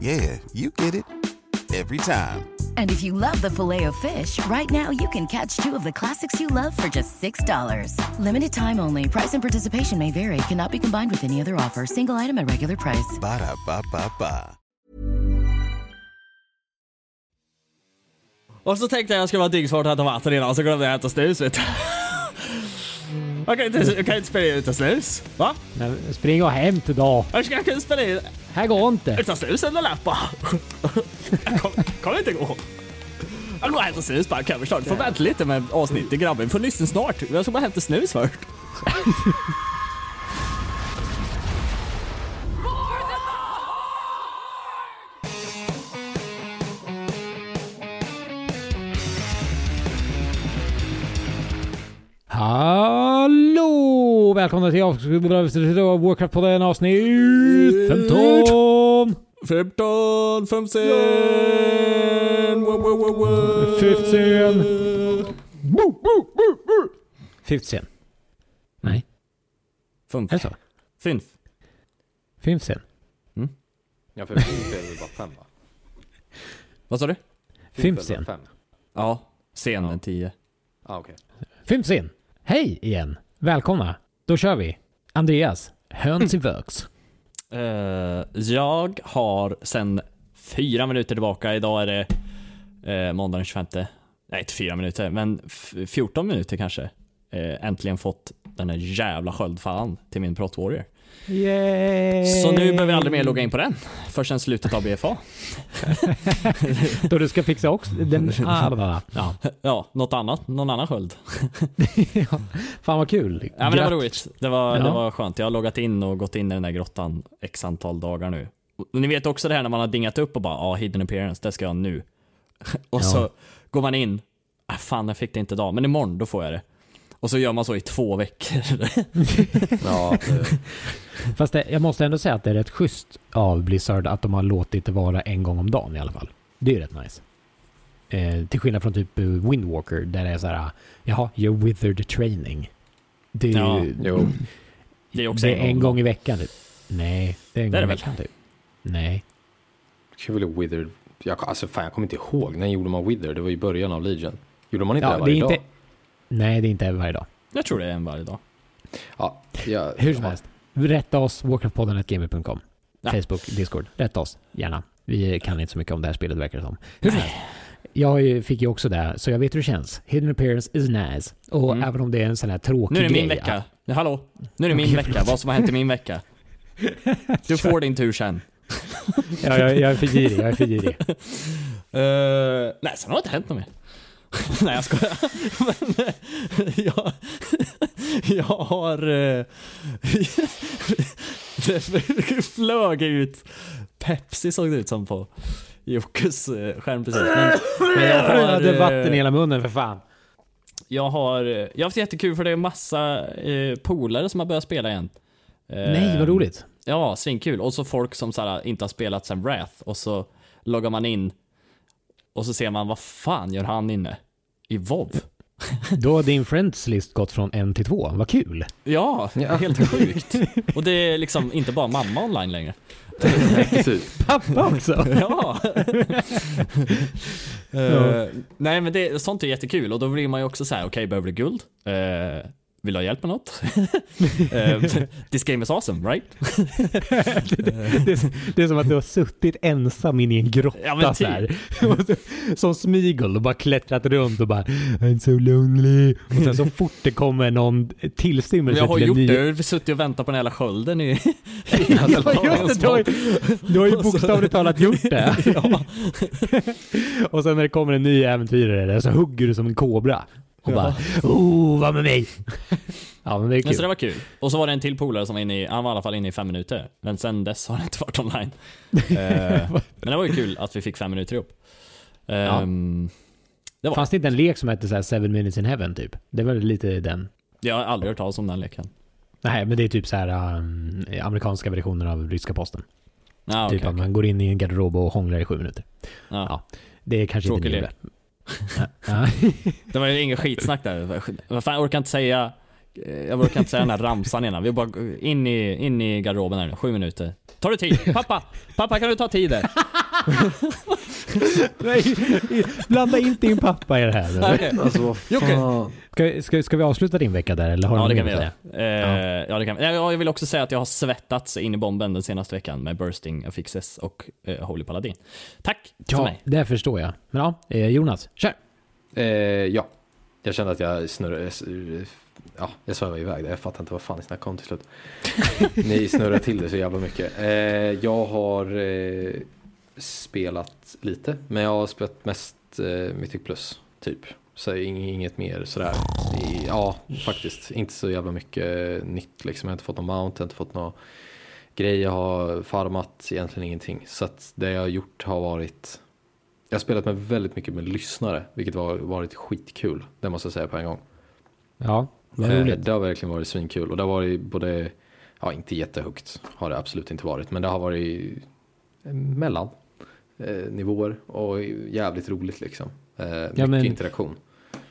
Yeah, you get it. Every time. And if you love the filet of fish, right now you can catch two of the classics you love for just $6. Limited time only. Price and participation may vary. Cannot be combined with any other offer. Single item at regular price. Ba-da-ba-ba-ba. Och så tänkte jag jag skulle vara dyngsvårt att hämta vatten innan, så glömde jag hämta snus vet du. Jag kan inte, jag kan inte spela in utan snus. Va? Men spring och hämt idag. Hur ska jag kunna spela in Här går inte. utan snus eller läppa? Jag kom- kommer inte gå. Jag går och hämtar snus bara, kan vi snart. Får vänta lite med avsnittet grabben, får lyssna snart. Jag ska bara hämta snus först. Hallå! Välkomna till Warcraft på den avsnitt 15! 15, 15, wow, wow, wow, wow. 15. 15. Nej, Fumf. är det så? Fynf. 15. Ja, för Fimp är väl bara fem va? Vad sa du? Är fem? Ja, scenen 10. Ah, okej. 15. Hej igen! Välkomna! Då kör vi. Andreas, höns i works. Eh, jag har sen fyra minuter tillbaka, idag är det uh, måndag den 25. Nej, inte fyra minuter, men f- 14 minuter kanske. eh, äntligen fått den här jävla sköldfallan till min Prot Warrior. Yay! Så nu behöver jag aldrig mer logga in på den förrän slutet av BFA. Då du ska fixa också den... Ah, bla, bla. ja. Ja, något annat, någon annan sköld. Fan vad kul. Ja men det var roligt. Det var, Ja. det var skönt. Jag har loggat in och gått in i den där grottan x antal dagar nu. Och ni vet också det här när man har dingat upp och bara ja, hidden appearance, det ska jag ha nu. och Ja. så går man in, ah, fan jag fick det inte idag, men imorgon då får jag det. Och så gör man så i två veckor. Ja, det, Fast det, jag måste ändå säga att det är rätt schysst av Blizzard att de har låtit det vara en gång om dagen i alla fall. Det är ju rätt nice. Eh, till skillnad från typ eh, Windwalker där det är så här, jaha, you're withered training. Det är Ja, ju... jo. Det är också det är en gång dagen. i veckan typ. Nej, det är en Det gång det i väl? veckan typ. Nej. Kul Withered. Jag, alltså fan, jag kommer inte ihåg. När gjorde man Wither? Det var i början av Legion. Gjorde man inte det Ja, det är varje inte... dag? Nej, det är inte varje dag. Jag tror det är en varje dag. Ja, jag, Hur som helst. Rätta oss, warcraftpodden.gmail.com. Ja. Facebook, Discord. Rätta oss, gärna. Vi kan inte så mycket om det här spelet verkar det som. Hur som helst. Jag fick ju också det, så jag vet hur det känns. Hidden appearance is nice. Och Mm. även om det är en sån här tråkig Nu är det grej. min vecka. Ja, hallå? Nu är det min vecka. Vad som har hänt i min vecka. Du får din tur sen. Ja, jag, jag är för girig, jag är för girig. Uh, nej, sen har det inte hänt något mer. nej, jag skojar. Men eh, jag, jag har... Uh, det flög ut Pepsi såg det ut som på Jockes eh, skärm precis. Men, men jag har... Jag hade eh, vatten i hela munnen för fan. Jag har, eh, jag har haft jättekul för det är massa eh, polare som har börjat spela igen. Eh, Nej, vad roligt. Ja, svinkul. Och så folk som så här, inte har spelat sen Wrath och så loggar man in och så ser man vad fan gör han inne? I WoW? Då har din friends list gått från en till två. Vad kul. Ja, helt sjukt. Och det är liksom inte bara mamma online längre. Pappa också. Ja. Eh, nej men det, sånt är jättekul och då blir man ju också så här: okej behöver du guld? Eh, Vill du ha hjälp med något? Eh, This game is awesome, right? det, är, det är som att du har suttit ensam inne i en grotta Ja, så här. Så- Som Smigel och bara klättrat runt och bara I'm so lonely. Och sen så fort det kommer någon tillstymmelse jag har till en gjort ny... det, jag har suttit och väntat på den hela skölden i... Ja, just det, du har, ju, du har ju bokstavligt talat gjort det. Och sen när det kommer en ny äventyrare så hugger du som en kobra. Och bara oh, var med mig. Ja men det är Men kul. så det var kul. Och så var det en till polare som var inne i, han var i alla fall inne i fem minuter. Men sen dess har han inte varit online. Eh, men det var ju kul att vi fick fem minuter ihop. Ehm, det var, Fanns det inte en lek som hette så här Seven minutes in heaven typ? Det var lite den. jag har aldrig hört talas om den leken. Nej, men det är typ så här um, amerikanska versioner av ryska posten. Ah, typ okej, att man går in i en garderob och hånglar i sju minuter. Ja. Ja. Det är kanske Tråkig inte lek. Det var ju inget skitsnack där. Vad fan, jag orkar inte säga jag orkar inte säga den här ramsan innan. Vi bara in i, in i garderoben här nu, sju minuter. Tar du tid? Pappa! Pappa kan du ta tid där? Nej, blanda inte in pappa i det här. nu. Okej. Alltså vad fan. Ska, ska, ska vi avsluta din vecka där eller har du Ja det kan vi göra. Eh, ja. det kan vi. Ja, Jag vill också säga att jag har svettats in i bomben den senaste veckan med Bursting Affixes och eh, Holy Paladin. Tack för Ja, mig. det förstår jag. Men ja, eh, Jonas, kör. Eh, ja, jag kände att jag snurrade, ja, jag svävade iväg där. Jag fattar inte vad fan ni snackade om till slut. ni snurrar till det så jävla mycket. Eh, jag har eh, spelat lite, men jag har spelat mest eh, Mythic Plus, typ. Så ing- inget mer sådär. Ja, faktiskt. Inte så jävla mycket nytt liksom. Jag har inte fått någon mount, jag har inte fått någon grej. Jag har farmat egentligen ingenting. Så att det jag har gjort har varit jag har spelat med väldigt mycket med lyssnare, vilket har varit skitkul. Det måste jag säga på en gång. Ja, vad Eh, roligt. Det har verkligen varit svinkul och det har varit både, ja inte jättehögt har det absolut inte varit, men det har varit mellan eh, nivåer och jävligt roligt liksom. Eh, mycket men- interaktion.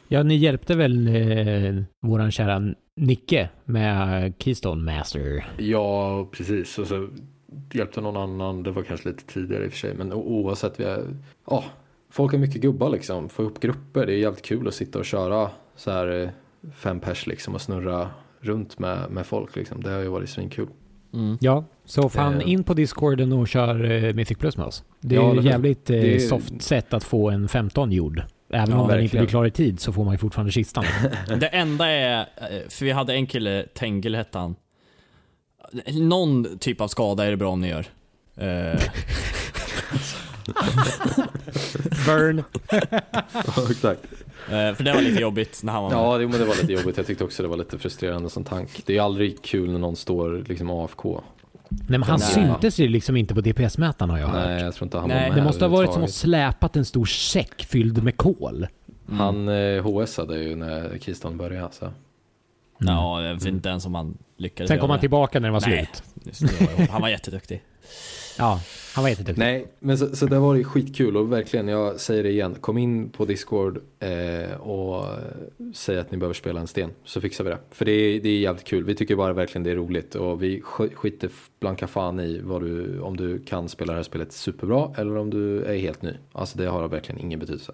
Ja, ni hjälpte väl eh, våran kära Nicke med Keystone Master? Ja, precis. Och så hjälpte någon annan, det var kanske lite tidigare i och för sig, men oavsett, vi är, ja, folk är mycket gubbar liksom, få upp grupper, det är jävligt kul att sitta och köra så här eh, fem pers liksom och snurra runt med, med folk liksom, det har ju varit svinkul. Mm. Ja, så fan Eh. in på discorden och kör eh, Mythic Plus med oss. Det är Ja, hur? jävligt eh, är- soft sätt att få en 15 gjord. Även Ja, om den inte blir klar i tid så får man ju fortfarande kistan. Det enda är, för vi hade en kille, Tengel hette han. Någon typ av skada är det bra om ni gör. Eh, Burn. Ja, exakt. Eh, för det var lite jobbigt när han var med. Ja, det, men det var lite jobbigt, jag tyckte också det var lite frustrerande som tank. Det är aldrig kul när någon står liksom AFK. Nej men han Nej. syntes ju liksom inte på DPS-mätaren har jag hört. Nej, jag tror inte han Nej, var med Det måste ha varit som att släpat en stor säck fylld med kol. Han eh, HSade ju när Keystone började så. Ja, jag vet inte ens om han lyckades Sen kom han det. tillbaka när det var Nej. slut. Just det, Han var jätteduktig. Ja, han var jätteduktig. Nej, men så, så det var skitkul och verkligen, jag säger det igen, kom in på Discord eh, och säg att ni behöver spela en sten så fixar vi det. För det är, det är jävligt kul, vi tycker bara verkligen det är roligt och vi sk- skiter blanka fan i vad du, om du kan spela det här spelet superbra eller om du är helt ny. Alltså det har verkligen ingen betydelse.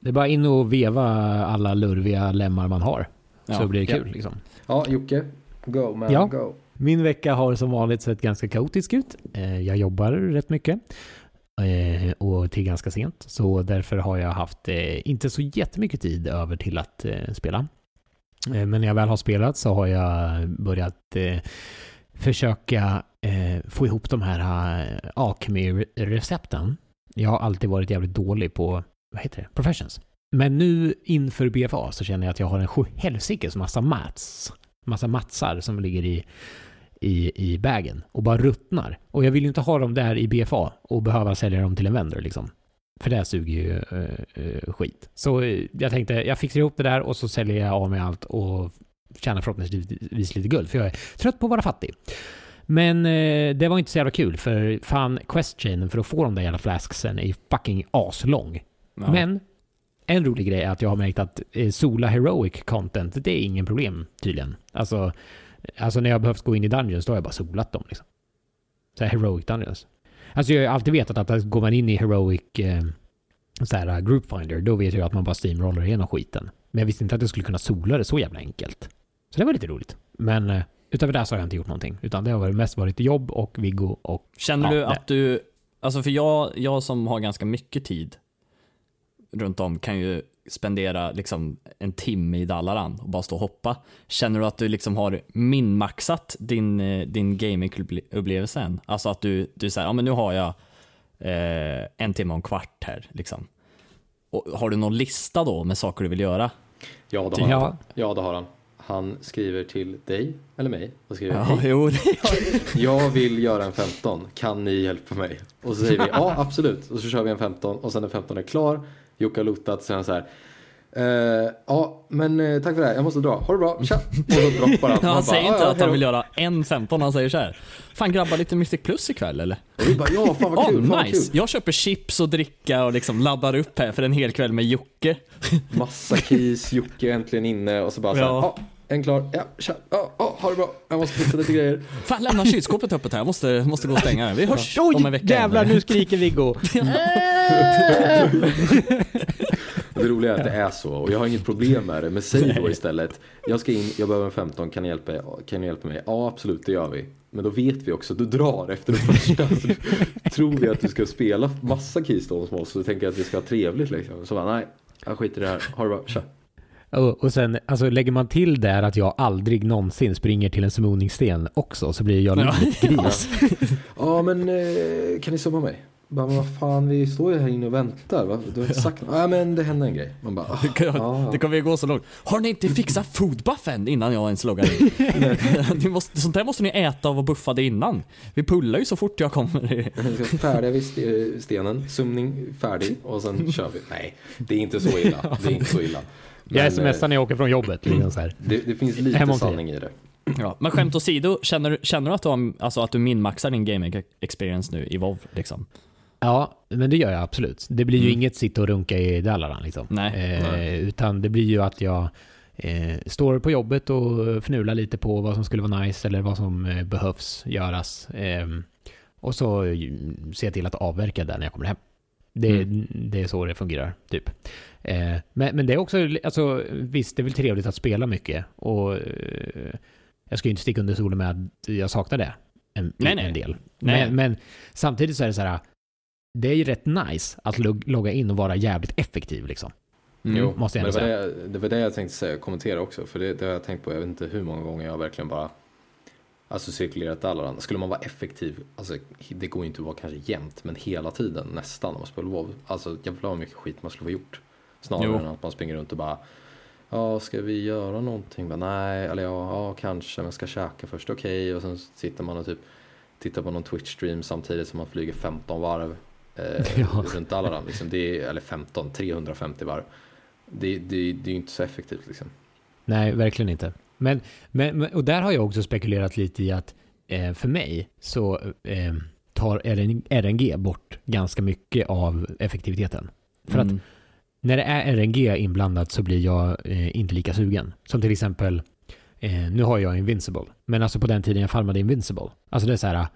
Det är bara in och veva alla lurviga lemmar man har. Så Ja. blir det Ja. kul liksom. Ja, Jocke, go man, Ja. go. Min vecka har som vanligt sett ganska kaotisk ut. Eh, jag jobbar rätt mycket. Eh, och till ganska sent. Så därför har jag haft eh, inte så jättemycket tid över till att spela. Men när jag väl har spelat så har jag börjat försöka få ihop de här Acme-recepten. Jag har alltid varit jävligt dålig på, vad heter det, professions. Men nu inför BFA så känner jag att jag har en sjuhelsikes massa mats. Massa matsar som ligger i, i, i bagen och bara ruttnar. Och jag vill ju inte ha dem där i BFA och behöva sälja dem till en vendor liksom. För det suger ju eh, eh, skit. Så eh, jag tänkte, jag fixar ihop det där och så säljer jag av mig allt och tjänar förhoppningsvis lite guld. För jag är trött på att vara fattig. Men eh, det var inte så jävla kul för fan questchainen för att få de där jävla flasksen är ju fucking aslång. Ja. Men en rolig grej är att jag har märkt att eh, sola heroic content, det är ingen problem tydligen. Alltså, alltså när jag behövt gå in i dungeons, då har jag bara solat dem liksom. Så här heroic dungeons. Alltså jag har ju alltid vetat att går man in i heroic eh, så här, uh, group finder, då vet jag att man bara steamrollar igenom skiten. Men jag visste inte att jag skulle kunna sola det så jävla enkelt. Så det var lite roligt. Men eh, utöver det så har jag inte gjort någonting. Utan det har mest varit jobb och Viggo och... Känner Ja, du det- att du, alltså för jag, jag som har ganska mycket tid runt om kan ju spendera liksom en timme i Dallaran och bara stå och hoppa. Känner du att du liksom har minmaxat din, eh, din gamingupplevelse än? Alltså att du, du säger, ja men nu har jag eh, en timme och en kvart här liksom. Och har du någon lista då med saker du vill göra? Ja, det har Ja. han. Ja, det har han. Han skriver till dig eller mig och skriver Ja, hej, jo, jag vill göra en 15, kan ni hjälpa mig? Och så säger vi ja absolut och så kör vi en 15 och sen när 15 är klar, Jocke har lotat han så här "Eh, ja men eh, tack för det här, jag måste dra, ha det bra, tja! Och så droppar han. Han bara, säger "Ja, inte ja, att han hejdå." vill göra en 15, han säger så här. Fan grabbar, lite Mystic Plus ikväll eller? Och vi bara ja fan vad Ja, kul, fan vad nice. kul. Jag köper chips och dricka och liksom laddar upp här för en hel kväll med Jocke. Massa keys, Jocke äntligen inne och så bara så här, Ja. En klar, ja tja, ja, ja ha det bra, jag måste fixa lite grejer. Fan lämna kylskåpet öppet här, jag måste, måste gå och stänga det. Vi hörs Oj, om en vecka. jävlar nu skriker Viggo! Det roliga är att det är så och jag har inget problem med det. Men säg då istället, jag ska in, jag behöver en 15, kan ni hjälpa, kan ni hjälpa mig? Ja absolut, det gör vi. Men då vet vi också att du drar efter det första. Så tror vi att du ska spela massa Keystones med oss så tänker jag att vi ska ha trevligt liksom. Så bara, nej, jag skiter i det här, ha det bra, tja. Och, och sen, alltså lägger man till där att jag aldrig någonsin springer till en summoningssten också så blir jag lite gris. Ja men eh, kan ni summa mig? Bara, men vad fan, vi står ju här inne och väntar. Va? Du har inte sagt något. Ja men det hände en grej. Man bara, ah, Det, kan, ja, det kommer ju gå så långt. Har ni inte fixat foodbuff än innan jag ens loggar in? ni måste, sånt där måste ni äta och vara buffade innan. Vi pullar ju så fort jag kommer. Färdiga vid ste- stenen, sumning färdig och sen kör vi. Nej, det är inte så illa. Det är inte så illa. Jag smsar när jag åker från jobbet. Liksom så här. eh, det, det finns lite sanning i det. Ja, men skämt åsido, känner, du- känner du att du, har, alltså att du minmaxar din gaming experience nu i WoW liksom? Ja, men det gör jag absolut. Det blir ju inget sitta och runka i Dallaran liksom. Nej. Eh, Nej. Utan det blir ju att jag eh, står på jobbet och fnular lite på vad som skulle vara nice eller vad som eh, behövs göras. Eh, och så eh, ser jag till att avverka där när jag kommer hem. Det, Mm. det är så det fungerar, typ. Eh, men, men det är också, alltså visst, det är väl trevligt att spela mycket. Och eh, jag ska ju inte sticka under solen med att jag saknar det. En, Nej, nej. en del. Nej. Men, men samtidigt så är det så här, det är ju rätt nice att log- logga in och vara jävligt effektiv liksom. Mm. Jo, måste jag men det, var det, det var det jag tänkte säga, kommentera också. För det, det har jag tänkt på, jag vet inte hur många gånger jag verkligen bara Alltså cirkulerat Dalaran. Skulle man vara effektiv, alltså det går ju inte att vara kanske jämt, men hela tiden nästan när man spelar WoW. Alltså jävlar vad mycket skit man skulle ha gjort. Snarare Jo. än att man springer runt och bara Ja, ska vi göra någonting? Bara, Nej, eller ja, ja, kanske, men ska käka först, okej. Och sen sitter man och typ tittar på någon Twitch-stream samtidigt som man flyger 15 varv eh, Ja. runt Dalaran. Liksom. Det är, eller 15, 350 varv. Det, det, det är ju inte så effektivt liksom. Nej, verkligen inte. Men, men, och där har jag också spekulerat lite i att eh, för mig så eh, tar RN, RNG bort ganska mycket av effektiviteten. För att Mm. När det är RNG inblandat så blir jag eh, inte lika sugen. Som till exempel, eh, nu har jag Invincible, men alltså på den tiden jag farmade Invincible. Alltså det är så här,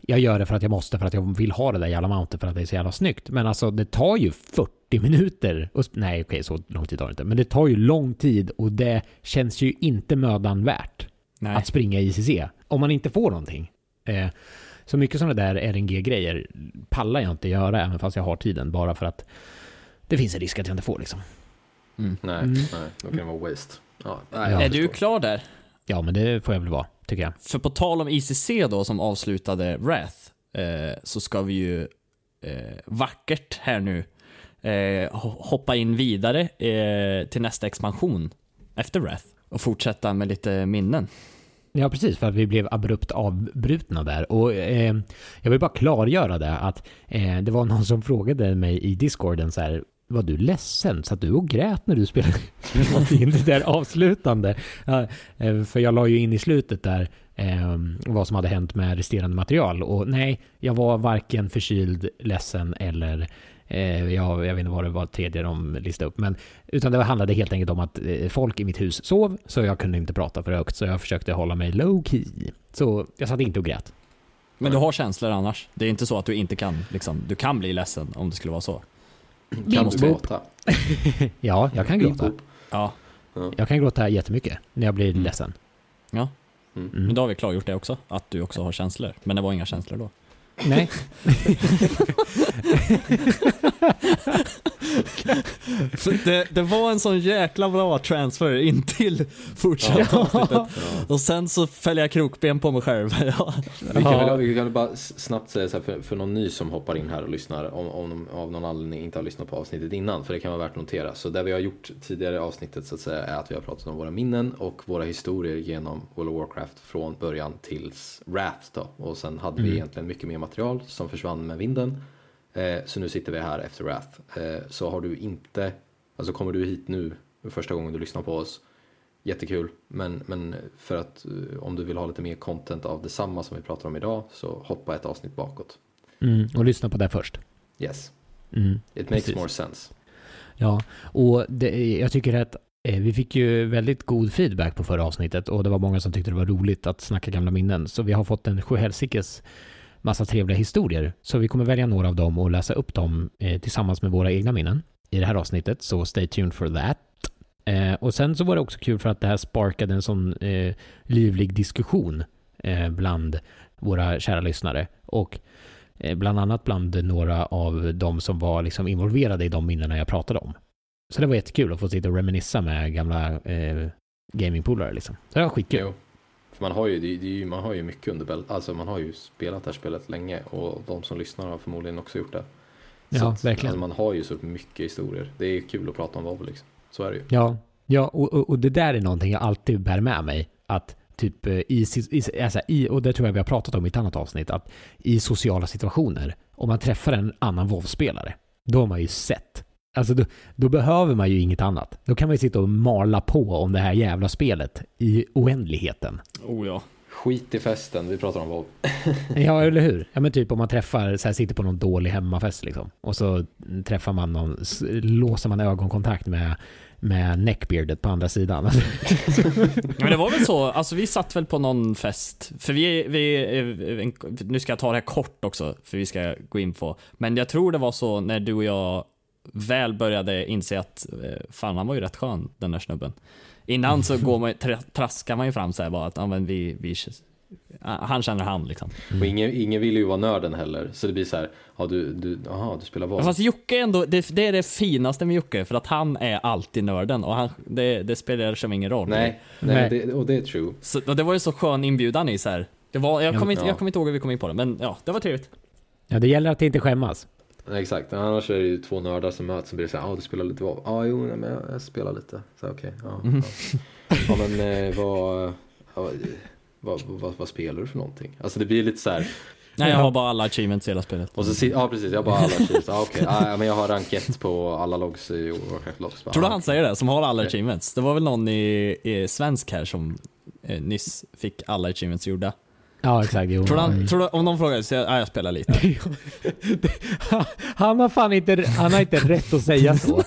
jag gör det för att jag måste, för att jag vill ha det där jävla mounten för att det är så jävla snyggt. Men alltså det tar ju 40 minuter. Och, nej, okej, så lång tid tar det inte. Men det tar ju lång tid och det känns ju inte mödan värt Nej. att springa i ICC. Om man inte får någonting. Eh, så mycket sådana där RNG-grejer pallar jag inte göra, även fast jag har tiden, bara för att det finns en risk att jag inte får liksom. Nej, Mm. nej, då kan det vara waste. Ja, nej, är du klar där? Ja, men det får jag väl vara, tycker jag. För på tal om ICC då som avslutade Wrath eh, så ska vi ju eh, vackert här nu eh, ho- hoppa in vidare eh, till nästa expansion efter Wrath och fortsätta med lite minnen. Ja, precis, för att vi blev abrupt avbrutna där. Och eh, jag vill bara klargöra det, att eh, det var någon som frågade mig i discorden så här, var du ledsen? Så att du och grät när du spelade någonting det där avslutande? Ja, eh, för jag la ju in i slutet där eh, vad som hade hänt med resterande material. Och nej, jag var varken förkyld, ledsen eller eh, jag, jag vet inte vad det var tredje de listade upp. Men, utan det handlade helt enkelt om att eh, folk i mitt hus sov, så jag kunde inte prata för högt. Så jag försökte hålla mig low key. Så jag satt inte och grät. Men du har känslor annars. Det är inte så att du inte kan, liksom, du kan bli ledsen om det skulle vara så. Kan vi- gråta? Ja, jag kan gråta. Ja. Jag kan gråta jättemycket när jag blir Mm. ledsen. Ja. Mm. Men då har vi klargjort det också, att du också har känslor. Men det var inga känslor då. Nej. Det, det var en sån jäkla bra transfer in till fortsatta avsnittet. Och sen så fäller jag krokben på mig själv. ja. Vi kan, väl, vi kan bara snabbt säga så här för, för någon ny som hoppar in här och lyssnar om, om de av någon anledning inte har lyssnat på avsnittet innan för det kan vara värt att notera. Så det vi har gjort tidigare i avsnittet så att säga är att vi har pratat om våra minnen och våra historier genom World of Warcraft från början tills Wrath då. Och sen hade vi egentligen mycket mer material som försvann med vinden. Eh, så nu sitter vi här efter Wrath. Eh, så har du inte, alltså kommer du hit nu första gången du lyssnar på oss Jättekul, men, men för att eh, om du vill ha lite mer content av detsamma som vi pratar om idag så hoppa ett avsnitt bakåt. Mm, och lyssna på det först. Yes, Mm. it makes Precis. more sense. Ja, och det, jag tycker att vi fick ju väldigt god feedback på förra avsnittet och det var många som tyckte det var roligt att snacka gamla minnen. Så vi har fått en sjuhelsikes massa trevliga historier. Så vi kommer välja några av dem och läsa upp dem eh, tillsammans med våra egna minnen i det här avsnittet. Så stay tuned for that. Eh, och sen så var det också kul för att det här sparkade en sån eh, livlig diskussion eh, bland våra kära lyssnare. Och eh, bland annat bland några av de som var liksom involverade i de minnena jag pratade om. Så det var jättekul att få sitta och reminissa med gamla eh, gamingpolare liksom. Så det var skitkul. Jo. Man har ju, det, det man har ju mycket under bält, alltså man har ju spelat det här spelet länge och de som lyssnar har förmodligen också gjort det. Så Ja, att, verkligen. Alltså man har ju så mycket historier. Det är kul att prata om WoW liksom. Så är det ju. Ja, ja och, och, och det där är någonting jag alltid bär med mig. Att typ eh, i, i, alltså i, och det tror jag vi har pratat om i ett annat avsnitt, att i sociala situationer, om man träffar en annan WoW-spelare, då har man ju sett. Alltså då, då behöver man ju inget annat. Då kan man ju sitta och mala på om det här jävla spelet i oändligheten. Oh ja. Skit i festen, vi pratar om WoW. Ja, eller hur? Ja, men typ om man träffar, så här, sitter på någon dålig hemmafest liksom. Och så träffar man någon, låser man ögonkontakt med, med neckbeardet på andra sidan. Men det var väl så, alltså vi satt väl på någon fest, för vi, vi nu ska jag ta det här kort också, för vi ska gå in på, men jag tror det var så när du och jag väl började inse att, eh, fan han var ju rätt skön den där snubben. Innan så går man, tra- traskar man ju fram så här bara att, ja men vi, vi han känner han liksom. Och ingen, ingen vill ju vara nörden heller. Så det blir så här, ja du, du, aha, du spelar WoW. Fast Jocke är ändå, det, det är det finaste med Jocke, för att han är alltid nörden och han, det, det spelar som ingen roll. Nej, nej, Nej. Det, och det är true. Så, och det var ju så skön inbjudan i så här. Det var, jag Ja, kommer inte, ja. kommer inte ihåg hur vi kom in på det, men ja, det var trevligt. Ja, det gäller att inte skämmas. Nej, Exakt, annars är det ju två nördar som möts som blir så här, ja du spelar lite WoW. Ja, jo, nej, men jag, jag spelar lite. Så okej, ja, Mhm. ja. ja. men eh, vad, ja, vad, vad, vad spelar du för någonting? Alltså det blir lite så här, Nej, jag har bara alla achievements i hela spelet. och så ja precis, jag bara alla cheats. Ja okej, ja, men jag har rank 1 på alla logs i Warcraft logs. Tror du han säger det, som har alla achievements? Det var väl någon i, i svensk här som eh, nyss fick alla achievements gjorda. Ja, exakt. Jo. Tror du, han, tror du om någon frågar så jag, ja, jag spelar lite. Han har fan inte, han har inte rätt att säga så.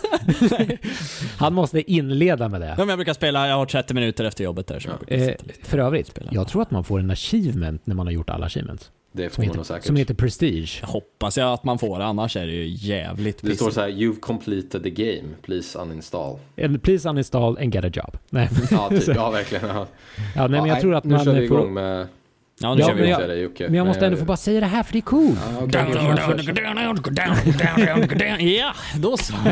Han måste inleda med Ja, det. men jag brukar spela, jag har 30 minuter efter jobbet där så jag Eh, för övrigt, Spela. jag tror att man får en achievement när man har gjort alla achievements. Det Som får man heter, säkert. som heter Prestige. Jag hoppas jag att man får det, annars är det ju jävligt Det står pissigt. så här, you've completed the game, please uninstall. Eller please uninstall and get a job. Nej, Ja, typ, ja verkligen. Ja. ja, nej men jag Ja, tror att nu man kör vi får... igång med... Ja, nu Ja, kör men vi jag- dig, Jocke. Men jag måste ändå få bara säga det här för det är coolt. Ja, då så.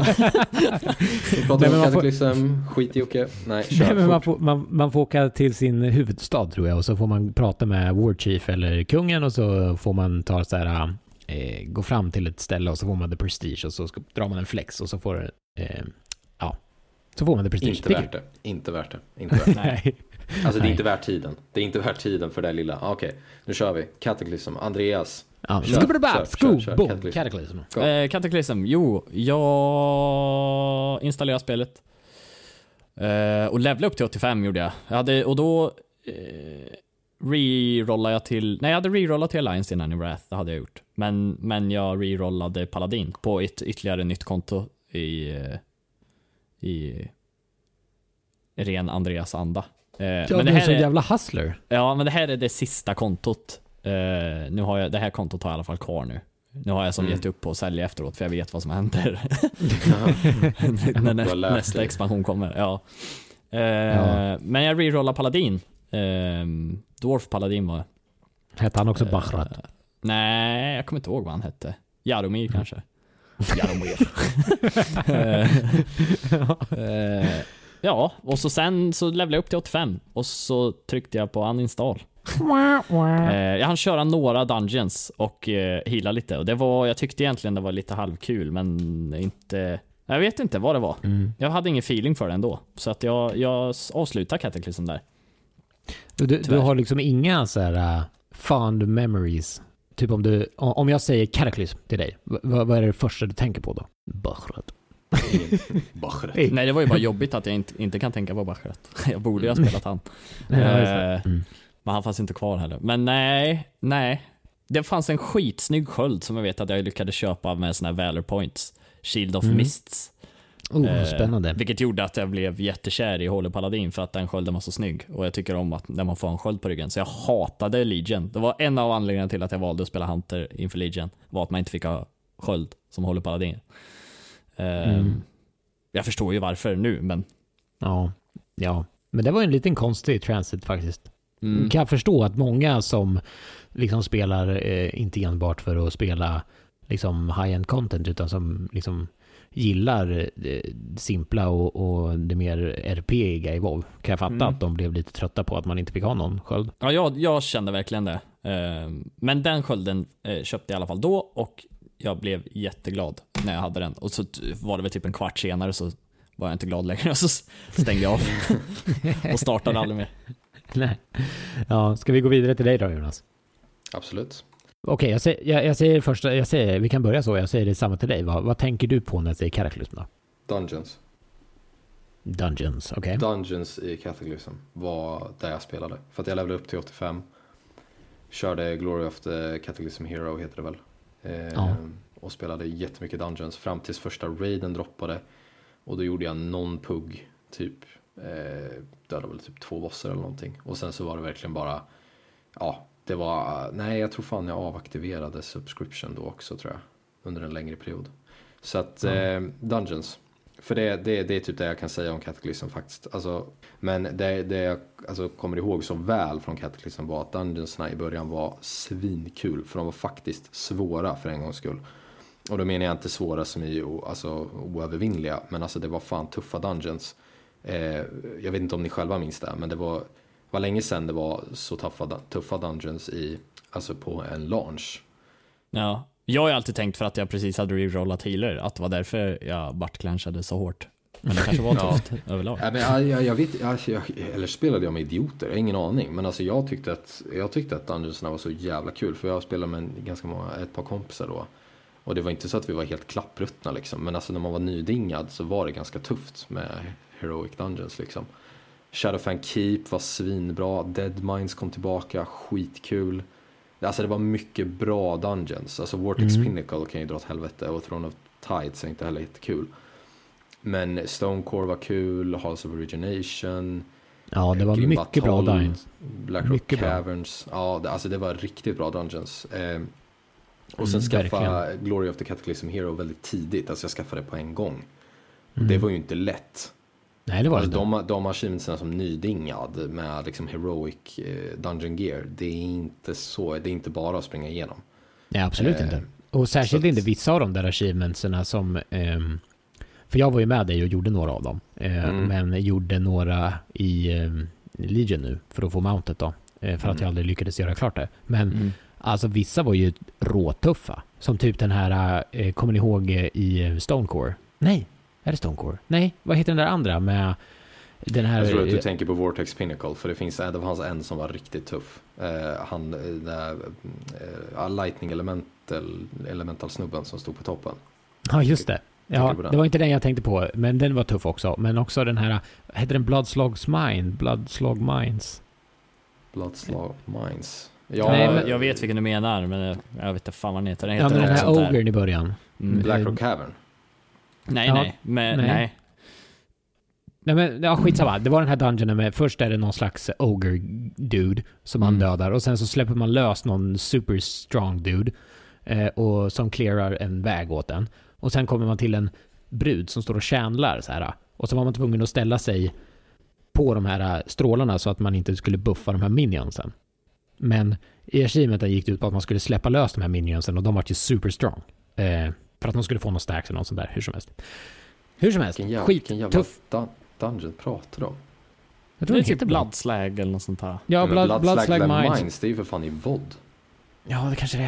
Vi pratar Nej, men om man får- Cataclysm, skit i Jocke. Nej, Nej, kör men man, får, man, man får åka till sin huvudstad tror jag och så får man prata med War Chief eller kungen och så får man ta så här, eh, gå fram till ett ställe och så får man the prestige och så ska, drar man en flex och så får eh, ja, så får man the prestige. Inte värt det. Inte värt det. Inte värt det. Alltså det är inte värt tiden. Det är inte värt tiden för det lilla. Okej, nu kör vi. Cataclysm, Andreas. Ja, Kör, kör, kör, boom, Cataclysm. Eh, Cataclysm, jo, jag installerade spelet. Eh, och levlade upp till 85 gjorde jag. jag hade, och då eh, rerollade jag till, nej jag hade rerollat till Alliance innan i Wrath, det hade jag gjort. Men, men jag rerollade Paladin på ett ytterligare nytt konto i, eh, i ren Andreas anda. Eh, Ja, men det här sån är, jävla hustler. Ja, men det här är det sista kontot. Eh, nu har jag, det här kontot har jag i alla fall kvar nu. Nu har jag som Mm. gett upp på att sälja efteråt för jag vet vad som händer när nä, nästa dig. expansion kommer. Ja. Eh, Men jag rerollade Paladin. Eh, Dwarf Paladin var Hette han också Bachrat? Nej, jag kommer inte ihåg vad han hette. Jaromir kanske. Jaromir. Ja, och så sen så levlade jag upp till 85 och så tryckte jag på uninstall. Eh, jag hann köra några dungeons och eh, heala lite och det var, jag tyckte egentligen det var lite halvkul men inte jag vet inte vad det var. Jag hade ingen feeling för det ändå. Så att jag, jag avslutar Cataclysm där. Du, du, har liksom inga så här uh, fond memories? Typ om du, om jag säger Cataclysm till dig, vad vad är det första du tänker på då? Bachre. Nej, det var ju bara jobbigt att jag inte, inte kan tänka på Bachrat. Jag borde ju ha spelat han. Eh, Mm. Men han fanns inte kvar heller. Men nej, nej. Det fanns en skitsnygg sköld som jag vet att jag lyckades köpa med såna här Valor Points. Shield of Mm. Mists. Oh, Eh, spännande. Vilket gjorde att jag blev jättekär i Holy Paladin för att den skölden var så snygg. Och jag tycker om att när man får en sköld på ryggen. Så jag hatade Legion. Det var en av anledningarna till att jag valde att spela Hunter inför Legion. Var att man inte fick ha sköld som Holy Paladin. Eh, Mm. Jag förstår ju varför nu, men Ja, ja. Men det var en liten konstig transit faktiskt. mm. Kan jag förstå att många som liksom spelar, eh, inte enbart för att spela liksom high-end content, utan som liksom gillar eh, simpla och, och det mer RP-iga i WoW, kan jag fatta Mm. att de blev lite trötta på att man inte fick ha någon sköld. Ja, jag, jag kände verkligen det. Eh, Men den skölden eh, köpte jag i alla fall då och jag blev jätteglad när jag hade den. Och så var det väl typ en kvart senare så var jag inte glad längre och så stängde jag av och startade aldrig mer. Nej. Ja, ska vi gå vidare till dig då Jonas? Absolut. Okej, jag, säger, jag, jag säger första, jag säger, vi kan börja så, jag säger detsamma till dig. Vad, vad tänker du på när jag säger Cataclysm då? Dungeons. Dungeons, okej? Dungeons i Cataclysm var där jag spelade. För att jag levlade upp till 85. Körde Glory of the Cataclysm Hero heter det väl. Eh, Ja. Och spelade jättemycket Dungeons fram tills första raiden droppade. Och då gjorde jag någon pugg, typ. Eh, dödade väl typ två bossar eller någonting. Och sen så var det verkligen bara, ja, det var, nej jag tror fan jag avaktiverade subscription då också tror jag. Under en längre period. Så att, eh, Dungeons. För det, det, det är typ det jag kan säga om Cataclysm faktiskt. Alltså, men det, det jag alltså, kommer ihåg så väl från Cataclysm var att Dungeonsna i början var svinkul. För de var faktiskt svåra för en gångs skull. Och då menar jag inte svåra som i alltså, oövervinnliga. Men alltså det var fan tuffa Dungeons. Eh, jag vet inte om ni själva minns det. Men det var, var länge sedan det var så tuffa, tuffa Dungeons i, alltså på en launch. Ja. Jag har ju alltid tänkt för att jag precis hade rerollat healer att det var därför jag buttclenchade så hårt. Men det kanske var Ja. tufft överlag. Ja, men jag, jag, jag vet, jag, jag, eller spelade jag med idioter? Jag har ingen aning. Men alltså jag tyckte att, jag tyckte att Dungeonsna var så jävla kul. För jag spelade med ganska många, ett par kompisar då. Och det var inte så att vi var helt klappruttna liksom. Men alltså när man var nydingad så var det ganska tufft med Heroic Dungeons liksom. Shadowfang Keep var svinbra. Dead Minds kom tillbaka, skitkul. Alltså det var mycket bra Dungeons. Alltså Vortex Pinnacle kan ju dra åt helvete. Och Throne of Tides är inte heller jättekul. Men Stonecore var kul, Halls of Origination. Ja, det var Grim mycket bra Dungeons. Black Rock Mycket bra. Caverns. Ja, det, alltså det var riktigt bra Dungeons. Eh, och sen Mm, skaffa Glory of the Cataclysm Hero väldigt tidigt. Alltså jag skaffade det på en gång. Mm. Det var ju inte lätt. Nej, det var det Alltså de, de achievementsen som nydingad med liksom heroic eh, dungeon gear. Det är inte så, det är inte bara att springa igenom. Nej, absolut Eh, inte. Och särskilt att- inte vissa av de där achievementserna som... ehm, för jag var ju med dig och gjorde några av dem. Eh, Mm. Men gjorde några i ehm, Legion nu för att få mountet då. Eh, för att Mm. jag aldrig lyckades göra klart det. Men Mm. alltså vissa var ju råtuffa. Som typ den här, eh, kommer ni ihåg eh, i eh, Stonecore? Nej, är det Stonecore? Nej, vad heter den där andra med den här... Jag tror att du tänker på Vortex Pinnacle. För det finns det fanns en som var riktigt tuff. Eh, han, eh, där, eh, Lightning Elemental, Elemental snubben som stod på toppen. Ja, just det. Ja, det var inte den jag tänkte på, men den var tuff också. Men också den här, hette den Bloodslog's Mine? Bloodslog Mines? Bloodslaw Mines. Ja, Nej, Ja, men- jag vet vilken du menar, men jag, jag vet inte fan vad den heter. Den Ja, heter men den här. Ogren i början. Mm. Black Rock Cavern. Nej, Ja, nej. Men, nej. nej. Nej men, ja skitsamma. Det var den här dungeonen med, först är det någon slags ogre dude som man Mm. dödar och sen så släpper man lös någon super strong dude eh, och som clearar en väg åt den. Och sen kommer man till en brud som står och tjänlar så här. Och så var man tvungen att ställa sig på de här äh, strålarna så att man inte skulle buffa de här minionsen. Men i achievementen gick det ut på att man skulle släppa lös de här minionsen och de var ju super strong. Eh, för att de skulle få någon stacks eller något sånt där, hur som helst. Hur som helst, Vilken jävla, skit vilken jävla tuff. dun- dungeon pratar du om? Jag Det tror är det typ heter Bloodslag eller något sånt här. Ja, Blood, Blood Bloodslag Slag Mines. Mines, det är ju för fan i VOD. Ja, det kanske det är.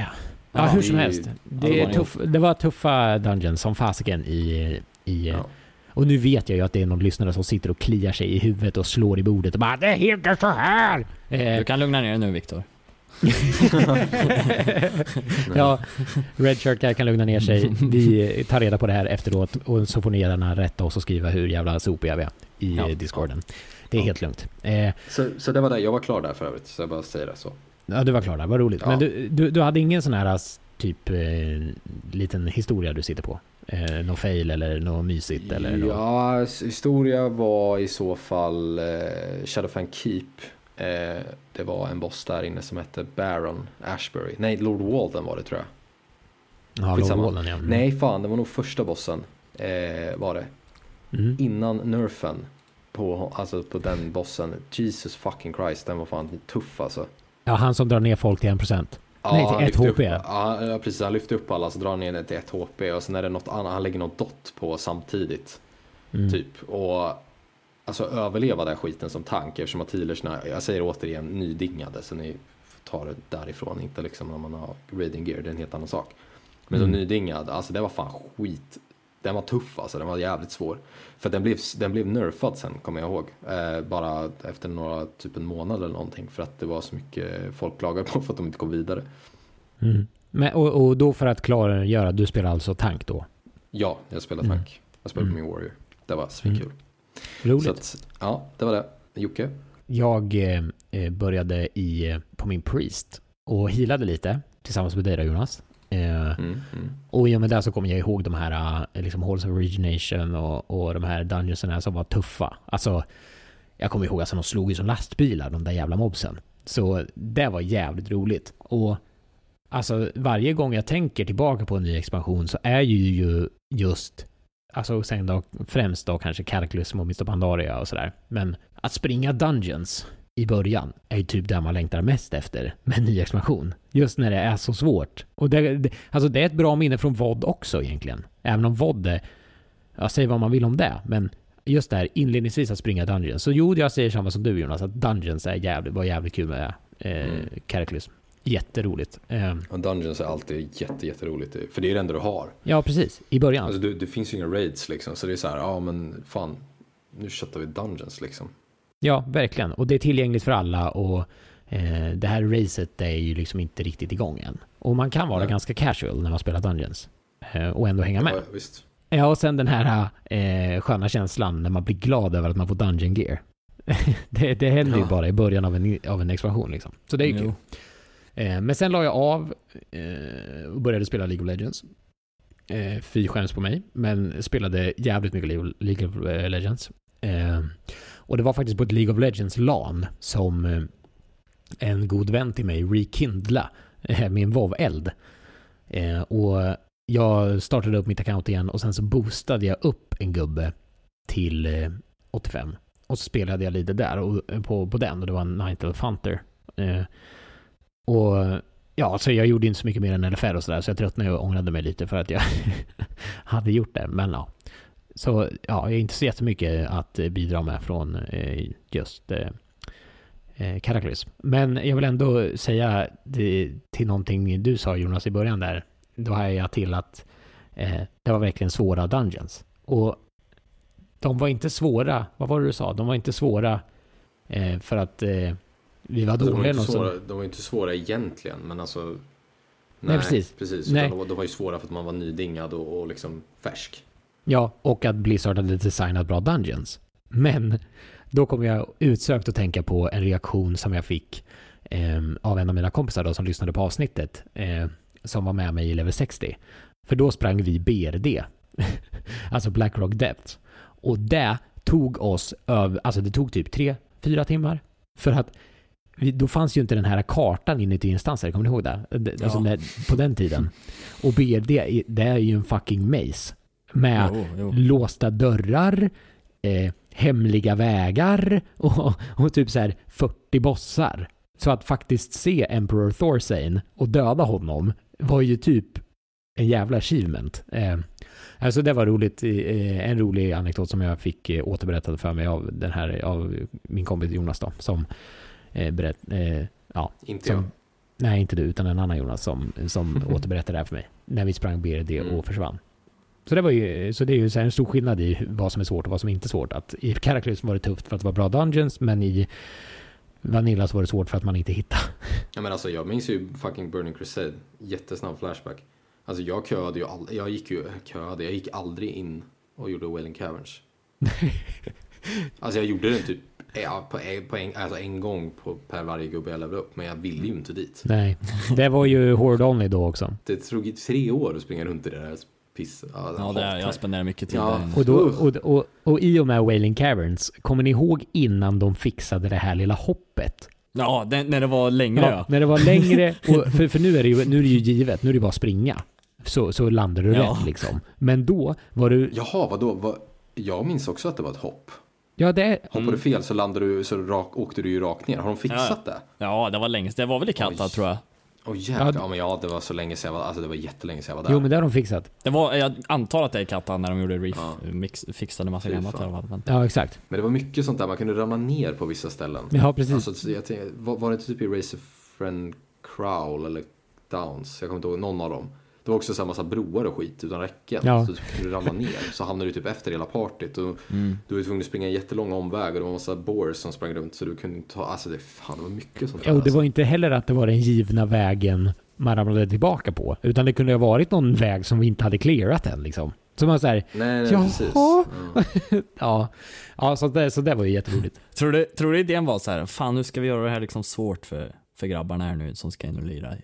Ja, Ja, hur som är- helst. Det, är var tuff, det var tuffa dungeons som fasiken i... i Ja. Och nu vet jag ju att det är någon lyssnare som sitter och kliar sig i huvudet och slår i bordet och bara Det heter så här! Eh, Du kan lugna ner dig nu Viktor. ja, Redshirt kan, kan lugna ner sig. Vi tar reda på det här efteråt och så får ni gärna rätta oss och skriva hur jävla sopiga vi är i Ja. discorden. Det är Ja. helt lugnt. Eh, Så, så det var det, jag var klar där för övrigt, så jag bara säger det så. ja, du var klar där, vad roligt. Ja. Men du, du, du hade ingen sån här typ eh, liten historia du sitter på? Eh, någon fail eller något mysigt eller något? Ja, s- historia var i så fall eh, Shadowfang Keep. Eh, det var en boss där inne som hette Baron Ashbury. Nej, Lord Walden var det tror jag. Ja, Lord. Walden, ja. Mm. Nej, fan, det var nog första bossen. Eh, var det. Mm. Innan nerfen. På, alltså på den bossen. Jesus fucking Christ, den var fan tuff alltså. Ja, han som drar ner folk till 1%. Nej, till han ett lyfte HP. Upp, ja, precis. Han lyfter upp alla så drar ner det till ett HP och sen är det något annat. Han lägger något dot på samtidigt. Mm. Typ. Och alltså överleva den skiten som tank eftersom att healersna, jag säger återigen, nydingade. Så ni får ta det därifrån. Inte liksom när man har raiding gear, det är en helt annan sak. Men Mm. som nydingad, alltså det var fan skit. Den var tuff alltså, den var jävligt svår. För den blev, den blev nerfad sen, kommer jag ihåg. Eh, bara efter några, typ en månad eller någonting. För att det var så mycket folk klagade på för att de inte kom vidare. Mm. Men, och, och då för att klargöra, du spelar alltså tank då? Ja, jag spelade Mm. tank. Jag spelade på Mm. min warrior. Det var svinkul. Roligt. Så att, ja, det var det. Jocke? Jag eh, eh, började i, eh, på min priest och healade lite tillsammans med dig då Jonas. Eh, Mm, mm. och i och med det så kommer jag ihåg de här eh, liksom Halls of Origination och, och de här dungeonsen som var tuffa. Alltså, jag kommer ihåg att alltså, de slog ju som lastbilar de där jävla mobsen. Så det var jävligt roligt. Och alltså varje gång jag tänker tillbaka på en ny expansion så är ju, ju just Alltså sen då främst då kanske och Mr. Pandaria och sådär. Men att springa Dungeons i början är ju typ där man längtar mest efter med ny expansion. Just när det är så svårt. Och det, det, alltså det är ett bra minne från VOD också egentligen. Även om VOD är, jag säger vad man vill om det, men just det här inledningsvis att springa Dungeons. Så jo, jag säger samma som du Jonas, att Dungeons är jävligt, var jävligt kul med eh, Mm. Cataclysm. Jätteroligt. Eh, Och Dungeons är alltid jätte, jätteroligt. För det är det enda du har. ja, precis. I början. Alltså du, det finns ju inga raids liksom. Så det är så här, ja men fan. Nu köttar vi Dungeons liksom. Ja, verkligen. Och det är tillgängligt för alla och eh, det här racet är ju liksom inte riktigt igång än. Och man kan vara Nej. ganska casual när man spelar Dungeons. Eh, och ändå hänga med. Ja, visst. Ja, och sen den här eh, sköna känslan när man blir glad över att man får Dungeon Gear. det, det händer ju Ja. bara i början av en, av en expansion liksom. Så det är ju Jo. kul. Eh, men sen la jag av eh, och började spela League of Legends. Eh, fy skäms på mig, men spelade jävligt mycket League of, eh, Legends. Och det var faktiskt på ett League of Legends LAN som en god vän till mig rekindla min WoW-eld. Och jag startade upp mitt account igen och sen så boostade jag upp en gubbe till 85. Och så spelade jag lite där och, på, på den och det var en Night Elf Hunter. Och ja, så jag gjorde inte så mycket mer än LFR och sådär så jag tröttnade och ångrade mig lite för att jag hade gjort det. Men ja. Så ja, jag är inte så jättemycket att eh, bidra med från eh, just eh, eh Cataclysm. Men jag vill ändå säga till någonting du sa Jonas i början där. Då har jag till att det var verkligen svåra dungeons. Och de var inte svåra, vad var det du sa? De var inte svåra för att vi var Alltså, de, var dåliga. svåra, de var inte svåra egentligen, men alltså... Nej, precis. precis Nej. De, var, de var ju svåra för att man var nydingad och, och liksom färsk. Ja, och att Blizzard hade designat bra dungeons. Men då kommer jag utsökt att tänka på en reaktion som jag fick eh, av en av mina kompisar då, som lyssnade på avsnittet. Eh, som var med mig i level 60. För då sprang vi BRD. alltså Blackrock Depths. Och det tog oss över, alltså det tog typ tre, fyra timmar. För att då fanns ju inte den här kartan inuti instanser, kommer ni ihåg det? Det- Alltså Ja. när, på den tiden. Och BRD, det är ju en fucking maze. Med Jo, jo. låsta dörrar, eh, hemliga vägar och, och typ så här 40 bossar. Så att faktiskt se Emperor Thorsane och döda honom var ju typ en jävla achievement. Eh, alltså det var roligt, eh, en rolig anekdot som jag fick eh, återberättad för mig av den här, av min kompis Jonas då, som eh, berätt, eh, ja, Inte som, jag. Nej, inte du, utan en annan Jonas som, som återberättade det här för mig. När vi sprang BRD och Mm. försvann. Så det, var ju, så det är ju så en stor skillnad i vad som är svårt och vad som inte är svårt. Att I Cataclysm var det tufft för att det var bra dungeons, men i Vanilla så var det svårt för att man inte hittade. Ja, men alltså, jag minns ju fucking Burning Crusade. Jättesnabb flashback. Alltså jag köade ju aldrig, jag gick ju, köade, jag gick aldrig in och gjorde Wailing Caverns. alltså jag gjorde det typ ja, på, en, på en, alltså en gång på, per varje gubbe jag levde upp, men jag ville ju inte dit. Nej, det var ju Horde Only då också. Det tog tre år att springa runt i det där piss. Ja, Ja, det är, jag spenderar mycket tid Ja. Och, då, och, och, och i och med Wailing Caverns, kommer ni ihåg innan de fixade det här lilla hoppet? Ja, det, när det var längre ja. När det var längre, och, för, för nu, är det ju, nu är det ju givet, nu är det bara att springa. Så, så landar du Ja. rätt liksom. Men då var du... Jaha, vadå? Vad? Jag minns också att det var ett hopp. Ja, det... Hoppade du fel så landade du, så rak, åkte du ju rakt ner. Har de fixat Ja. det? Ja, det var länge Det var väl i Katta Oj. tror jag. Åh jäklar, Ja, men ja det var så länge sedan jag var, alltså det var jättelänge sedan jag var där. Jo, men det har de fixat. Det var, jag antar att det är Katta när de gjorde Reef, Ja. mix, fixade massa gammalt i alla fall. Men, Ja, exakt. Men det var mycket sånt där, man kunde ramla ner på vissa ställen. Ja, precis. Alltså, så jag tänkte, var, var det inte typ i Racer Friend Crowl eller Downs? Jag kommer inte ihåg, någon av dem. Det var också så här massa broar och skit utan räcken. Ja. Så du ramla ner. Så hamnade du typ efter hela partyt. Och Mm. Du var tvungen att springa en jättelång omväg och det var massa boars som sprang runt. Så du kunde inte ta, alltså det, fan, det var mycket sånt där. Ja, och det var inte heller att det var den givna vägen man ramlade tillbaka på. Utan det kunde ha varit någon väg som vi inte hade clearat än liksom. Så man Nej, nej Jaha. precis. Ja. ja. Ja, så det, så det var ju jätteroligt. tror, du, tror du idén var så här, fan nu ska vi göra det här liksom svårt för, för grabbarna här nu som ska in och lira i.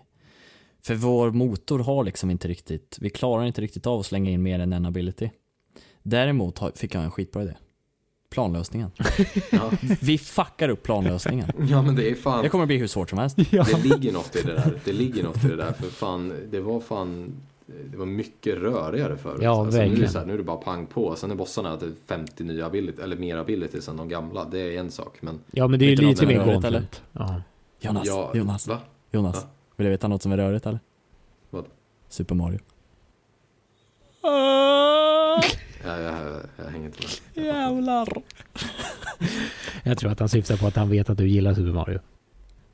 För vår motor har liksom inte riktigt, vi klarar inte riktigt av att slänga in mer än en ability. Däremot fick jag en skitbra idé. Planlösningen. Ja. Vi fuckar upp planlösningen. ja, men det är fan. Det kommer bli hur svårt som helst. Det ligger något i det där. Det ligger något i det där. För fan, det var fan... Det var mycket rörigare förut. Ja, alltså, Nu är, det verkligen. så här, nu är det bara pang på. Sen är bossarna hade 50 nya ability, eller mer abilities än de gamla. Det är en sak. Men Ja, men det är lite mer rörigt, eller? Ja. Jonas, ja, Jonas, Va? Jonas. Va? Vill du veta något som är rörigt eller? Vad? Super Mario. Ja, jag, jag hänger inte med. Jävlar. Jag tror att han syftar på att han vet att du gillar Super Mario.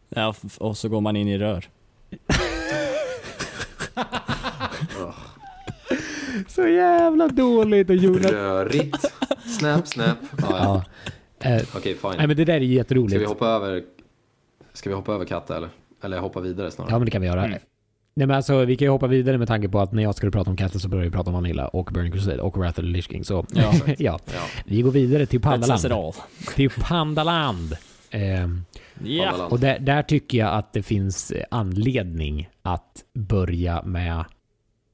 Ja, och så går man in i rör. Så jävla dåligt och Jonas... Rörigt. Snap, snap. Ja, ja. Ja. Eh, Okej, fine. nej, men det där är jätteroligt. Ska vi hoppa över... Ska vi hoppa över katta eller? Eller hoppa vidare snarare? Ja, men det kan vi göra. Mm. Nej, men alltså, vi kan ju hoppa vidare med tanke på att när jag skulle prata om Castle så började vi prata om Vanilla och Burning Crusade och Wrath of the Lich King. Så Ja. ja, Ja. vi går vidare till Pandaland. all. Till Pandaland. Ja. Pandaland. och där, där tycker jag att det finns eh, anledning att börja med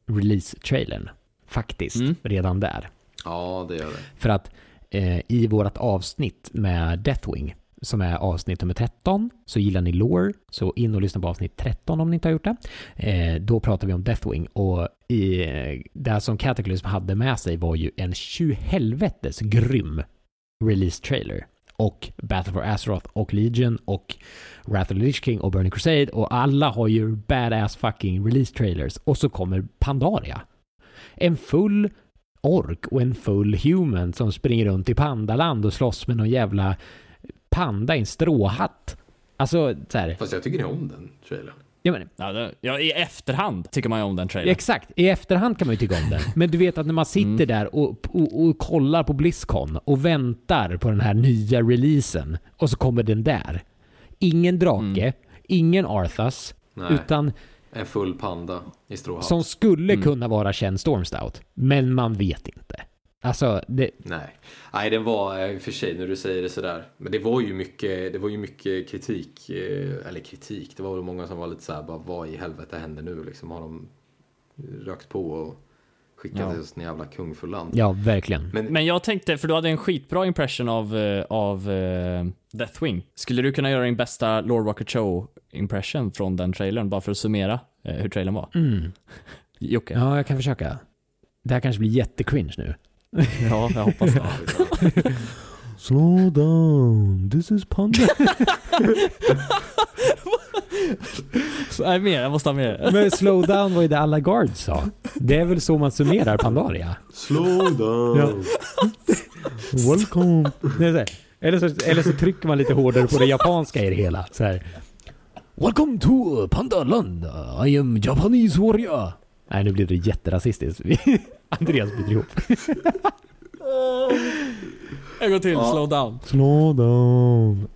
release-trailern. Faktiskt, Mm. redan där. ja, det gör det. För att eh, i vårt avsnitt med Deathwing, som är avsnitt nummer 13, så gillar ni lore, så in och lyssna på avsnitt 13 om ni inte har gjort det. Eh, då pratar vi om Deathwing och i, eh, det som Cataclysm hade med sig var ju en tjuhelvetes grym release-trailer. Och Battle for Azeroth och Legion och Wrath of the Lich King och Burning Crusade och alla har ju badass fucking release-trailers. Och så kommer Pandaria. En full ork och en full human som springer runt i pandaland och slåss med någon jävla panda i en stråhatt. Alltså, så här. Fast jag tycker ni om den trailern. Ja, men, Ja, det, ja, i efterhand tycker man ju om den trailern. exakt, i efterhand kan man ju tycka om den. Men du vet att när man sitter Mm. där och, och, och kollar på Blizzcon och väntar på den här nya releasen och så kommer den där. Ingen drake, Mm. ingen Arthas, Nej, utan en full panda i stråhatt. som skulle Mm. kunna vara känd Stormstout. Men man vet inte. Alltså, det, Nej. Nej, den var eh, i och för sig när du säger det sådär. Men det var ju mycket, det var ju mycket kritik. eh, Eller kritik, det var väl många som var lite såhär bara vad i helvete händer nu liksom? Har de rökt på och skickat Ja. oss en jävla kung för land? ja, verkligen. Men, Men jag tänkte, för du hade en skitbra impression av, eh, av eh, Deathwing. Skulle du kunna göra din bästa Lord Rocket Show impression från den trailern, bara för att summera eh, hur trailern var? Mm. Jocke? Ja, jag kan försöka. Det här kanske blir jättecringe nu. Ja, jag hoppas det. Slow down, this is Panda. Nej mer, jag måste ha mer. Men slow down var ju det alla guards sa. Det är väl så man summerar Pandaria? Slow down. Ja. Welcome. Det är så här. Eller, så, eller så trycker man lite hårdare på det japanska i det hela. Så här. Welcome to Pandaland. I am Japanese warrior. Nej, nu blir det jätterasistiskt. Andreas biter ihop. En gång till, slow down. Slow down.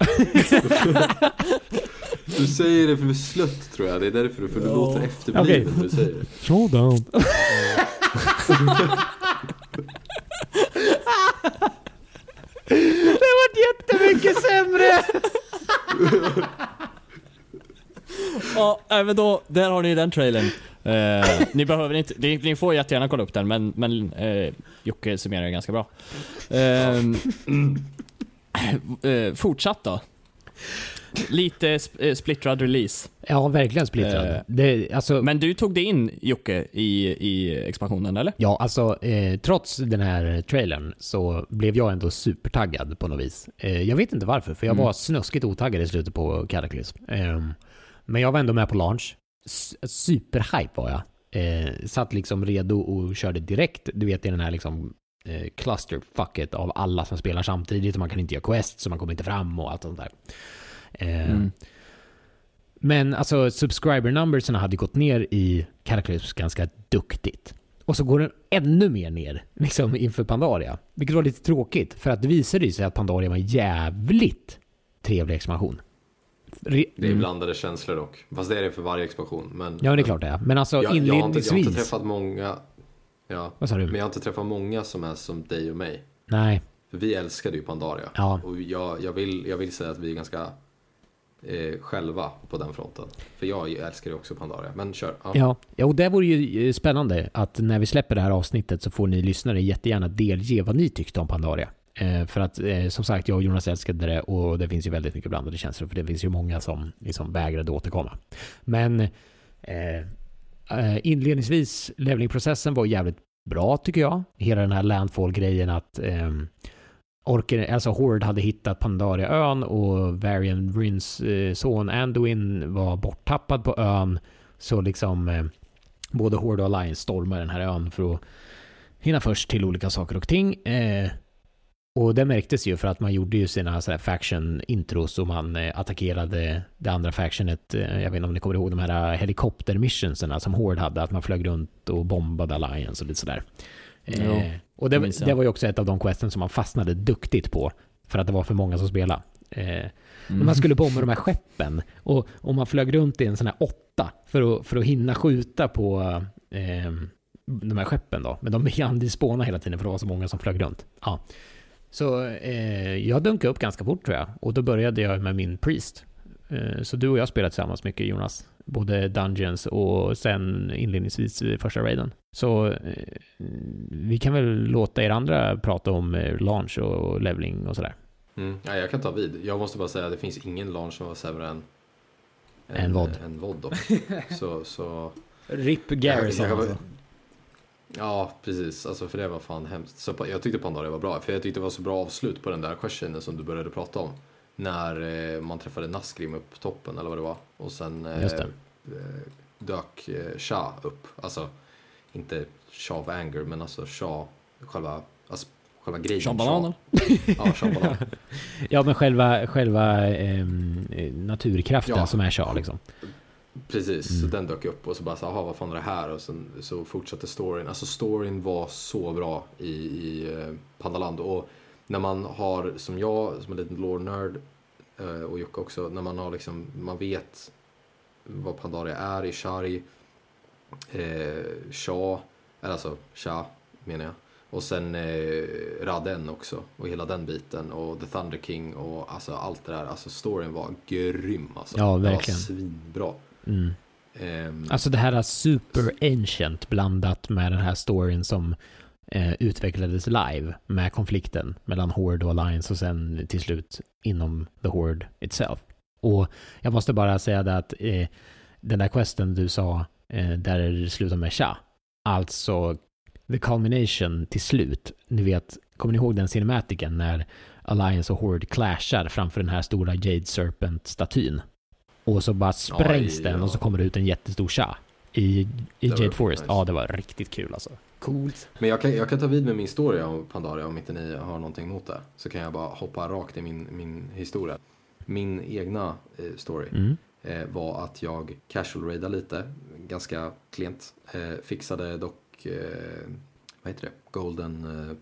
Du säger det för du är slött tror jag. Det är därför, för du låter efterbliven när du säger det. Slow down. det var jättemycket sämre! Ja, men då, där har ni den trailern. Eh, ni behöver inte, ni, ni får jättegärna kolla upp den men, men eh, Jocke summerar det ganska bra. Eh, eh, fortsatt då. Lite sp- eh, splittrad release. Ja, verkligen splittrad. Eh, det, alltså, Men du tog det in Jocke i, i expansionen eller? Ja, alltså eh, trots den här trailern så blev jag ändå supertaggad på något vis. Eh, jag vet inte varför, för jag Mm. var snuskigt otaggad i slutet på Cataclysm. Eh, men jag var ändå med på launch. Superhype var jag. Eh, satt liksom redo och körde direkt. Du vet i den här liksom eh, clusterfucket av alla som spelar samtidigt och man kan inte göra quest så man kommer inte fram och allt sånt där. Eh, Mm. Men alltså subscriber numbersen hade gått ner i Cataclysm ganska duktigt. Och så går den ännu mer ner liksom inför Pandaria. Vilket var lite tråkigt för att det visade sig att Pandaria var en jävligt trevlig expansion. Det är Mm. blandade känslor dock. Fast det är det för varje expansion. Men, Ja, det är klart det är. Men alltså Jag, jag, har inte, jag har inledningsvis... inte träffat många... Ja, Vad sa du? men jag har inte träffat många som är som dig och mig. Nej. För vi älskade ju Pandaria. Ja. Och jag, jag, vill, jag vill säga att vi är ganska eh, själva på den fronten. För jag älskar ju också Pandaria. Men kör. Ja. Ja, ja, och det vore ju eh, spännande att när vi släpper det här avsnittet så får ni lyssnare jättegärna delge vad ni tyckte om Pandaria. Eh, för att eh, som sagt, jag och Jonas älskade det och det finns ju väldigt mycket blandade känslor för det finns ju många som liksom vägrade återkomma. Men eh, eh inledningsvis, levelingprocessen var jävligt bra tycker jag. Hela den här landfall-grejen att eh, Orken, alltså Horde hade hittat Pandaria-ön och Varian Ryns eh, son Anduin var borttappad på ön. Så liksom eh, både Horde och Alliance stormar den här ön för att hinna först till olika saker och ting. Eh, och det märktes ju för att man gjorde ju sina sådär faction-intros och man eh, attackerade det andra factionet. Eh, jag vet inte om ni kommer ihåg de här eh, helikopter-missionserna som Horde hade, att man flög runt och bombade Alliance och lite sådär. Jo, Eh, och det det, var ju också ett av de questen som man fastnade duktigt på. För att det var för många som spelade. Eh, Mm. man skulle bomba de här skeppen och, och man flög runt i en sån här åtta för att, för att hinna skjuta på eh, de här skeppen då. Men de hann spåna hela tiden för det var så många som flög runt. Ja. Så eh, jag dunkade upp ganska fort tror jag. Och då började jag med min Priest. Eh, så du och jag spelade tillsammans mycket Jonas. Både Dungeons och sen inledningsvis första raiden. Så eh, vi kan väl låta er andra prata om eh, launch och leveling och sådär. Mm. Ja, jag kan ta vid. Jag måste bara säga att det finns ingen launch som var sämre än En VOD. En VOD så, så... RIP Garrison, alltså. Ja, precis. Alltså för det var fan hemskt. Så jag tyckte Pandaria var bra. För jag tyckte det var så bra avslut på den där questionen som du började prata om. När eh, man träffade Naskrim upp på toppen eller vad det var. Och sen eh, eh, dök Shah upp. Alltså inte Shah of Anger men alltså Shah, själva, alltså, själva grejen. Shah. Ja, Shah banan. Ja, men själva, själva eh, naturkraften Ja. som är Shah liksom. Precis, så den dök upp och så bara så aha, vad fan är det här? Och sen så fortsatte storyn. Alltså storyn var så bra i, i eh, Pandaland. Och när man har, som jag, som en liten lore-nörd eh, och Jocke också, när man har liksom, man vet vad Pandaria är i Shari, eh, Shah, eller alltså Shah menar jag. Och sen eh, Raden också och hela den biten och The Thunder King och alltså allt det där. Alltså storyn var grym alltså. Ja, Den var verkligen. svinbra. Mm. Ehm, Alltså det här är super ancient blandat med den här storyn som eh, utvecklades live med konflikten mellan Horde och Alliance och sen till slut inom The Horde itself. Och jag måste bara säga det att eh, den där questen du sa eh, där det slutar med Sha, alltså the culmination till slut, ni vet kommer ni ihåg den cinematiken när Alliance och Horde clashar framför den här stora Jade Serpent-statyn? Och så bara sprängs den och så kommer det ut en jättestor Sha i, i var Jade Forest. nice. Ja, det var riktigt kul alltså. Coolt. Men jag kan, jag kan ta vid med min story om Pandaria om inte ni har någonting emot det. Så kan jag bara hoppa rakt i min, min historia. Min egna eh, story Mm. eh, var att jag casual raidade lite, ganska klent. Eh, fixade dock, eh, vad heter det, Golden eh,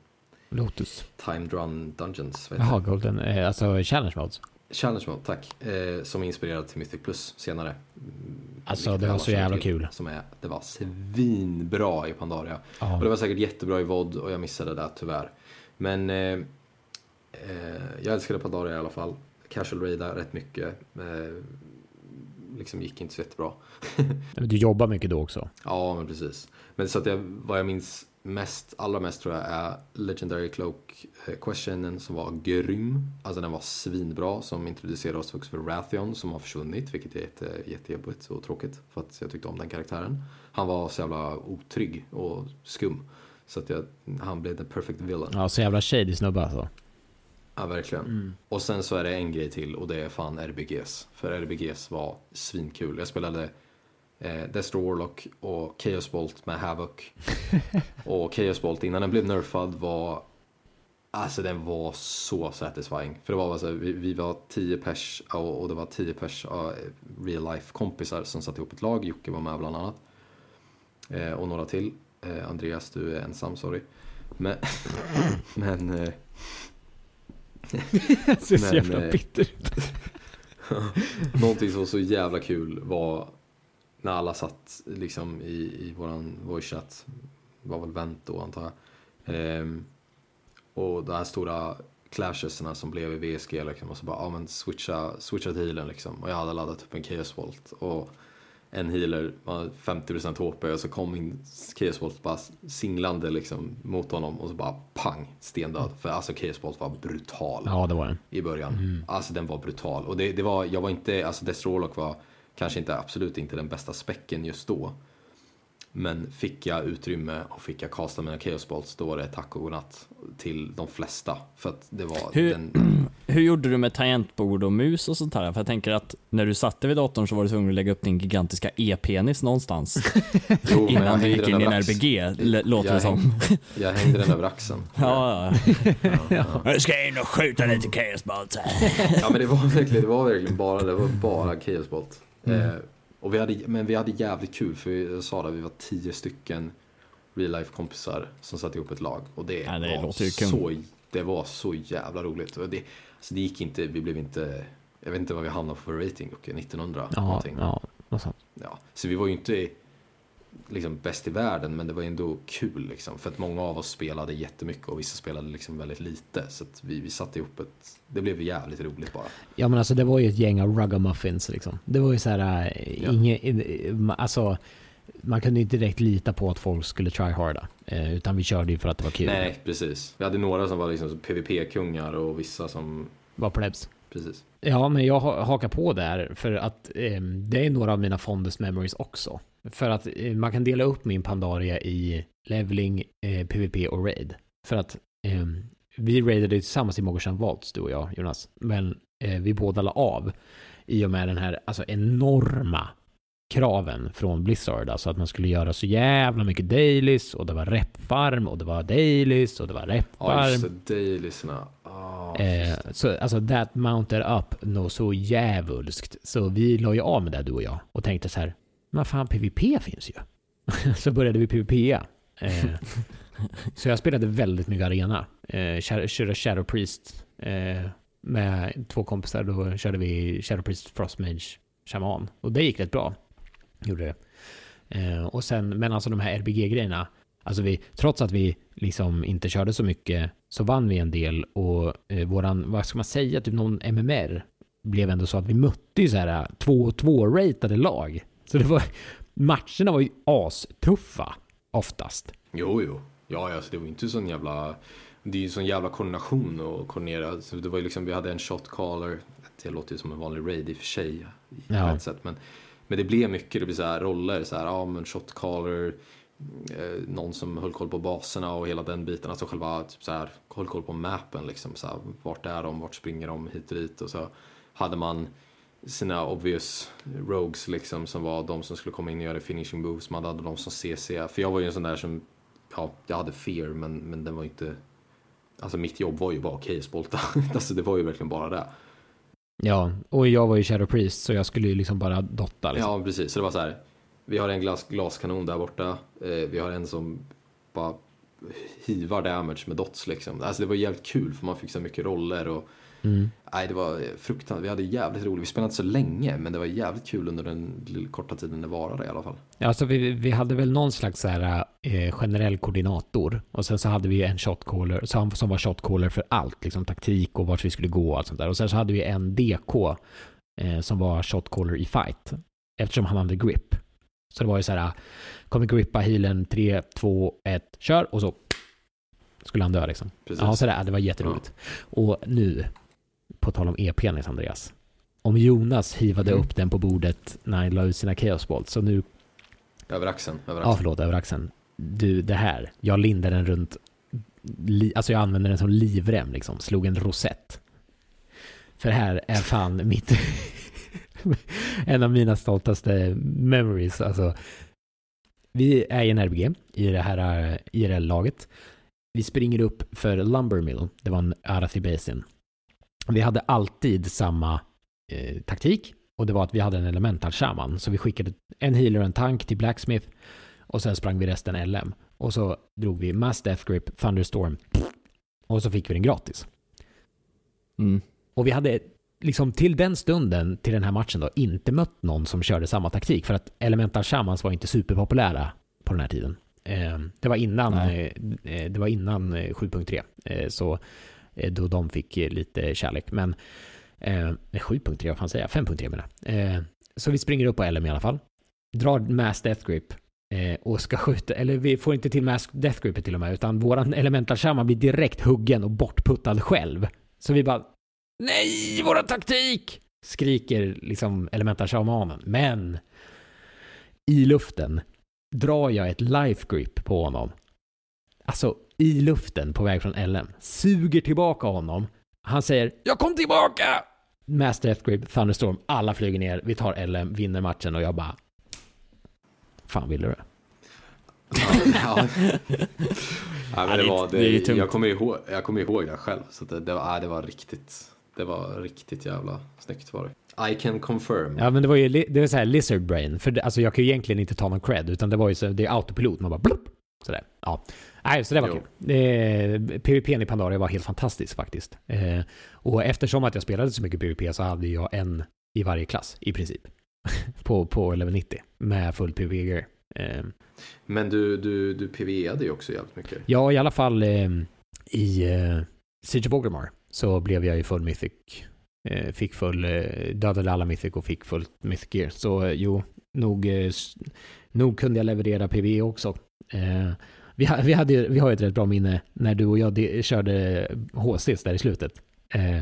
Lotus. Timed Run Dungeons. Jaha? Golden. Eh, alltså Challenge Modes. Challenge Mode, tack. Eh, som är inspirerad till Mythic Plus senare. Mm, Alltså, det var så jävla kul. Som är, det var svinbra i Pandaria. Ja. Och det var säkert jättebra i VOD och jag missade det tyvärr. Men eh, eh, jag älskade Pandaria i alla fall. Casual raida rätt mycket. Eh, liksom gick inte så jättebra. Du jobbar mycket då också. Ja, men precis. Men så att jag, vad jag minns mest, allra mest tror jag är Legendary Cloak eh, questionen som var grym. Alltså den var svinbra som introducerade oss också för Rathion som har försvunnit, vilket är jätte, jättejobbigt och tråkigt för att jag tyckte om den karaktären. Han var så jävla otrygg och skum. Så att jag, han blev the perfect villain. Ja, Ja, så jävla shady snubbe alltså. verkligen. Och sen så är det en grej till och det är fan RBGs. För RBGs var svinkul. Jag spelade eh, Destro Warlock och Chaos Bolt med Havoc. och Chaos Bolt innan den blev nerfad var Alltså den var så satisfying. För det var alltså, vi, vi var 10 pers och, och det var 10 pers uh, real life kompisar som satte ihop ett lag. Jocke var med bland annat. Eh, och några till. Eh, Andreas, du är ensam, sorry. Men, men eh, ser så jävla eh, bitter ut. Någonting som var så jävla kul var när alla satt liksom i, i våran voice chat. var väl vänt då antar jag. Ehm, och de här stora clashesna som blev i VSG liksom. Och så bara, ja men switcha, switcha till healen liksom. Och jag hade laddat upp en Chaos Volt. Och en healer var 50% HP och så kom min Chaos Volt bara singlande liksom mot honom och så bara pang, stendöd. För alltså Chaos Volt var brutal Ja, det var den. i början. Alltså den var brutal. Och det, det var, jag var inte, alltså Death Warlock var kanske inte, absolut inte den bästa späcken just då. Men fick jag utrymme och fick jag kasta mina Chaos Bolts, då var det tack och godnatt till de flesta. För att det var Hur- den... Hur gjorde du med tangentbord och mus och sånt här? För jag tänker att när du satte vid datorn så var du tvungen att lägga upp din gigantiska e-penis någonstans Jo, men jag innan du gick in i en. RBG, låter jag det som. Hängde, jag hängde den över axeln. Ja, ja. Jag ska in och skjuta lite chaos bolts här. Ja men det var verkligen, det var verkligen bara, det var bara Chaos Bolt. Mm. Eh, och vi hade, men vi hade jävligt kul för jag sa det, vi var tio stycken real life kompisar som satte ihop ett lag. Och det, Ja, det var, så, det var så jävla roligt. Och det, alltså det gick inte, vi blev inte, jag vet inte vad vi hamnade på för rating, och 1900 Ja, någonting. ja, något sånt. Ja, så vi var ju inte liksom bäst i världen men det var ändå kul liksom. För att många av oss spelade jättemycket och vissa spelade liksom väldigt lite. Så vi, vi satte ihop ett, det blev jävligt roligt bara. Ja men alltså det var ju ett gäng av ruggamuffins liksom. Det var ju så här, äh, Ja. inge, eh, alltså man kunde inte direkt lita på att folk skulle tryharda. Eh, utan vi körde ju för att det var kul. Nej, precis. Vi hade några som var liksom PVP-kungar och vissa som, Var plebs. precis. Ja, men jag ha- hakar på där för att eh, det är några av mina fondest memories också. För att eh, man kan dela upp min Pandaria i leveling, eh, PVP och raid. För att eh, vi raidade tillsammans i Mogoshan Vaults, du och jag, Jonas. Men eh, vi båda la av i och med den här alltså, enorma kraven från Blizzard. Alltså att man skulle göra så jävla mycket dailies och det var repfarm och det var dailies och det var Ja, repfarm. Dailisarna. Ah, Eh, så alltså that mounted up något så djävulskt. Så vi la ju av med det du och jag och tänkte så här, men fan PVP finns ju. så började vi PVP. Eh, så jag spelade väldigt mycket arena. Eh, körde Shadow Priest eh, med två kompisar. Då körde vi Shadow Priest Frostmage Shaman. Och det gick rätt bra. Gjorde det. Eh, och sen, men alltså de här RBG-grejerna. Alltså vi, trots att vi liksom inte körde så mycket så vann vi en del och eh, våran, vad ska man säga, typ någon MMR blev ändå så att vi mötte ju så här 2-2-ratade lag. Så det var, matcherna var ju astuffa oftast. Jo, jo. Ja, ja, så det var inte sån jävla... Det är ju sån jävla koordination och koordinera. Så det var ju liksom, vi hade en shot caller. Det låter ju som en vanlig raid i och för sig. I Ja. ett sätt, men, men det blev mycket, det blir så här roller. Så här, ja men shot caller. eh, någon som höll koll på baserna och hela den biten. Alltså själva typ så här, höll koll på mappen liksom. Så här, vart är de, vart springer de hit och dit. Och så hade man sina obvious rogues liksom som var de som skulle komma in och göra finishing moves. Man hade de som CC. För jag var ju en sån där som, ja, jag hade fear men, men den var inte, alltså mitt jobb var ju bara case-bolta. alltså det var ju verkligen bara det. Ja, och jag var ju Shadow Priest så jag skulle ju liksom bara dotta liksom. Ja, precis. Så det var så här. Vi har en glas, glaskanon där borta. Eh, vi har en som bara hivar damage med dots liksom. Alltså det var jävligt kul för man fick så mycket roller och Mm. nej, det var fruktansvärt. Vi hade jävligt roligt. Vi spelade inte så länge, men det var jävligt kul under den korta tiden det varade i alla fall. Ja, alltså vi, vi hade väl någon slags så här, eh, generell koordinator och sen så hade vi en shotcaller som, som var shotcaller för allt, liksom taktik och vart vi skulle gå och allt sånt där. Och sen så hade vi en DK eh, som var shotcaller i fight eftersom han hade grip. Så det var ju så här, kommer grippa healen 3, 2, 1, kör och så skulle han dö liksom. Precis. Ja, så där, det var jätteroligt. Och nu, på tal om EP-penis Andreas. Om Jonas hivade Mm. upp den på bordet när han la ut sina chaos balls, så nu Över axeln. Över Ja, axeln. förlåt, över axeln. Du, det här. Jag lindade den runt... Li, alltså jag använde den som livrem liksom. Slog en rosett. För här är fan mitt... en av mina stoltaste memories. Alltså, vi är i en RBG i det här eh, IRL-laget. Vi springer upp för Lumbermill. Det var en Arathi Basin. Vi hade alltid samma eh, taktik. Och det var att vi hade en elemental shaman. Så vi skickade en healer och en tank till Blacksmith. Och sen sprang vi resten LM. Och så drog vi Mass Death Grip, Thunderstorm. Och så fick vi den gratis. Mm. Och vi hade liksom till den stunden, till den här matchen då, inte mött någon som körde samma taktik. För att Elemental Shamans var inte superpopulära på den här tiden. Eh, Det var innan, Nej. eh, det var innan eh, 7.3. Eh, Så eh, Eh, då de fick eh, lite kärlek. Men eh, 7.3, vad fan säger jag? 5.3 menar jag. Eh, Så vi springer upp på LM i alla fall. Drar Mass Death Grip eh, och ska skjuta, eller vi får inte till Mass Death Gripet till och med, utan våran Elemental Shaman blir direkt huggen och bortputtad själv. Så vi bara Nej, våran taktik! Skriker liksom Elemental Shamanen. Men i luften drar jag ett life grip på honom. Alltså i luften på väg från LM. Suger tillbaka honom. Han säger “Jag kom tillbaka!” Mass Death Grip, Thunderstorm, alla flyger ner. Vi tar LM, vinner matchen och jag bara Fan vill du det? ja. ja, men det var, det det, jag, kommer ihåg, jag kommer ihåg det själv. Så det, det, var, det var riktigt, det var riktigt jävla snyggt var det. I can confirm. Ja men det var ju det var så här lizard brain. För det, alltså jag kan ju egentligen inte ta någon cred utan det var ju så, det är autopilot. Man bara blup, Sådär. Ja. Nej, så det var Jo. kul. Eh, PVPn i Pandaria var helt fantastisk faktiskt. Eh, och eftersom att jag spelade så mycket PVP så hade jag en i varje klass i princip. på, på level 90 med full PVP. Eh, Men du, du, du PVEade ju också jävligt mycket. ja, i alla fall eh, i eh, Siege of Orgrimmar så blev jag ju full mythic. Eh, fick full, eh, dödade alla mythic och fick fullt mythic gear. Så eh, jo, nog, nog kunde jag leverera PVE också. Vi, vi, hade, ju- vi har ju ett rätt bra minne när du och jag de, körde HCs där i slutet. Eh,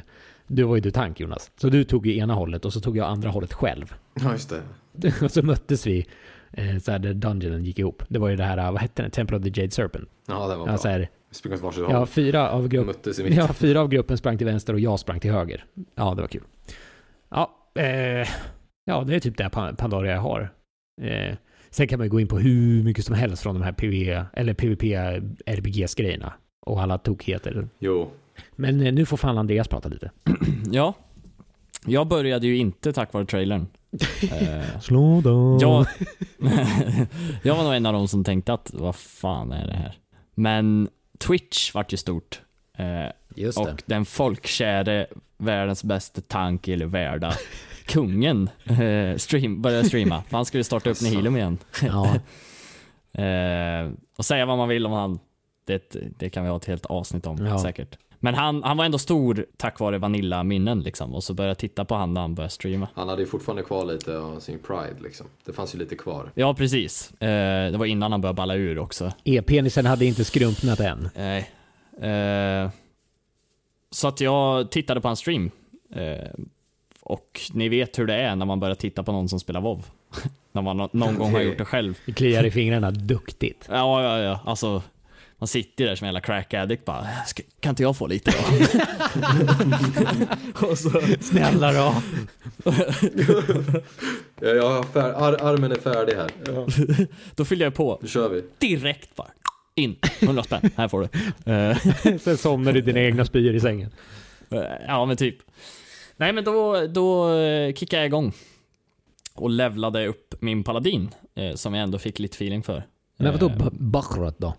du var ju du tank Jonas. Så du tog ju ena hållet och så tog jag andra hållet själv. Ja, just det. och så möttes vi eh, så här där dungeonen gick ihop. Det var ju det här, vad hette den? Temple of the Jade Serpent. Ja, det var Ja, bra. här, Vi sprang åt varsitt ja, håll. fyra av mitten. Ja, fyra av gruppen sprang till vänster och jag sprang till höger. Ja, det var kul. Ja, eh, ja det är typ det Pan- Pandaria jag har. Eh, sen kan man ju gå in på hur mycket som helst från de här PV, eller PVP RBGs-grejerna. Och alla tokigheter. Jo. Men eh, nu får fan Andreas prata lite. Ja. Jag började ju inte tack vare trailern. Eh, Slå då. jag, jag var nog en av de som tänkte att vad fan är det här? Men Twitch vart ju stort. Det. och den folkkäre, världens bästa tank eller värda, kungen, eh, stream, började streama. För han skulle starta upp Nihilum igen. Ja, Eh, och säga vad man vill om han, det, det kan vi ha ett helt avsnitt om Ja. säkert. Men han, han var ändå stor tack vare Vanilla-minnen liksom. Och så började jag titta på han när han började streama. Han hade ju fortfarande kvar lite av sin pride liksom. Det fanns ju lite kvar. Ja, precis. Eh, det var innan han började balla ur också. E-penisen hade inte skrumpnat än. Nej. Eh, så att jag tittade på hans stream. Eh, och ni vet hur det är när man börjar titta på någon som spelar WoW. När man nå- någon gång har gjort det själv. Det kliar i fingrarna duktigt. Ja, ja, ja. Alltså, man sitter där som en jävla crack addict bara, "Ska- kan inte jag få lite då? och så, Snälla då. Ja, jag har fär- ar- armen är färdig här. då fyller jag på Nu kör vi. direkt bara. In, 100 spänn, här får du. Sen somnar du dina egna spyor i sängen. Eh, Ja men typ. Nej men då, då eh, kickade jag igång. Och levlade upp min paladin. Eh, som jag ändå fick lite feeling för. Men vadå Eh, B- Bachrot då?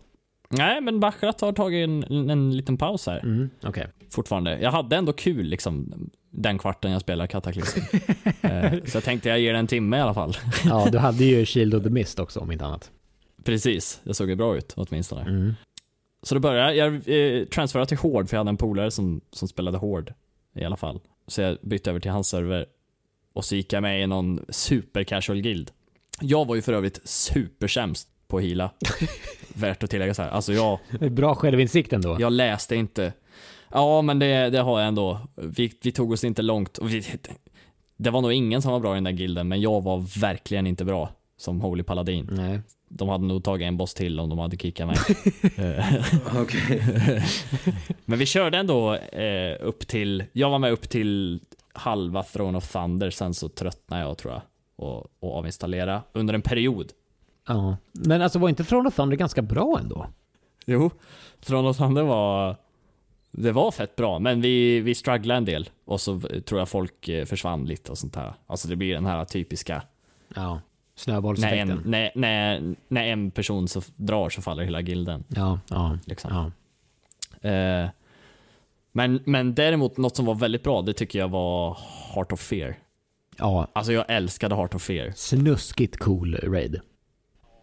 Nej men Baccarat har tagit en, en liten paus här. Mm, okej. Fortfarande. Jag hade ändå kul liksom. Den kvarten jag spelade Kataklysm. eh, så jag tänkte jag ger det en timme i alla fall. Ja, du hade ju Shield of the Mist också om inte annat. Precis, det såg ju bra ut åtminstone. Mm. Så då började jag, jag eh, transferade till Hård för jag hade en polare som, som spelade Hård i alla fall. Så jag bytte över till hans server och så gick jag med i någon super casual guild. Jag var ju för övrigt supersämst på heala. Värt att tillägga så här. Alltså jag, Det är Bra självinsikt ändå. jag läste inte. Ja men det, det har jag ändå. Vi, vi tog oss inte långt. Vi, det var nog ingen som var bra i den där gilden men jag var verkligen inte bra som Holy Paladin. Nej. De hade nog tagit en boss till om de hade kickat mig. Eh. Men vi körde ändå eh, upp till, jag var med upp till halva Throne of Thunder, sen så tröttnade jag tror jag. Och, och avinstallera under en period. Ja. Men alltså var inte Throne of Thunder ganska bra ändå? Jo, Throne of Thunder var, det var fett bra, men vi, vi strugglade en del. Och så tror jag folk eh, försvann lite och sånt här. Alltså det blir den här typiska, Ja. Snöbollseffekten. en, när, när, när en person så drar så faller hela gilden. Ja, ja. Liksom. ja. Eh, men, men däremot något som var väldigt bra, det tycker jag var Heart of Fear. Ja, Alltså jag älskade Heart of Fear. snuskigt cool raid.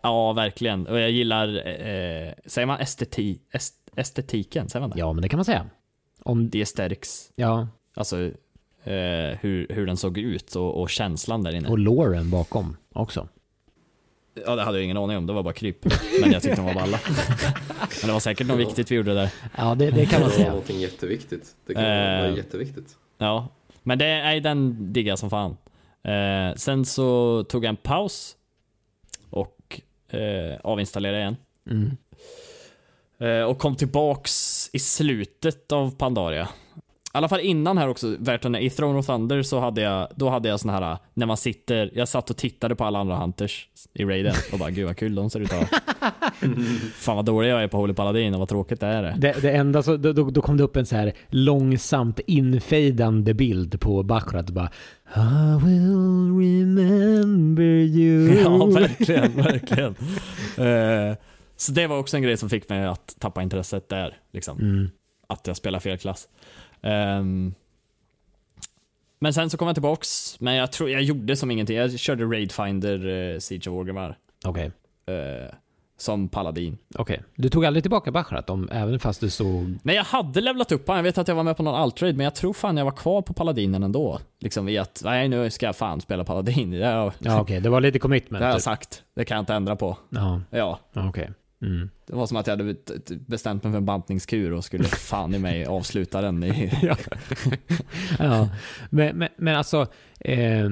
Ja, verkligen. Och jag gillar, eh, säger man esteti, est, estetiken? Säger man det? Ja, men det kan man säga. Om, The aesthetics. ja, Alltså eh, hur, hur den såg ut och, och känslan där inne. och Lauren bakom också. Ja, det hade jag ingen aning om. Det var bara kryp. Men jag tyckte de var balla. Men det var säkert något viktigt vi gjorde där. Ja, det, det kan man Det var säga. någonting jätteviktigt. Det kan Eh. vara jätteviktigt. Ja, men det är den diggar som fan. Eh, sen så tog jag en paus och eh, avinstallerade igen. Mm. Eh, och kom tillbaks i slutet av Pandaria. I alla fall innan här också, nämna, i Throne of Thunder så hade jag, då hade jag sån här, när man sitter, jag satt och tittade på alla andra hunters i raiden och bara gud vad kul de ser ut att. Fan vad dålig jag är på Holy Paladin och vad tråkigt det är det. Det, det enda så, då, då då kom det upp en så här långsamt infejdande bild på Bachrad bara I will remember you. Ja, verkligen, verkligen. Eh, så det var också en grej som fick mig att tappa intresset där, liksom. Mm. Att jag spelar fel klass. Ehm, men sen så kom jag tillbaks, men jag tror jag gjorde som ingenting. Jag körde Raidfinder uh, Siege of Orgrimmar Okej, eh, som paladin. okej. Du tog aldrig tillbaka Bachrad om, även fast du såg... Nej, jag hade levlat upp han. Jag vet att jag var med på någon alt-raid, men jag tror fan jag var kvar på paladinen ändå. Liksom i att, nej nu ska jag fan spela paladin. Ja okej, det var lite commitment. det har jag typ. sagt. Det kan jag inte ändra på. Ja, Ja, okej. Mm. Det var som att jag hade bestämt mig för en bantningskur och skulle fan i mig avsluta den i... Ja, men, men, men alltså, eh,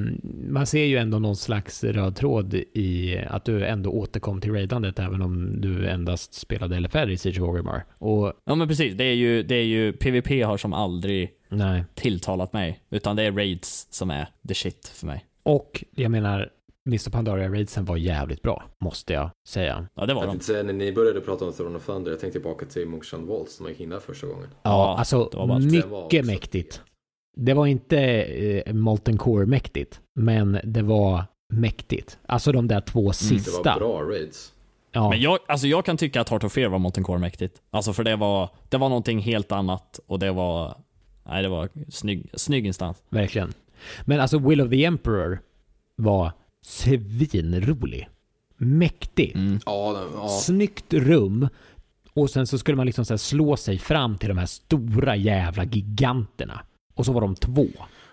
man ser ju ändå någon slags röd tråd i att du ändå återkom till raidandet även om du endast spelade LFR i Siege of Orgrimmar. Och Ja men precis, det är ju, det är ju, PVP har som aldrig nej, tilltalat mig. Utan det är raids som är the shit för mig. och jag menar, Mr. Pandaria raidsen var jävligt bra, måste jag säga. Ja det var Jag de. säga när ni började prata om Throne of Thunder, jag tänkte tillbaka till Monkshund Waltz som jag gick in där första gången. Ja, Ja, alltså det var bara- det var mycket mäktigt. Det var inte eh, Molten Core mäktigt, men det var mäktigt. Alltså de där två Det sista. var bra raids. Ja, Men jag, alltså jag kan tycka att Heart of Fear var Molten Core mäktigt. Alltså för det var, det var någonting helt annat och det var, nej det var snygg, snygg instans. verkligen. Men alltså Will of the Emperor var svinrolig. Mäktig. Mm. Ja, ja. Snyggt rum. Och sen så skulle man liksom så slå sig fram till de här stora jävla giganterna. Och så var de två.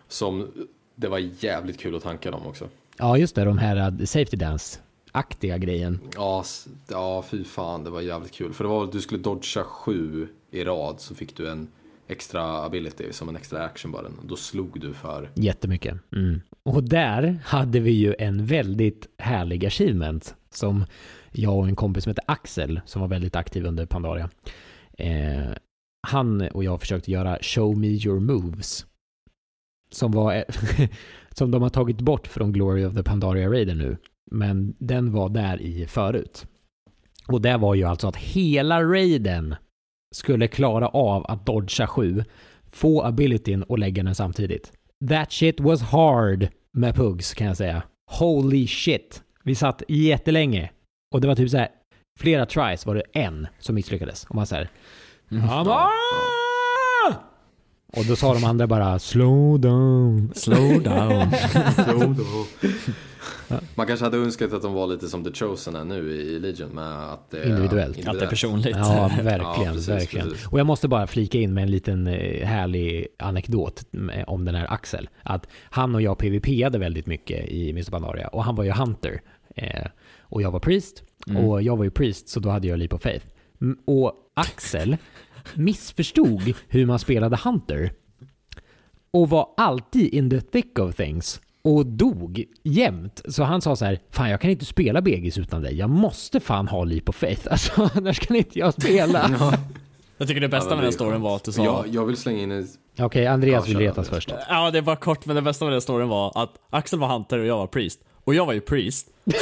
Som, det var jävligt kul att tanka dem också. Ja, just det. De här uh, Safety Dance-aktiga grejen. Ja, ja, fy fan, det var jävligt kul. För det var du skulle dodga sju i rad så fick du en extra ability, som en extra action bara. Då slog du för... Jättemycket. Mm. Och där hade vi ju en väldigt härlig achievement som jag och en kompis som heter Axel, som var väldigt aktiv under Pandaria. Eh, han och jag försökte göra Show Me Your Moves. Som var, e- som de har tagit bort från Glory of the Pandaria Raider nu. Men den var där i förut. Och det var ju alltså att hela raiden skulle klara av att dodga 7, få abilityn och lägga den samtidigt. That shit was hard med Pugs kan jag säga. Holy shit. Vi satt jättelänge och det var typ så här flera tries var det en som misslyckades. Och man såhär on! Och då sa de andra bara slow down. Slow down. Man kanske hade önskat att de var lite som The Chosen är nu i Legion med att det är Individuellt. Att det är personligt. Ja, Ja, verkligen, precis, verkligen. precis. Och jag måste bara flika in med en liten eh, härlig anekdot med- om den här Axel. Att han och jag PVP-ade väldigt mycket i Mr. Pandaria och han var ju Hunter. Eh, och jag var Priest. Mm. Och jag var ju Priest, så då hade jag Leap of Faith. Och Axel missförstod hur man spelade Hunter. Och var alltid in the thick of things. Och dog jämt. Så han sa så här, fan jag kan inte spela Begis utan dig. Jag måste fan ha Leap of Faith. Alltså annars kan inte jag spela. Jag tycker det Ja, bästa med det den är storyn var att du sa... Jag, jag vill slänga in en... Okej, Andreas Ja, vill retas först. Ja, det var kort, men det bästa med den storyn var att Axel var Hunter och jag var Priest. Och jag var ju Priest.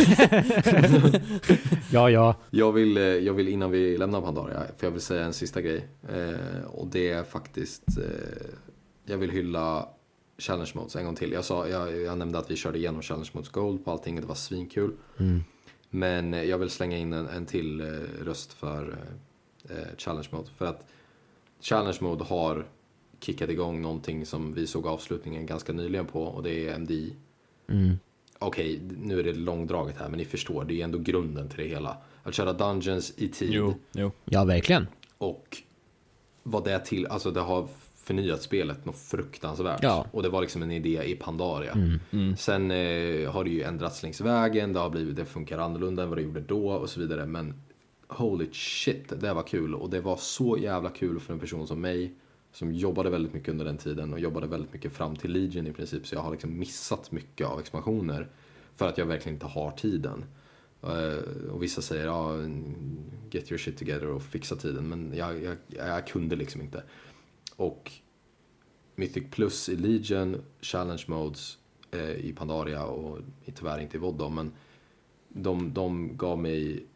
Ja, ja. Jag vill, eh, jag vill innan vi lämnar Pandaria, för jag vill säga en sista grej. Eh, och det är faktiskt, eh, jag vill hylla Challenge Modes en gång till. Jag, sa, jag, jag nämnde att vi körde igenom Challenge Modes Gold på allting och det var svinkul. Men eh, jag vill slänga in en, en till eh, röst för eh, eh, Challenge Mode. För att Challenge Mode har kickat igång någonting som vi såg avslutningen ganska nyligen på och det är MDI. Okej, nu är det långdraget här men ni förstår, det är ändå grunden till det hela. Att köra Dungeons i tid Jo, jo. Ja, verkligen. och vad det är till, alltså det har förnyat spelet något fruktansvärt. Ja. Och det var liksom en idé i Pandaria. Sen eh, har det ju ändrats längs vägen, det har blivit, det funkar annorlunda än vad det gjorde då och så vidare. Men holy shit, det var kul och det var så jävla kul för en person som mig som jobbade väldigt mycket under den tiden och jobbade väldigt mycket fram till Legion i princip. Så jag har liksom missat mycket av expansioner för att jag verkligen inte har tiden. Eh, Och vissa säger ja, get your shit together och fixa tiden. Men jag, jag, jag kunde liksom inte. Och Mythic Plus i Legion, Challenge Modes eh, i Pandaria och tyvärr inte i VOD då, men de, de gav mig,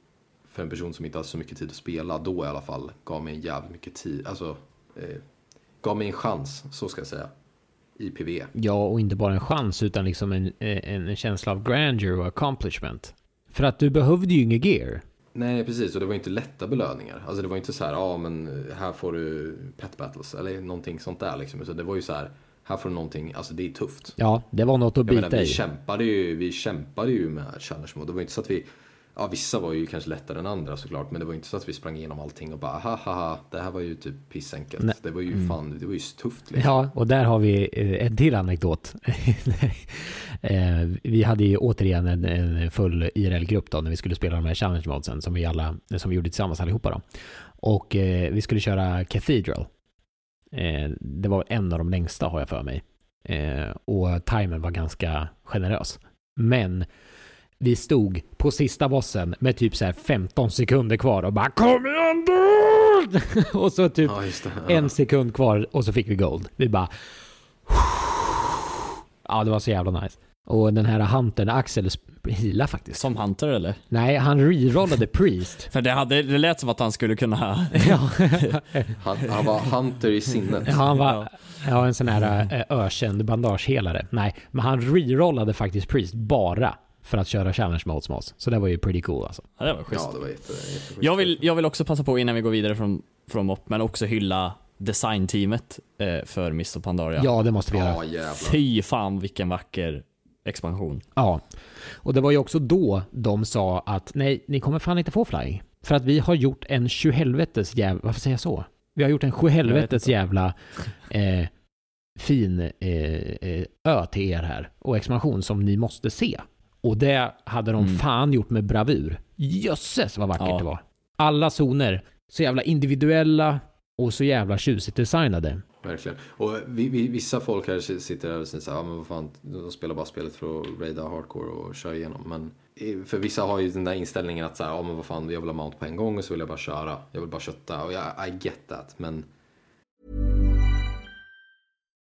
för en person som inte hade så mycket tid att spela, då i alla fall, gav mig en jävligt mycket tid, alltså eh, gav mig en chans, så ska jag säga, i PV. Ja, och inte bara en chans utan liksom en, en, en känsla av grandeur och accomplishment. För att du behövde ju inget gear. Nej, precis. Och det var inte lätta belöningar. Alltså det var inte så här, ja men här får du pet battles eller någonting sånt där liksom. Så det var ju så här, här får du någonting, alltså det är tufft. Ja, det var något att Jag menar, bita vi i. kämpade ju, vi kämpade ju med challenge mode. Det var inte så att vi, ja vissa var ju kanske lättare än andra såklart. Men det var inte så att vi sprang igenom allting och bara, ha ha ha, det här var ju typ pissenkelt. Nej. Det var ju fan, det var ju tufft liksom. Ja, och där har vi eh, en till anekdot. Eh, vi hade ju återigen en, en full IRL-grupp då när vi skulle spela de här challenge modesen som vi alla, som vi gjorde tillsammans allihopa då. Och eh, vi skulle köra Cathedral. Eh, det var en av de längsta har jag för mig. Eh, och timern var ganska generös. Men vi stod på sista bossen med typ så här 15 sekunder kvar och bara Kom igen du! och så typ Ja, det. Ja. en sekund kvar och så fick vi gold. Vi bara... Ja, det var så jävla nice. Och den här huntern, Axel, heala faktiskt. Som Hunter eller? Nej, han rerollade Priest. För det, hade, det lät som att han skulle kunna... ja, Han, han var hunter i sinnet. ja, han var ja, en sån här äh, ökänd bandagehelare. Nej, men han rerollade faktiskt Priest bara för att köra challenge modes med oss. Så det var ju pretty cool alltså. Ja, det var schysst. Ja, det var jätte. Jag vill, jag vill också passa på innan vi går vidare från, från MOP, men också hylla designteamet eh, för Mr. Pandaria. Ja, det måste vi göra. Jävlar. Fy fan vilken vacker expansion. Ja, och det var ju också då de sa att nej, ni kommer fan inte få flying. För att vi har gjort en sjuhelvetes jävla, varför säger jag så? Vi har gjort en sjuhelvetes jävla eh, fin eh, eh, ö till er här och expansion som ni måste se. Och det hade de Mm. fan gjort med bravur. Jösses vad vackert Ja. det var. Alla zoner, så jävla individuella, Och så jävla tjusigt designade. Verkligen. Och vi, vi, vissa folk här sitter där och säger så här, ja men vad fan, de spelar bara spelet för att raida hardcore och köra igenom. Men för vissa har ju den där inställningen att så här, ja men vad fan, jag vill ha mount på en gång och så vill jag bara köra. Jag vill bara kötta och jag, I get that. Men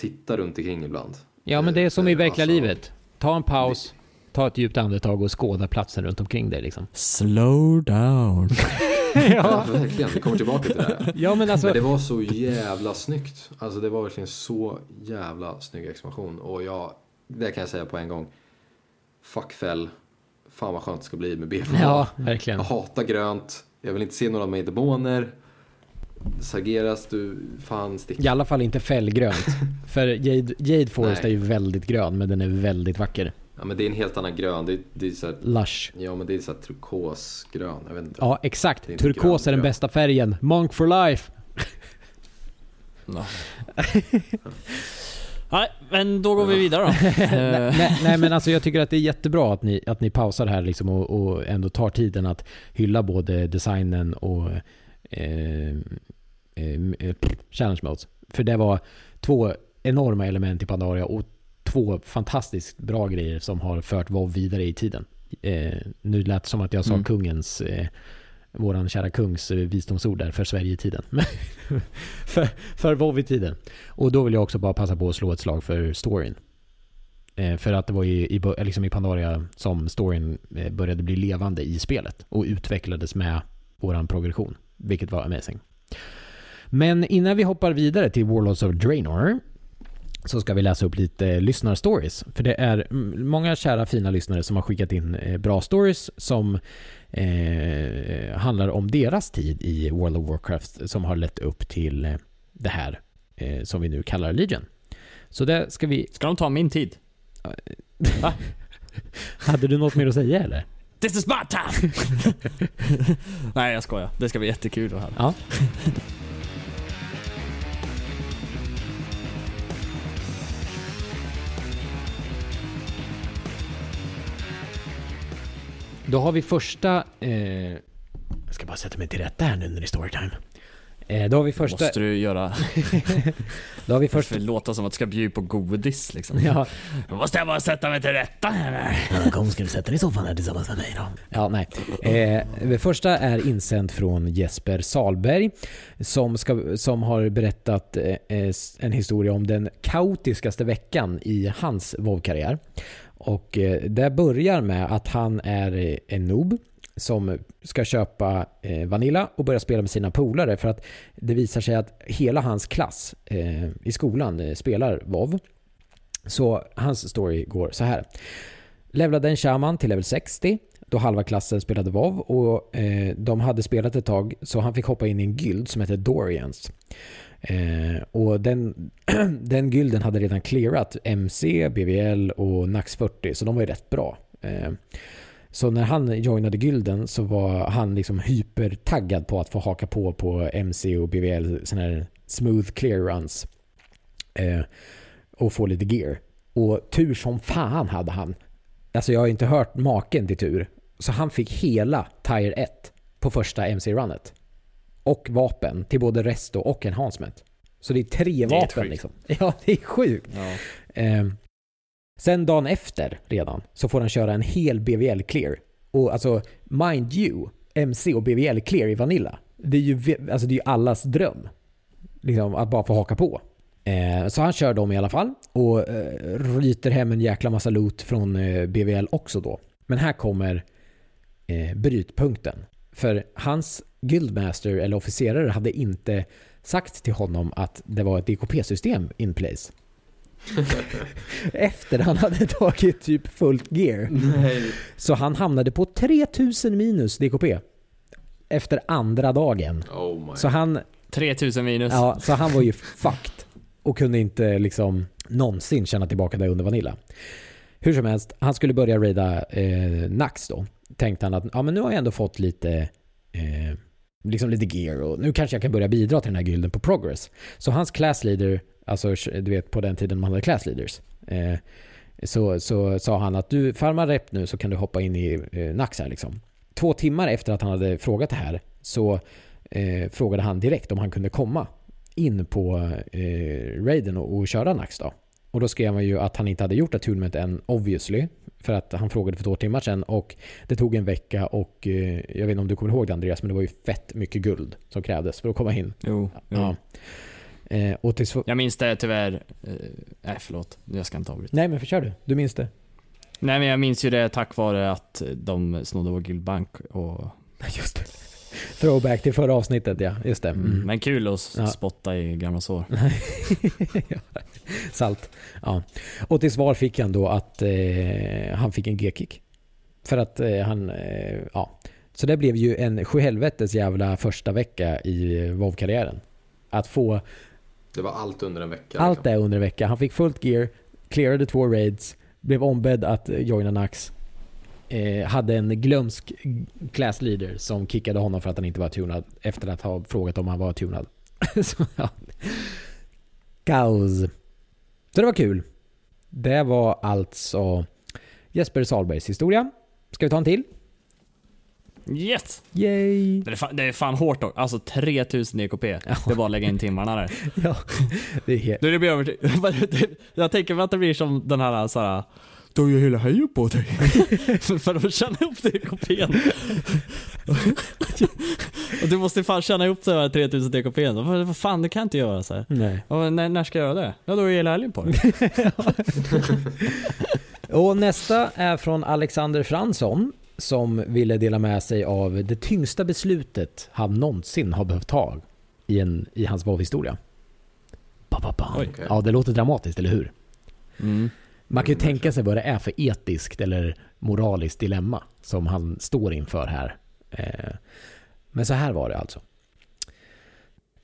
titta runt omkring ibland. Ja, men det är som i Eh, verkliga alltså, livet. Ta en paus, ta ett djupt andetag och skåda platsen runt omkring dig liksom. Slow down. Ja, verkligen. Vi kommer tillbaka till det här. Ja, men alltså... Men det var så jävla snyggt. Alltså det var verkligen så jävla snygg expansion. Och jag, det kan jag säga på en gång. Fuck fäll. Fan vad skönt det ska bli med BFA. Ja, verkligen. Jag hatar grönt. Jag vill inte se några med demoner. Sargeras, du fan stick. I alla fall inte fällgrönt. För Jade, Jade Forest Nej. är ju väldigt grön, men den är väldigt vacker. Ja men det är en helt annan grön. Det, det är så här, Lush. ja men det är så här turkosgrön. Jag vet inte. Ja, exakt. Är Turkos är den grön, bästa färgen. Monk for life. Nej, men då går vi vidare då. Eh, nej, nej men alltså jag tycker att det är jättebra att ni, att ni pausar här liksom och, och ändå tar tiden att hylla både designen och eh, eh, challenge modes. För det var två enorma element i Pandaria och två fantastiskt bra grejer som har fört WoW vidare i tiden. Eh, nu lät det som att jag sa Mm. kungens, eh, våran kära kungs eh, visdomsord där för Sverige i tiden. för, för WoW i tiden. Och då vill jag också bara passa på att slå ett slag för storyn. Eh, för att det var ju i, liksom i Pandaria som storyn eh, började bli levande i spelet och utvecklades med våran progression, vilket var amazing. Men innan vi hoppar vidare till Warlords of Draenor så ska vi läsa upp lite lyssnarstories. För det är många kära fina lyssnare som har skickat in eh, bra stories som eh, handlar om deras tid i World of Warcraft som har lett upp till eh, det här eh, som vi nu kallar Legion. Så det ska vi... Ska de ta min tid? Hade du något mer att säga eller? This is my time! Nej jag skojar. Det ska bli jättekul att höra. Ja. Då har vi första... Eh, jag ska bara sätta mig till rätta här nu när det är storytime. Eh, då har vi första... Måste du göra... Då har vi första... För det låter som att du ska bjuda på godis liksom. Ja, Då måste jag bara sätta mig till rätta här. Ja, Kom ska du sätta dig i soffan här tillsammans med mig då? Ja, nej. Eh, det första är insänd från Jesper Salberg som, ska, som har berättat eh, eh, en historia om den kaotiskaste veckan i hans WoW-karriär. Och eh, det börjar med att han är eh, en noob som ska köpa eh, Vanilla och börja spela med sina polare för att det visar sig att hela hans klass eh, i skolan eh, spelar WoW. Så hans story går så här. Levlade en shaman till level 60 då halva klassen spelade WoW och eh, de hade spelat ett tag så han fick hoppa in i en guild som heter Dorians. Eh, och den, den gylden hade redan clearat MC, BVL och Nax 40 så de var ju rätt bra. Eh, så när han joinade gylden så var han liksom hypertaggad på att få haka på på MC och BVL, sådana här smooth clear runs. Eh, och få lite gear. Och tur som fan hade han. Alltså jag har inte hört maken till tur. Så han fick hela Tire 1 på första MC-runnet. Och vapen till både resto och enhancement. Så det är tre Det är vapen liksom. Ja, det är sjukt. Ja. Eh, sen dagen efter redan så får han köra en hel BVL clear. Och alltså, mind you, MC och BVL clear i Vanilla. Det är ju, alltså, det är ju allas dröm. Liksom att bara få haka på. Eh, så han kör dem i alla fall och eh, ryter hem en jäkla massa loot från eh, BVL också då. Men här kommer eh, brytpunkten. För hans guildmaster eller officerare hade inte sagt till honom att det var ett DKP-system in place. Efter han hade tagit typ fullt gear. Nej. Så han hamnade på 3000 minus DKP. efter andra dagen. Oh my. Så han, 3000 minus. ja, så han var ju fucked och kunde inte liksom någonsin känna tillbaka det under Vanilla. Hur som helst, han skulle börja raida eh, Nax då. Tänkte han att ja, men nu har jag ändå fått lite, eh, liksom lite gear och nu kanske jag kan börja bidra till den här gilden på Progress. Så hans class leader, alltså du vet på den tiden man hade class leaders, eh, så, så sa han att du farmar rep nu så kan du hoppa in i eh, Nax här liksom. Två timmar efter att han hade frågat det här så eh, frågade han direkt om han kunde komma in på eh, raiden och, och köra Nax då. Och då skrev han ju att han inte hade gjort attunement än obviously. För att han frågade för två timmar sedan och det tog en vecka och eh, jag vet inte om du kommer ihåg det Andreas men det var ju fett mycket guld som krävdes för att komma in. Jo, jo. Ja. Eh, och till sv- Jag minns det tyvärr. eh, Nej förlåt, jag ska inte avbryta. Nej men försör du, du minns det? Nej men jag minns ju det tack vare att de snodde vår guildbank och... Just det. Throwback till förra avsnittet ja, just det. Mm. Mm. Men kul att Ja. spotta i gamla sår. Salt. Ja. Och till svar fick han då att eh, han fick en G-kick. För att eh, han, eh, ja. Så det blev ju en sjuhelvetes jävla första vecka i WoW-karriären. Att få Det var allt under en vecka. allt liksom. det under en vecka. Han fick fullt gear, clearade två raids, blev ombedd att eh, joina Nax. Eh, hade en glömsk class leader som kickade honom för att han inte var tunad efter att ha frågat om han var tunad. Så, ja. Kaos. Så det var kul. Det var alltså Jesper Salbergs historia. Ska vi ta en till? Yes! Yay! Det är fan, det är fan hårt dock. Alltså 3000 EKP. Det är bara att lägga in timmarna där. Ja, det är helt... Du, det blir över... Jag tänker mig att det blir som den här såhär... Du har ju hela höjen på dig. för att tjäna ihop till EKPn. Och du måste fan tjäna ihop de här 3000 EKPn. Vad fan, det kan jag inte göra så här. Nej. Och när, när ska jag göra det? Ja, då är hela helgen på det. Och nästa är från Alexander Fransson som ville dela med sig av det tyngsta beslutet han någonsin har behövt ta i, en, i hans WoW-historia. Ba, ba, ba. Oj. Okej. Ja, det låter dramatiskt, eller hur? Mm. Man kan ju tänka sig vad det är för etiskt eller moraliskt dilemma som han står inför här. Eh, Men så här var det alltså.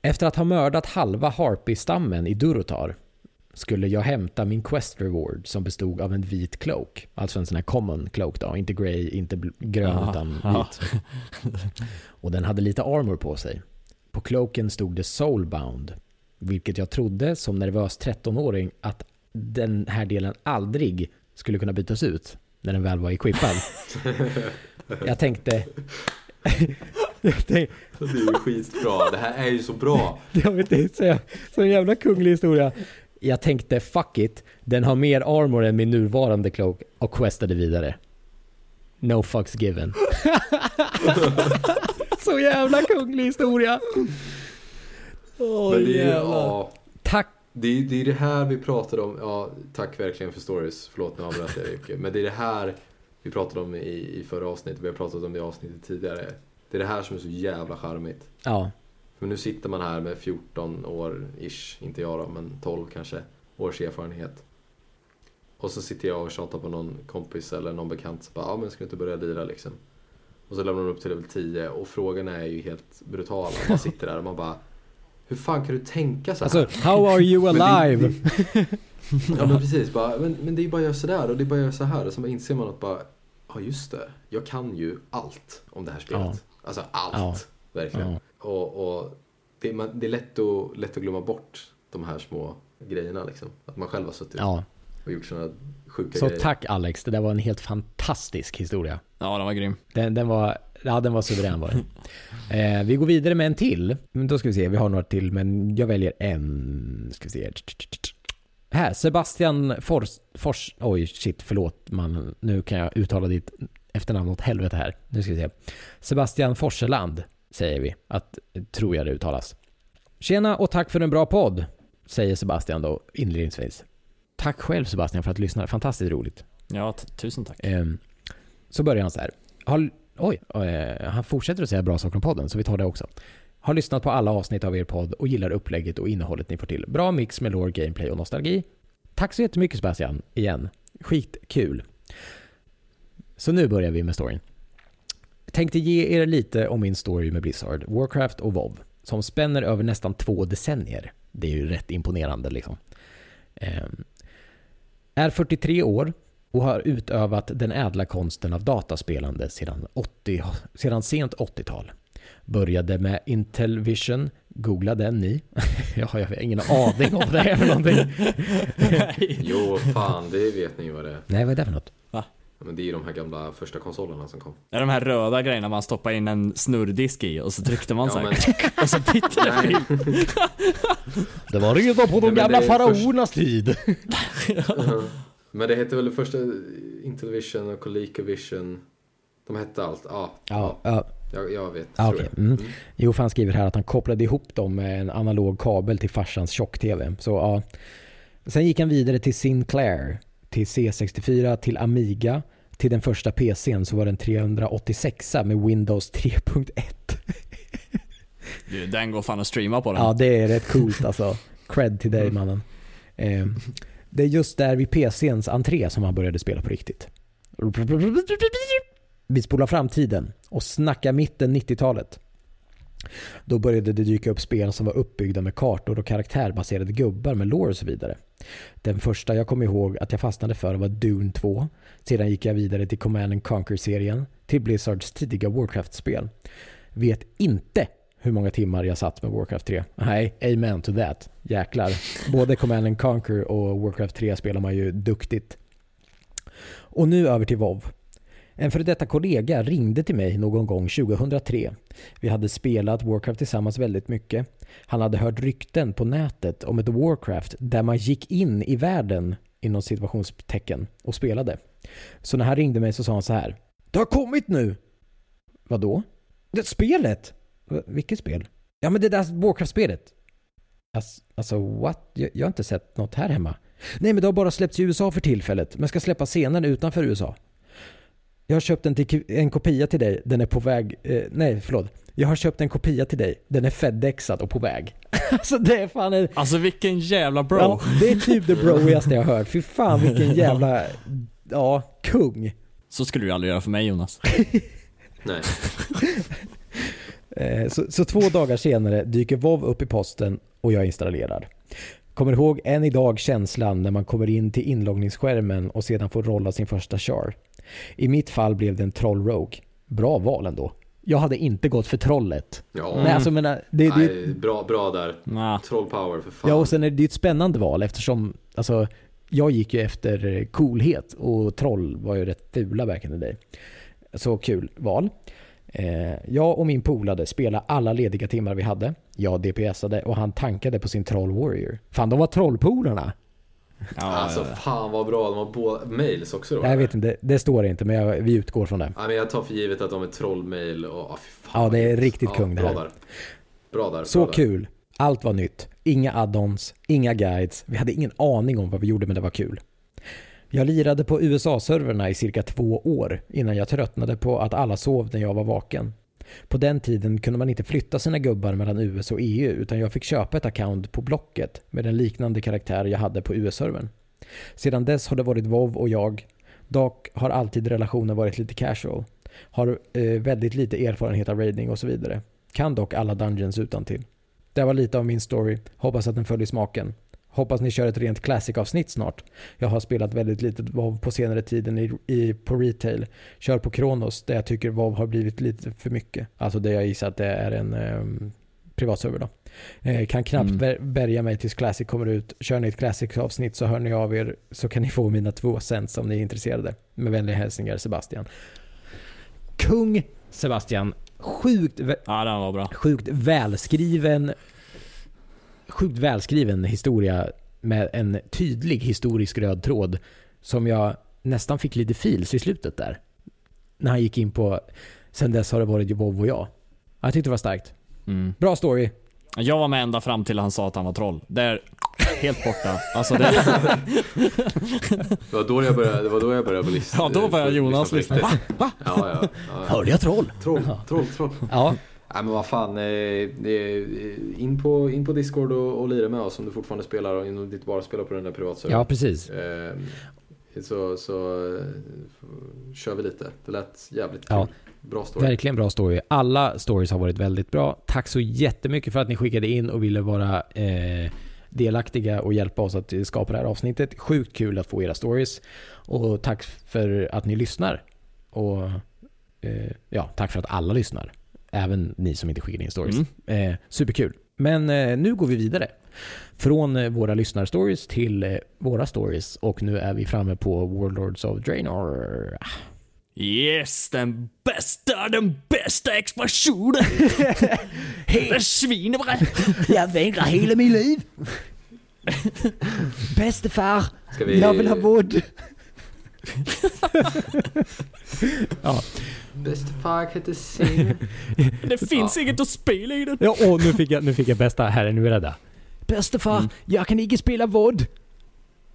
Efter att ha mördat halva Harpy-stammen i Durotar skulle jag hämta min quest reward som bestod av en vit cloak. Alltså en sån här common cloak då, inte grey, inte grön Aha, utan vit. Och den hade lite armor på sig. På cloaken stod det soulbound, vilket jag trodde som nervös 13-åring att den här delen aldrig skulle kunna bytas ut när den väl var equippad. jag tänkte... jag tänkte Det är ju skitbra. Det här är ju så bra. jag vet inte, så, en jävla kunglig historia. Jag tänkte fuck it, den har mer armor än min nuvarande cloak och questade vidare. No fucks given. så jävla kunglig historia. Åh Men det är ja, Tack. Det är, det är det här vi pratade om. Ja, tack verkligen för stories. Förlåt nu avbröt jag mycket. Men det är det här vi pratade om i, i förra avsnittet. Vi har pratat om det i avsnittet tidigare. Det är det här som är så jävla charmigt. Ja, För nu sitter man här med 14 år ish, inte jag då, men 12 kanske, års erfarenhet. Och så sitter jag och tjatar på någon kompis eller någon bekant. Så bara, ja men ska du inte börja lira liksom? Och så lämnar de upp till level 10 och frågorna är ju helt brutala. Man sitter där och man bara, hur fan kan du tänka så här? alltså how are you Men det- alive? Ja men precis, bara, men, men det är bara att göra sådär och det är bara att göra så här. Och så inser man att bara, ja just det, jag kan ju allt om det här spelet. Alltså allt, Ja. verkligen. Ja. Och, och det, man, det är lätt att, lätt att glömma bort de här små grejerna liksom. Att man själv har suttit Ja, och gjort sådana sjuka så grejer. tack Alex, det där var en helt fantastisk historia. Ja, den var grym. Den, den var, ja den var suverän var den. Eh, vi går vidare med en till. Men Då ska vi se, vi har några till men jag väljer en. Ska vi se. Här, Sebastian Fors, Fors, oj shit förlåt man, nu kan jag uttala ditt efternamn åt helvete här. Nu ska vi se. Sebastian Forseland säger vi, att, tror jag det uttalas. Tjena och tack för en bra podd, säger Sebastian då inledningsvis. Tack själv Sebastian för att lyssna, fantastiskt roligt. Ja, tusen tack. Ehm, så börjar han så här. Har, oj, eh, han fortsätter att säga bra saker om podden, så vi tar det också. Har lyssnat på alla avsnitt av er podd och gillar upplägget och innehållet ni får till. Bra mix med lore, gameplay och nostalgi. Tack så jättemycket Sebastian, igen. Skitkul. Så nu börjar vi med storyn. tänkte ge er lite om min story med Blizzard, Warcraft och WoW som spänner över nästan två decennier. Det är ju rätt imponerande liksom. Ehm, är 43 år och har utövat den ädla konsten av dataspelande sedan, 80, sedan sent 80-tal. Började med Intellivision, googla den ni. jag har ingen aning om det är för någonting. Jo, fan det vet ni vad det är. Nej, vad är det för något? Ja, Men det är ju de här gamla första konsolerna som kom. Är de här röda grejerna man stoppar in en snurrdisk i och så tryckte man så Ja, här. men, Och så bytte det. Det var redan på de gamla faraonernas tid. Men det hette väl det första Intellivision och ColecoVision. De hette allt. Ja, Ja, ja. jag, jag vet. Ah, okej. jag. Mm. Jo, för han skriver här att han kopplade ihop dem med en analog kabel till farsans tjock-tv. Så ja. Sen gick han vidare till Sinclair, till C64, till Amiga. Till den första PCn så var den 386 med Windows 3.1. Du, Den går fan att streama på den. Ja, det är rätt coolt alltså. Cred till dig mannen. Eh, det är just där vid PCns entré som han började spela på riktigt. Vi spolar framtiden och snackar mitten 90-talet. Då började det dyka upp spel som var uppbyggda med kartor och karaktärbaserade gubbar med lore och så vidare. Den första jag kom ihåg att jag fastnade för var Dune 2. Sedan gick jag vidare till Command and Conquer-serien, till Blizzards tidiga Warcraft-spel. Vet inte hur många timmar jag satt med Warcraft 3. Nej, amen to that. Jäklar. Både Command and Conquer och Warcraft 3 spelar man ju duktigt. Och nu över till WoW. En före detta kollega ringde till mig någon gång 2003. Vi hade spelat Warcraft tillsammans väldigt mycket. Han hade hört rykten på nätet om ett Warcraft där man gick in i världen inom situationstecken och spelade. Så när han ringde mig så sa han så här. Det har kommit nu! Vadå? Det spelet? Vilket spel? Ja men det där Warcraft-spelet. Alltså, alltså what? Jag, jag har inte sett något här hemma. Nej men det har bara släppts i USA för tillfället men ska släppas senare utanför USA. Jag har köpt en, till, en kopia till dig, den är på väg, eh, nej förlåt. Jag har köpt en kopia till dig, den är fedexad och på väg. alltså det är fan en, Alltså vilken jävla bro. ja, det är typ det broigaste jag har hört. Fy fan vilken jävla, ja, kung. Så skulle du aldrig göra för mig Jonas. Nej. Eh, Så, så två dagar senare dyker WoW upp i posten och jag installerar. Kommer ihåg än idag känslan när man kommer in till inloggningsskärmen och sedan får rolla sin första char. I mitt fall blev det en troll rogue. Bra val ändå. Jag hade inte gått för trollet. Ja, Nej, alltså, men, det, det, nej, bra, bra där. Nah. Troll power för fan. ja, och sen är det ett spännande val eftersom alltså, jag gick ju efter eh, coolhet och troll var ju rätt fula back in the day. Så kul val. Eh, jag och min polare spelade alla lediga timmar vi hade. Jag DPSade och han tankade på sin troll warrior. Fan, de var trollpolarna. Ja, Alltså fan vad bra, de har båda mails också då. Jag vet inte, det står inte men jag, vi utgår från det. Nej, men jag tar för givet att de är trollmail och fy fan, Ja, det är riktigt ja, kung det bra här. Där. Bra där. Så bra där. kul. Allt var nytt. Inga add-ons, inga guides. Vi hade ingen aning om vad vi gjorde men det var kul. Jag lirade på USA-serverna i cirka två år innan jag tröttnade på att alla sov när jag var vaken. På den tiden kunde man inte flytta sina gubbar mellan US och EU utan jag fick köpa ett account på Blocket med en liknande karaktär jag hade på US-servern. Sedan dess har det varit WoW och jag. Dock har alltid relationen varit lite casual. Har eh, väldigt lite erfarenhet av raiding och så vidare. Kan dock alla dungeons utan till. Det var lite av min story. Hoppas att den följer smaken. Hoppas ni kör ett rent classic-avsnitt snart. Jag har spelat väldigt lite WoW på senare tiden i, i, på retail. Kör på Kronos där jag tycker WoW har blivit lite för mycket. Alltså det jag gissar att det är en um, privatserver då. Eh, kan knappt Mm. bär, bärga mig tills Classic kommer ut. Kör ni ett Classic-avsnitt så hör ni av er så kan ni få mina två cents om ni är intresserade. Med vänliga hälsningar Sebastian. Kung Sebastian. Sjukt, vä- Ja, den var bra. sjukt välskriven sjukt välskriven historia med en tydlig historisk röd tråd som jag nästan fick lite feels i slutet där. När han gick in på sen dess har det varit WoW och jag. Jag tyckte det var starkt. Mm. Bra story. Jag var med ända fram till han sa att han var troll. Där, helt borta. Alltså det, Det var då jag började, det var då jag började lyssna. ja, då började Jonas lyssna. Va? Va? Ja, ja. ja, ja. Hörde jag troll? Troll, troll, troll. Ja. Nej men vad fan, eh, eh, in, på, in på Discord och, och lira med oss om du fortfarande spelar och om du inte bara spelar på den där privatservern. ja, precis. Eh, så, så kör vi lite. Det lät jävligt Ja. kul. Bra story. Verkligen bra story. Alla stories har varit väldigt bra. Tack så jättemycket för att ni skickade in och ville vara eh, delaktiga och hjälpa oss att skapa det här avsnittet. Sjukt kul att få era stories. Och tack för att ni lyssnar. Och eh, ja, tack för att alla lyssnar. Även ni som inte skickade in stories. Eh, superkul. Men eh, nu går vi vidare. Från eh, våra lyssnarstories till eh, våra stories. Och nu är vi framme på Warlords of Draenor. Yes, den bästa, den bästa expansionen! Sviner bara! Jag väntar hela mitt liv. Bäste far, vi- jag vill ha vård. ja. Bästa far heter Signe. Det finns inget att spela i den. ja, och nu fick jag, nu fick jag bästa. Här är nu är rädda. Bäste far, jag kan inte spela vård.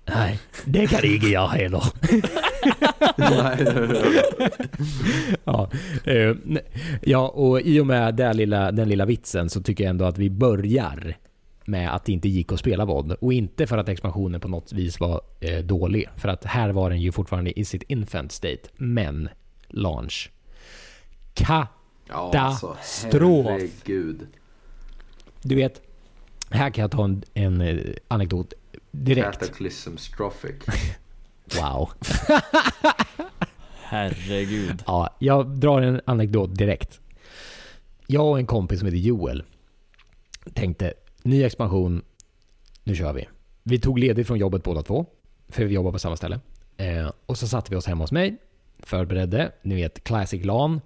Nej, det kan inte jag heller. ja, eh, ja, och i och med den lilla, den lilla vitsen så tycker jag ändå att vi börjar med att det inte gick att spela VOD. Och inte för att expansionen på något vis var eh, dålig. För att här var den ju fortfarande i sitt infant state. Men launch. Ja, Katastrof. herregud. Du vet, här kan jag ta en, en eh, anekdot direkt. Cataclysm strophic. Wow. Herregud. Ja, jag drar en anekdot direkt. Jag och en kompis som heter Joel tänkte, ny expansion, nu kör vi. Vi tog ledigt från jobbet båda två, för vi jobbar på samma ställe. Eh, och så satte vi oss hemma hos mig, förberedde, ni vet classic LAN,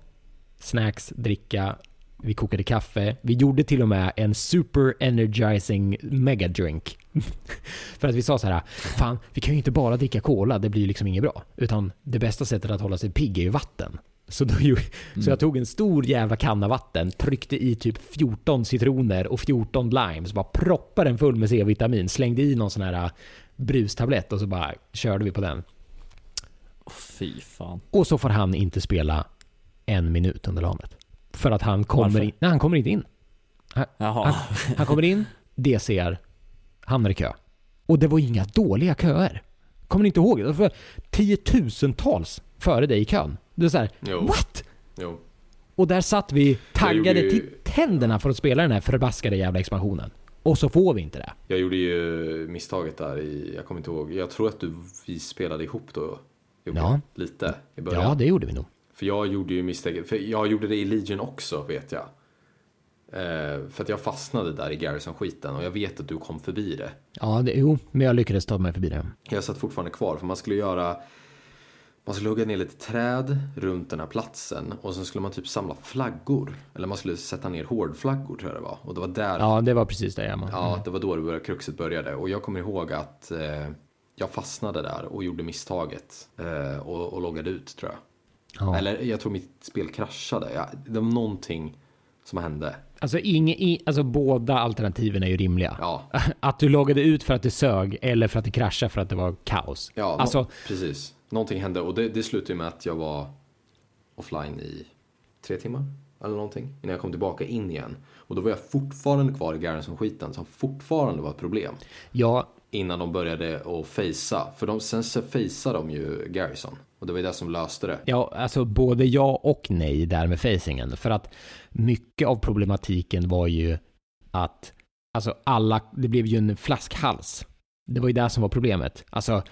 snacks, dricka, vi kokade kaffe. Vi gjorde till och med en super energizing mega drink. För att vi sa så här, fan vi kan ju inte bara dricka cola, det blir ju liksom inget bra. Utan det bästa sättet att hålla sig pigg är ju vatten. Så, då, så jag tog en stor jävla kanna vatten, tryckte i typ 14 citroner och 14 limes, bara proppade den full med C-vitamin, slängde i någon sån här äh, brustablett och så bara körde vi på den. Fy fan. Och så får han inte spela en minut under lanet. För att han kommer, Varför? in, nej, han kommer inte in. Han, han, han kommer in, DCR, hamnar i kö. Och det var inga dåliga köer. Kommer ni inte ihåg? Det var tiotusentals före dig i kön. Det är så här, Jo. what? Jo. Och där satt vi taggade ju- till tänderna för att spela den här förbaskade jävla expansionen. Och så får vi inte det. Jag gjorde ju misstaget där i, jag kommer inte ihåg, jag tror att du, vi spelade ihop då. Jocke, Ja. Lite i början. Ja, det gjorde vi nog. För jag gjorde ju misstaget, för jag gjorde det i Legion också vet jag. Eh, för att jag fastnade där i Garrison-skiten och jag vet att du kom förbi det. Ja, det, jo, men jag lyckades ta mig förbi det. Jag satt fortfarande kvar för man skulle göra man skulle hugga ner lite träd runt den här platsen och sen skulle man typ samla flaggor. Eller man skulle sätta ner hårdflaggor tror jag det var. Och det var där, ja, Ja, det var precis det jag ja det var då det började, kruxet började. Och jag kommer ihåg att eh, jag fastnade där och gjorde misstaget. Eh, och, och loggade ut tror jag. Ja. Eller jag tror mitt spel kraschade. Ja, det var någonting som hände. Alltså, ing, i, alltså båda alternativen är ju rimliga. Ja, Att du loggade ut för att det sög eller för att det kraschade för att det var kaos. ja Alltså, precis. Någonting hände och det, det slutade med att jag var offline i tre timmar eller någonting innan jag kom tillbaka in igen. Och då var jag fortfarande kvar i Garrison-skiten som fortfarande var ett problem. ja, Innan de började att fejsa. För de, sen så fejsade de ju Garrison. Och det var ju det som löste det. ja, alltså både ja och nej där med facingen. För att mycket av problematiken var ju att alltså alla, det blev ju en flaskhals. Det var ju det som var problemet. Alltså,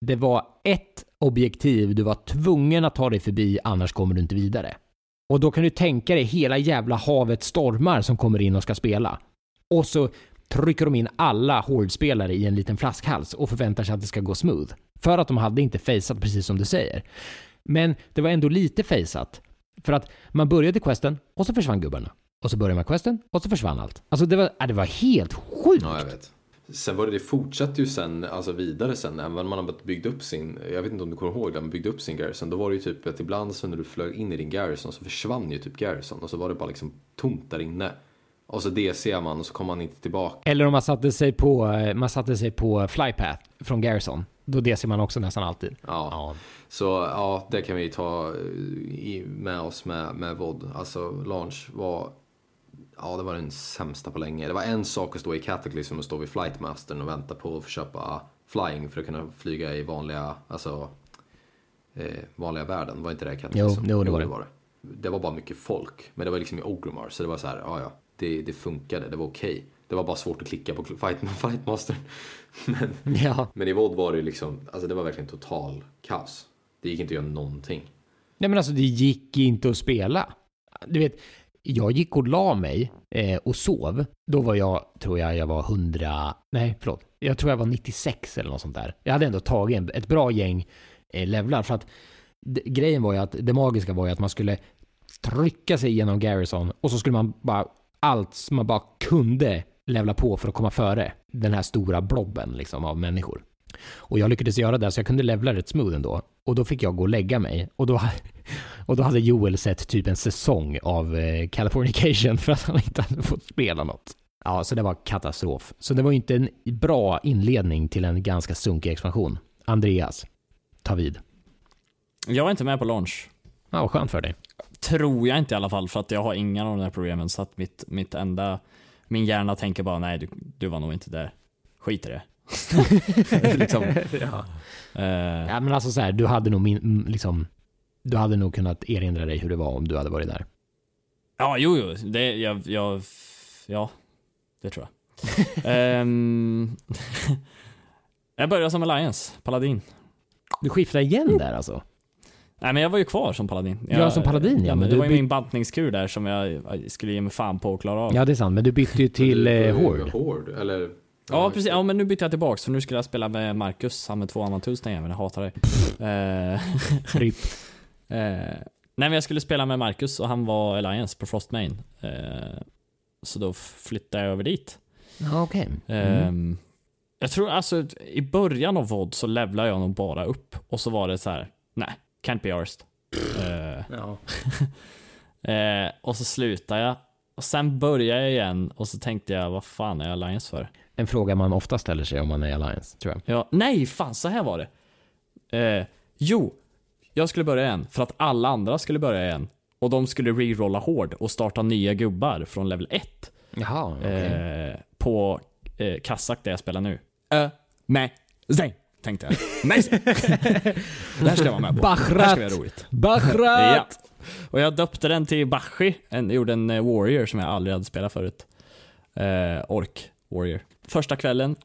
det var ett objektiv du var tvungen att ta dig förbi, annars kommer du inte vidare. Och då kan du tänka dig hela jävla havet stormar som kommer in och ska spela. Och så trycker de in alla hårdspelare i en liten flaskhals och förväntar sig att det ska gå smooth. För att de hade inte faceat precis som du säger. Men det var ändå lite faceat. För att man började questen och så försvann gubbarna. Och så började man questen och så försvann allt. Alltså det var, äh, det var helt sjukt. Ja, jag vet. Sen var det, det fortsatte ju sen, alltså vidare sen, även man har byggt upp sin, jag vet inte om du kommer ihåg det, men byggde upp sin Garrison, då var det ju typ att ibland så när du flög in i din Garrison så försvann ju typ Garrison och så var det bara liksom tomt där inne. Och så DC man och så kom man inte tillbaka. Eller om man satte sig på, eh, man satte sig på flypath från Garrison. Då det ser man också nästan alltid. Ja. Ja. Så ja, det kan vi ta eh, i, med oss med, med VOD. Alltså launch var, ja det var den sämsta på länge. Det var en sak att stå i Cataclysm och stå vid Flightmastern och vänta på att få köpa flying för att kunna flyga i vanliga, alltså eh, vanliga världen. Var inte det Jo, Cataclysm? jo, det var det. det. Det var bara mycket folk, men det var liksom i Ogromar, så det var så här, ja ja, det, det funkade, det var okej. Det var bara svårt att klicka på fight, Fightmaster. Men, Ja. men i VOD var det liksom, alltså det var verkligen total kaos. Det gick inte att göra någonting. Nej men alltså det gick inte att spela. Du vet, jag gick och la mig eh, och sov. Då var jag, tror jag, jag var 100, nej förlåt, jag tror jag var 96 eller något sånt där. Jag hade ändå tagit en, ett bra gäng eh, levlar för att grejen var ju att det magiska var ju att man skulle trycka sig igenom Garrison och så skulle man bara allt som man bara kunde levla på för att komma före den här stora blobben liksom av människor. Och jag lyckades göra det så jag kunde levla rätt smooth ändå. Och då fick jag gå och lägga mig. Och då, och då hade Joel sett typ en säsong av eh, Californication för att han inte hade fått spela något. Ja, så det var katastrof. Så det var ju inte en bra inledning till en ganska sunkig expansion. Andreas, ta vid. Jag var inte med på launch. Ja, vad skönt för dig. Tror jag inte i alla fall, för att jag har inga av de här problemen. Så att mitt, mitt enda... Min hjärna tänker bara, nej du, du var nog inte där. Skit i det. liksom. ja. Eh, ja, men alltså så här, du hade nog min, mm, liksom, du hade nog kunnat erinra dig hur det var om du hade varit där. Ja, jo, jo. Det, jag, jag, ja, det tror jag. Ehm, jag började som Alliance, Paladin. Du skiftade igen där alltså? Nej men jag var ju kvar som Paladin. Ja, Jag, som Paladin, ja, men det du var ju min bantningskur där som jag skulle ge mig fan på att klara av. Ja, det är sant, men du bytte ju till eh, Horde. Horde, eller? Ja precis, ja men nu bytte jag tillbaks för nu skulle jag spela med Marcus, han med två Amantus den jäveln, jag hatar det. Eh, RIP. eh, nej men jag skulle spela med Marcus och han var Alliance på Frostmain. Eh, så då flyttade jag över dit. Ja, okej. Ehm, jag tror alltså i början av VOD så levlade jag nog bara upp och så var det så här: nej, can't be arsed. Eh, Ja. eh, och så slutade jag. Och sen började jag igen och så tänkte jag, vad fan är jag Alliance för? En fråga man ofta ställer sig om man är Alliance, tror jag. Ja, nej, fan så här var det. Eh, jo, jag skulle börja igen för att alla andra skulle börja igen. Och de skulle rerolla hård och starta nya gubbar från level 1. Jaha, okej. Eh, på eh, Kazak där jag spelar nu. Ö, med, zäng, tänkte jag. Nice! det här ska jag vara med på. Det här ska Bachrat! bli roligt. Bachrat! Ja. Och jag döpte den till Bashi. En, gjorde en eh, Warrior som jag aldrig hade spelat förut. Eh, Ork Warrior. Första kvällen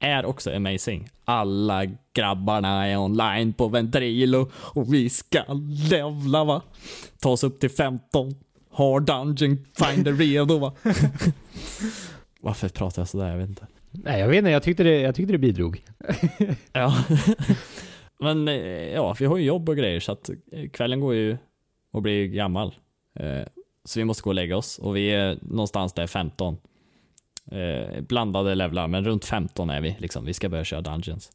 är också amazing. Alla grabbarna är online på Ventrilo och vi ska levla va. Ta oss upp till 15. Har Dungeon Finder redo va. Varför pratar jag sådär? Jag vet inte. Nej, jag vet inte. Jag tyckte det, jag tyckte det bidrog. Ja. Men eh, ja, vi har ju jobb och grejer så att eh, kvällen går ju och blir gammal. Eh, så vi måste gå och lägga oss och vi är någonstans där 15. Blandade levlar, men runt 15 är vi liksom. Vi ska börja köra Dungeons.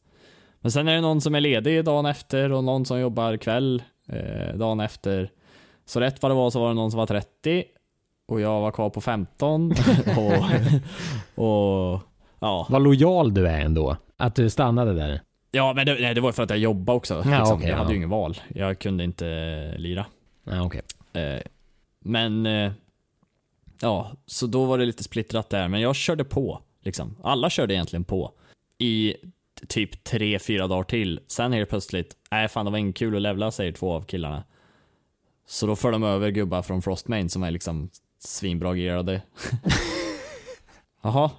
Men sen är det någon som är ledig dagen efter och någon som jobbar kväll dagen efter. Så rätt vad det var så var det någon som var 30 och jag var kvar på 15 och, och ja. Vad lojal du är ändå. Att du stannade där. Ja, men det, nej, det var för att jag jobbade också. Ja, liksom. okej, jag hade ja. ju ingen val. Jag kunde inte eh, lira. Ja, okej. Eh, men, eh, ja, så då var det lite splittrat där. Men jag körde på, liksom. Alla körde egentligen på. I typ tre, fyra dagar till. Sen det plötsligt, nej fan det var inget kul att levla, säger två av killarna. Så då för de över gubbar från Frostmain som är liksom svinbra gearade. Jaha.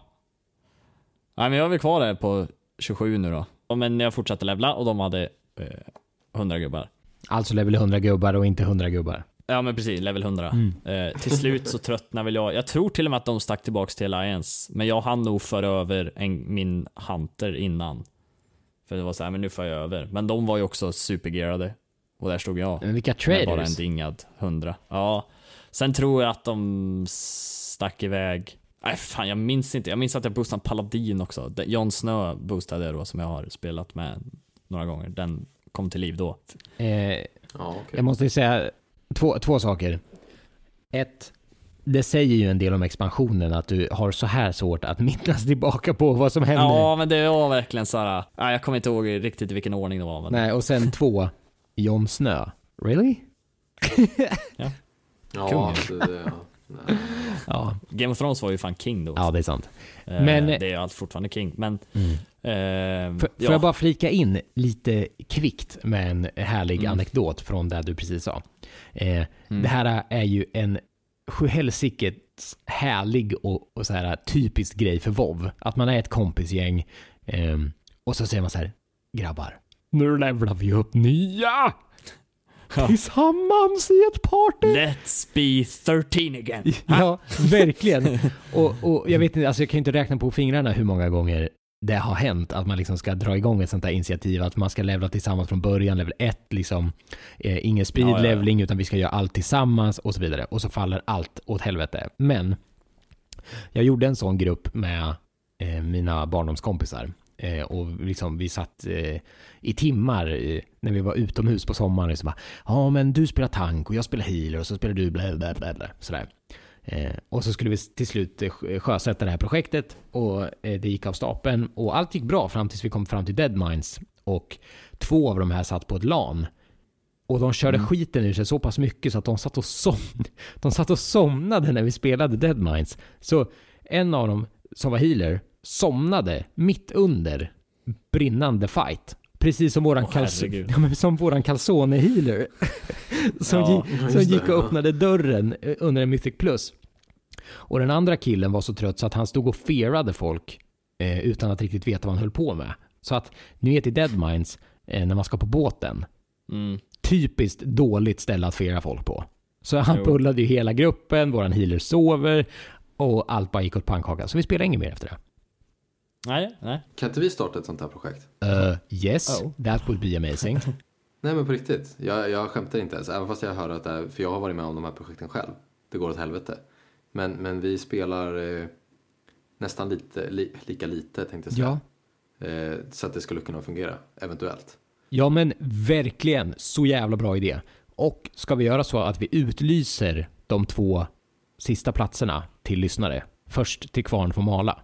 Nej men jag är väl kvar där på 27 nu då. Men jag fortsatte levla och de hade eh, 100 gubbar. Alltså level 100 gubbar och inte 100 gubbar. Ja men precis, level 100. Eh, till slut så tröttnade väl jag. Jag tror till och med att de stack tillbaks till Alliance. Men jag hann nog föra över en, min Hunter innan. För det var så här, men nu får jag över. Men de var ju också supergearade. Och där stod jag. Men vilka Med bara en traders. dingad 100. Ja. Sen tror jag att de stack iväg. Nej fan jag minns inte. Jag minns att jag boostade Paladin också. Jon Snö boostade jag då som jag har spelat med några gånger. Den kom till liv då. Eh, Ja, okej. jag måste ju säga två, två saker. Ett, det säger ju en del om expansionen att du har så här svårt att minnas tillbaka på vad som hände. Ja, men det var verkligen så här. Jag kommer inte ihåg riktigt i vilken ordning det var. Men... Nej, och sen två, Jon Snö. Really? Ja, kung. alltså, det, ja. Ja, Game of Thrones var ju fan king då. ja det är sant. Eh, men- Det är ju allt fortfarande king. Men Eh, Får, ja. jag bara flika in lite kvickt med en härlig Mm. anekdot från det du precis sa. Eh, Mm. Det här är ju en sjuhelsikes härlig och, och så här typisk grej för WoW. Att man är ett kompisgäng ehm, och så säger man så här, grabbar, nu levlar vi upp nya! Tillsammans i ett party! Let's be 13 again. Ja, verkligen. Och, och jag vet inte, alltså jag kan inte räkna på fingrarna hur många gånger det har hänt att man liksom ska dra igång ett sånt här initiativ, att man ska levla tillsammans från början, level 1 liksom, eh, ingen speed ja. leveling utan vi ska göra allt tillsammans och så vidare. Och så faller allt åt helvete. Men jag gjorde en sån grupp med eh, mina barndomskompisar. Eh, och liksom vi satt eh, i timmar eh, när vi var utomhus på sommaren. Bara, ja men du spelar tank och jag spelar healer och så spelar du bla bla bla bla. Sådär. Eh, och så skulle vi till slut eh, sjö- sjösätta det här projektet och eh, det gick av stapeln och allt gick bra fram tills vi kom fram till Deadmines och två av de här satt på ett LAN och de körde skiten ur sig så pass mycket så att de satt och, som, de satt och somnade när vi spelade Deadmines. Så en av dem som var healer somnade mitt under brinnande fight. Precis som våran, Åh, kals- herregud. ja, men som våran calzone-healer. som Ja, gick, som gick och öppnade dörren eh, under en Mythic Plus. Och den andra killen var så trött så att han stod och fearade folk eh, utan att riktigt veta vad han höll på med. Så att, ni vet i Deadmines, eh, när man ska på båten, Mm. typiskt dåligt ställe att fira folk på. Så han Jo. pullade ju hela gruppen, våran healer sover och allt bara gick åt pannkaka. Så vi spelade inget mer efter det. Nej, nej. Kan inte vi starta ett sånt här projekt? Uh, yes, Oh. that would be amazing. Nej men på riktigt, jag, jag skämtar inte ens. Även fast jag hör att det är, för jag har varit med om de här projekten själv. Det går åt helvete. Men, men vi spelar eh, nästan lite, li, lika lite tänkte jag säga. ja. Eh, så att det skulle kunna fungera, eventuellt. ja, men verkligen så jävla bra idé. Och ska vi göra så att vi utlyser de två sista platserna till lyssnare. Först till Kvarn får mala.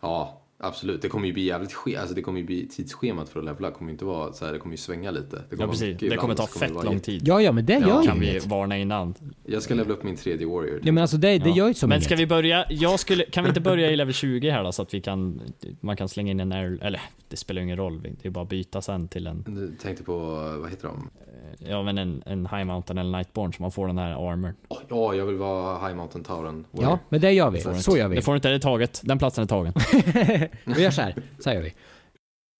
Ja, absolut. Det kommer ju bli jävligt ske, alltså det kommer ju bli tidsschemat för att levla. kommer ju inte vara så här, det kommer ju svänga lite. Det kommer Ja, precis. Det kommer ta fett lång tid. Ja, ja, men det Ja, gör ju kan vi varna innan. Jag ska levla upp min tredje warrior. Ja, men alltså det, det Ja. gör ju som Men inget. ska vi börja, jag skulle, kan vi inte börja i level 20 här då så att vi kan, man kan slänga in en air, eller det spelar ju ingen roll, det är bara att byta sen till en, Du tänkte på, vad heter de? ja men en, en high mountain eller nightborn så man får den här armor. Åh, Ja, jag vill vara High Mountain Tauren Ja, men det gör vi. Så inte. gör vi. Det får inte, det är taget. Den platsen är tagen. vi gör så här. Så här gör vi.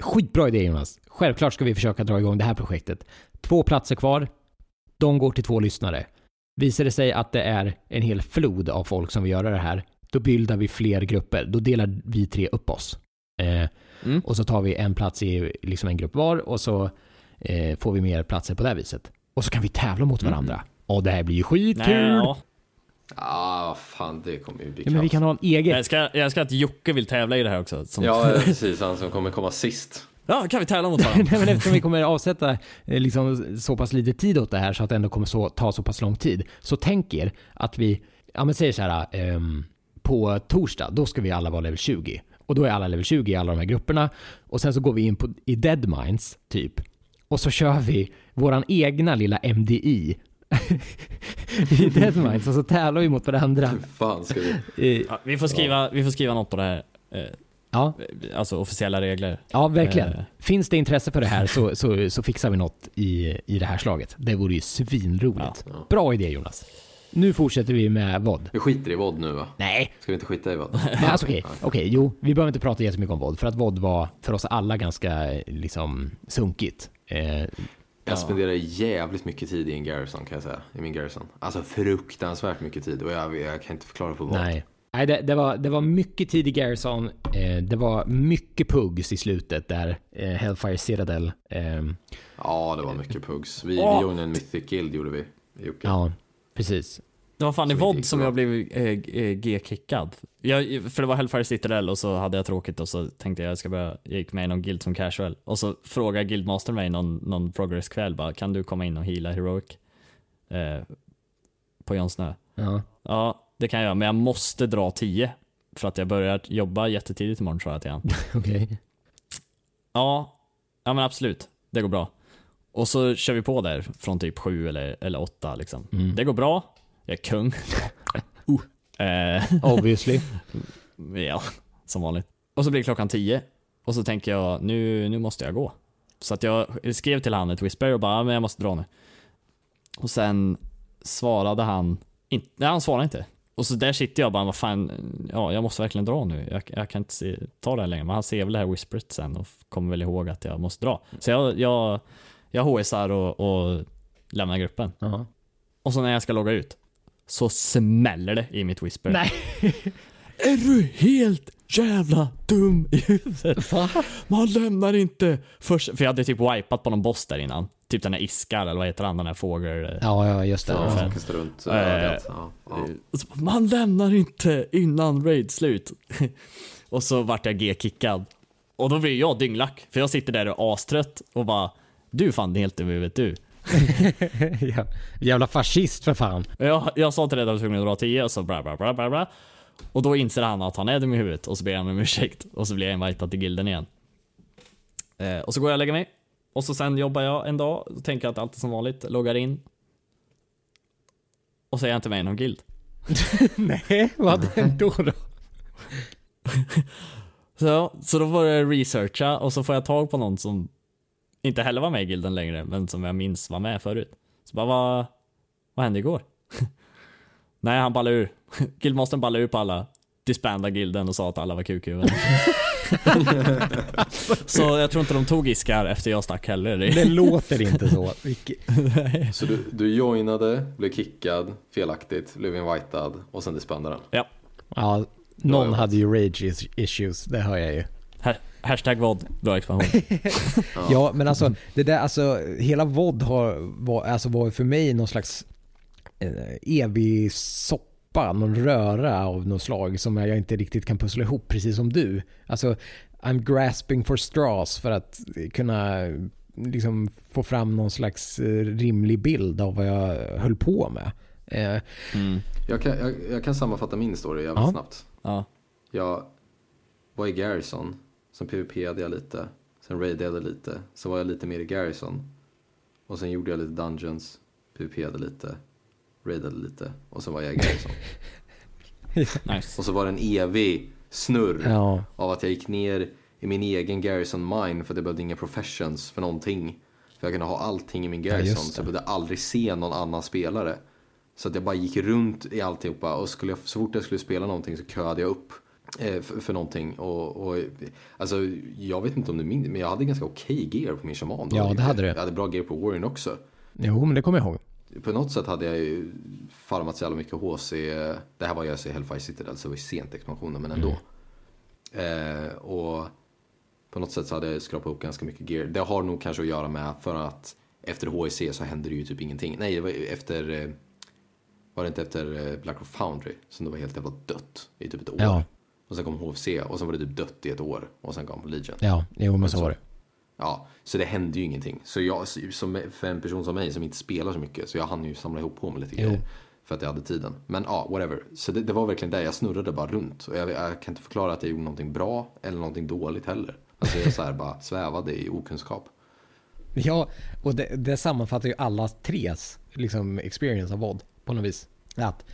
Skitbra idé Jonas. Självklart ska vi försöka dra igång det här projektet. Två platser kvar. De går till två lyssnare. Visar det sig att det är en hel flod av folk som vill göra det här, då bildar vi fler grupper. Då delar vi tre upp oss. Eh, Mm. och så tar vi en plats i liksom en grupp var och så eh, får vi mer platser på det här viset. Och så kan vi tävla mot varandra. Och det här blir ju skitkul! Nej, ja. Ah, fan det kommer ju bli Ja, men vi kan ha en egen... Jag ska, jag ska att Jocke vill tävla i det här också. Som, Ja, precis. Han som kommer komma sist. ja, kan vi tävla mot varandra? Nej, men eftersom vi kommer avsätta eh, liksom, så pass lite tid åt det här så att det ändå kommer så, ta så pass lång tid. Så tänk er att vi, ja men säger så här, ehm, på torsdag, då ska vi alla vara level 20. Och då är alla level 20 i alla de här grupperna. Och sen så går vi in på, i Deadmines, typ. Och så kör vi våran egna lilla MDI. I Deadmines och så tävlar vi mot varandra. Hur fan ska vi... Ja, vi, får skriva, vi får skriva något på det här. Eh, Ja, Alltså officiella regler. ja verkligen. Eh. Finns det intresse för det här så, så, så fixar vi något i, i det här slaget. Det vore ju svinroligt. Ja. Bra idé Jonas. Nu fortsätter vi med VOD. Vi skiter i VOD nu va? Nej, Ska vi inte skita i VOD? men alltså okej. Okej, jo, vi behöver inte prata jättemycket om VOD för att VOD var för oss alla ganska liksom sunkigt. Eh, Jag spenderar jävligt mycket tid i en garrison kan jag säga. I min garrison. Alltså fruktansvärt mycket tid och jag, jag kan inte förklara på vad. nej. Nej, det, det, var, det var mycket tid i Garrison. Eh, det var mycket pugs i slutet där. Eh, Hellfire Citadel. Eh, Ja, det var mycket pugs. Vi, Åh! vi joinade en Mythic Guild gjorde vi. Jocke. ja, precis. Det var fan i VOD som jag blev eh, eh, G-kickad. För det var Hellfire Citadel och så hade jag tråkigt och så tänkte jag jag ska börja, jag gick med i någon guild som casual. Och så frågade Guildmaster mig någon, någon progress-kväll bara, kan du komma in och heala Heroic? Eh, på Jon Snö. Ja. Ja, det kan jag göra, men jag måste dra 10. För att jag börjar jobba jättetidigt imorgon tror jag till han. Okej. Ja, ja men absolut. Det går bra. Och så kör vi på där från typ 7 eller, eller 8 liksom. Mm. Det går bra. Jag är kung. uh. eh, Obviously. ja, som vanligt. Och så blir klockan 10. Och så tänker jag, nu, nu måste jag gå. Så att jag skrev till han ett whisper och bara, "Ja, men jag måste dra nu. Och sen svarade han, in, nej han svarade inte. Och så där sitter jag bara, vad fan, ja jag måste verkligen dra nu. Jag, jag kan inte se, ta det här längre. Men han ser väl det här whisperet sen och kommer väl ihåg att jag måste dra. Så jag, jag, jag HSar och, och lämnar gruppen. Ja. Och så när jag ska logga ut så smäller det i mitt whisper. Nej. Är du helt jävla dum i huvudet? Man lämnar inte först, för jag hade typ wipat på någon boss där innan. Typ den här Iskar eller vad heter han, den här fågel... Ja, ja, just det. Ja, Ja. runt. Ja, Man lämnar inte innan raid slut. och så vart jag G-kickad. Och då blir jag dynglack, för jag sitter där och är astrött och bara Du är fan helt dum i huvudet du. ja. Jävla fascist för fan. Jag, jag sa till dig att jag var tvungen att dra 10 och så bla bla bla bla bla. Och då inser han att han är dum i huvudet och så ber han om ursäkt och så blir jag invitad till gilden igen. Eh, och så går jag och lägger mig. Och så sen jobbar jag en dag och tänker att allt är som vanligt, loggar in. Och så är jag inte med i någon guild. Nej, vad hände då då? Så, så då får jag researcha och så får jag tag på någon som inte heller var med i gilden längre, men som jag minns var med förut. Så bara, vad, vad hände igår? Nej, han ballade ur. Guildmastern ballade ur på alla, disbandade gilden och sa att alla var kukhuvuden. så jag tror inte de tog Iskar efter jag stack heller. Det låter inte så. Så du, du joinade, blev kickad felaktigt, blev invitad och sen disbandade den. Ja. Ja, någon hade ju rage is- issues, det hör jag ju. Ha- Hashtag vad, bra expansion. Ja, men alltså det där, alltså hela VOD har, var, alltså var för mig någon slags eh, evig soppa, någon röra av något slag som jag inte riktigt kan pussla ihop precis som du. Alltså I'm grasping for straws för att kunna liksom få fram någon slags eh, rimlig bild av vad jag höll på med. Eh, Jag kan, jag, jag kan sammanfatta min story jävligt Ja. snabbt. Ja. Jag var i Garrison, sen PVP-ade jag lite, sen raidade jag lite, så var jag lite mer i Garrison. Och sen gjorde jag lite Dungeons, PVP-ade lite, raidade lite och sen var jag i Garrison. Nice. och så var det en evig snurr ja, av att jag gick ner i min egen Garrison mine för att jag behövde inga professions för någonting. För jag kunde ha allting i min Ja, Garrison just så jag behövde aldrig se någon annan spelare. Så att jag bara gick runt i alltihopa och skulle jag, så fort jag skulle spela någonting så köade jag upp för, för någonting. Och, och, alltså, jag vet inte om du minns, men jag hade ganska okej gear på min shaman. då. Ja, det hade du. Jag hade bra gear på Warrior också. jo men det kommer jag ihåg. På något sätt hade jag ju farmat så jävla mycket HC. Det här var jag i Hellfire Citadel så det var ju sent expansionen men ändå. Eh, och på något sätt så hade jag skrapat upp ganska mycket gear. Det har nog kanske att göra med för att efter HEC så hände det ju typ ingenting. Nej, det var efter... eh, Var det inte efter eh, Black Rock Foundry som det var helt jävla dött i typ ett år? Ja. Och sen kom HFC och sen var det typ dött i ett år. Och sen kom Legion. Ja, jo men så var det. Ja, så det hände ju ingenting. Så jag, som, för en person som mig som inte spelar så mycket, så jag hann ju samla ihop på mig lite grejer. För att jag hade tiden. Men ja, whatever. Så det, det var verkligen där jag snurrade bara runt. Och jag, jag kan inte förklara att jag gjorde någonting bra eller någonting dåligt heller. Alltså jag så här bara svävade i okunskap. Ja, och det, det sammanfattar ju alla tres liksom, experience av VOD på något vis. Att,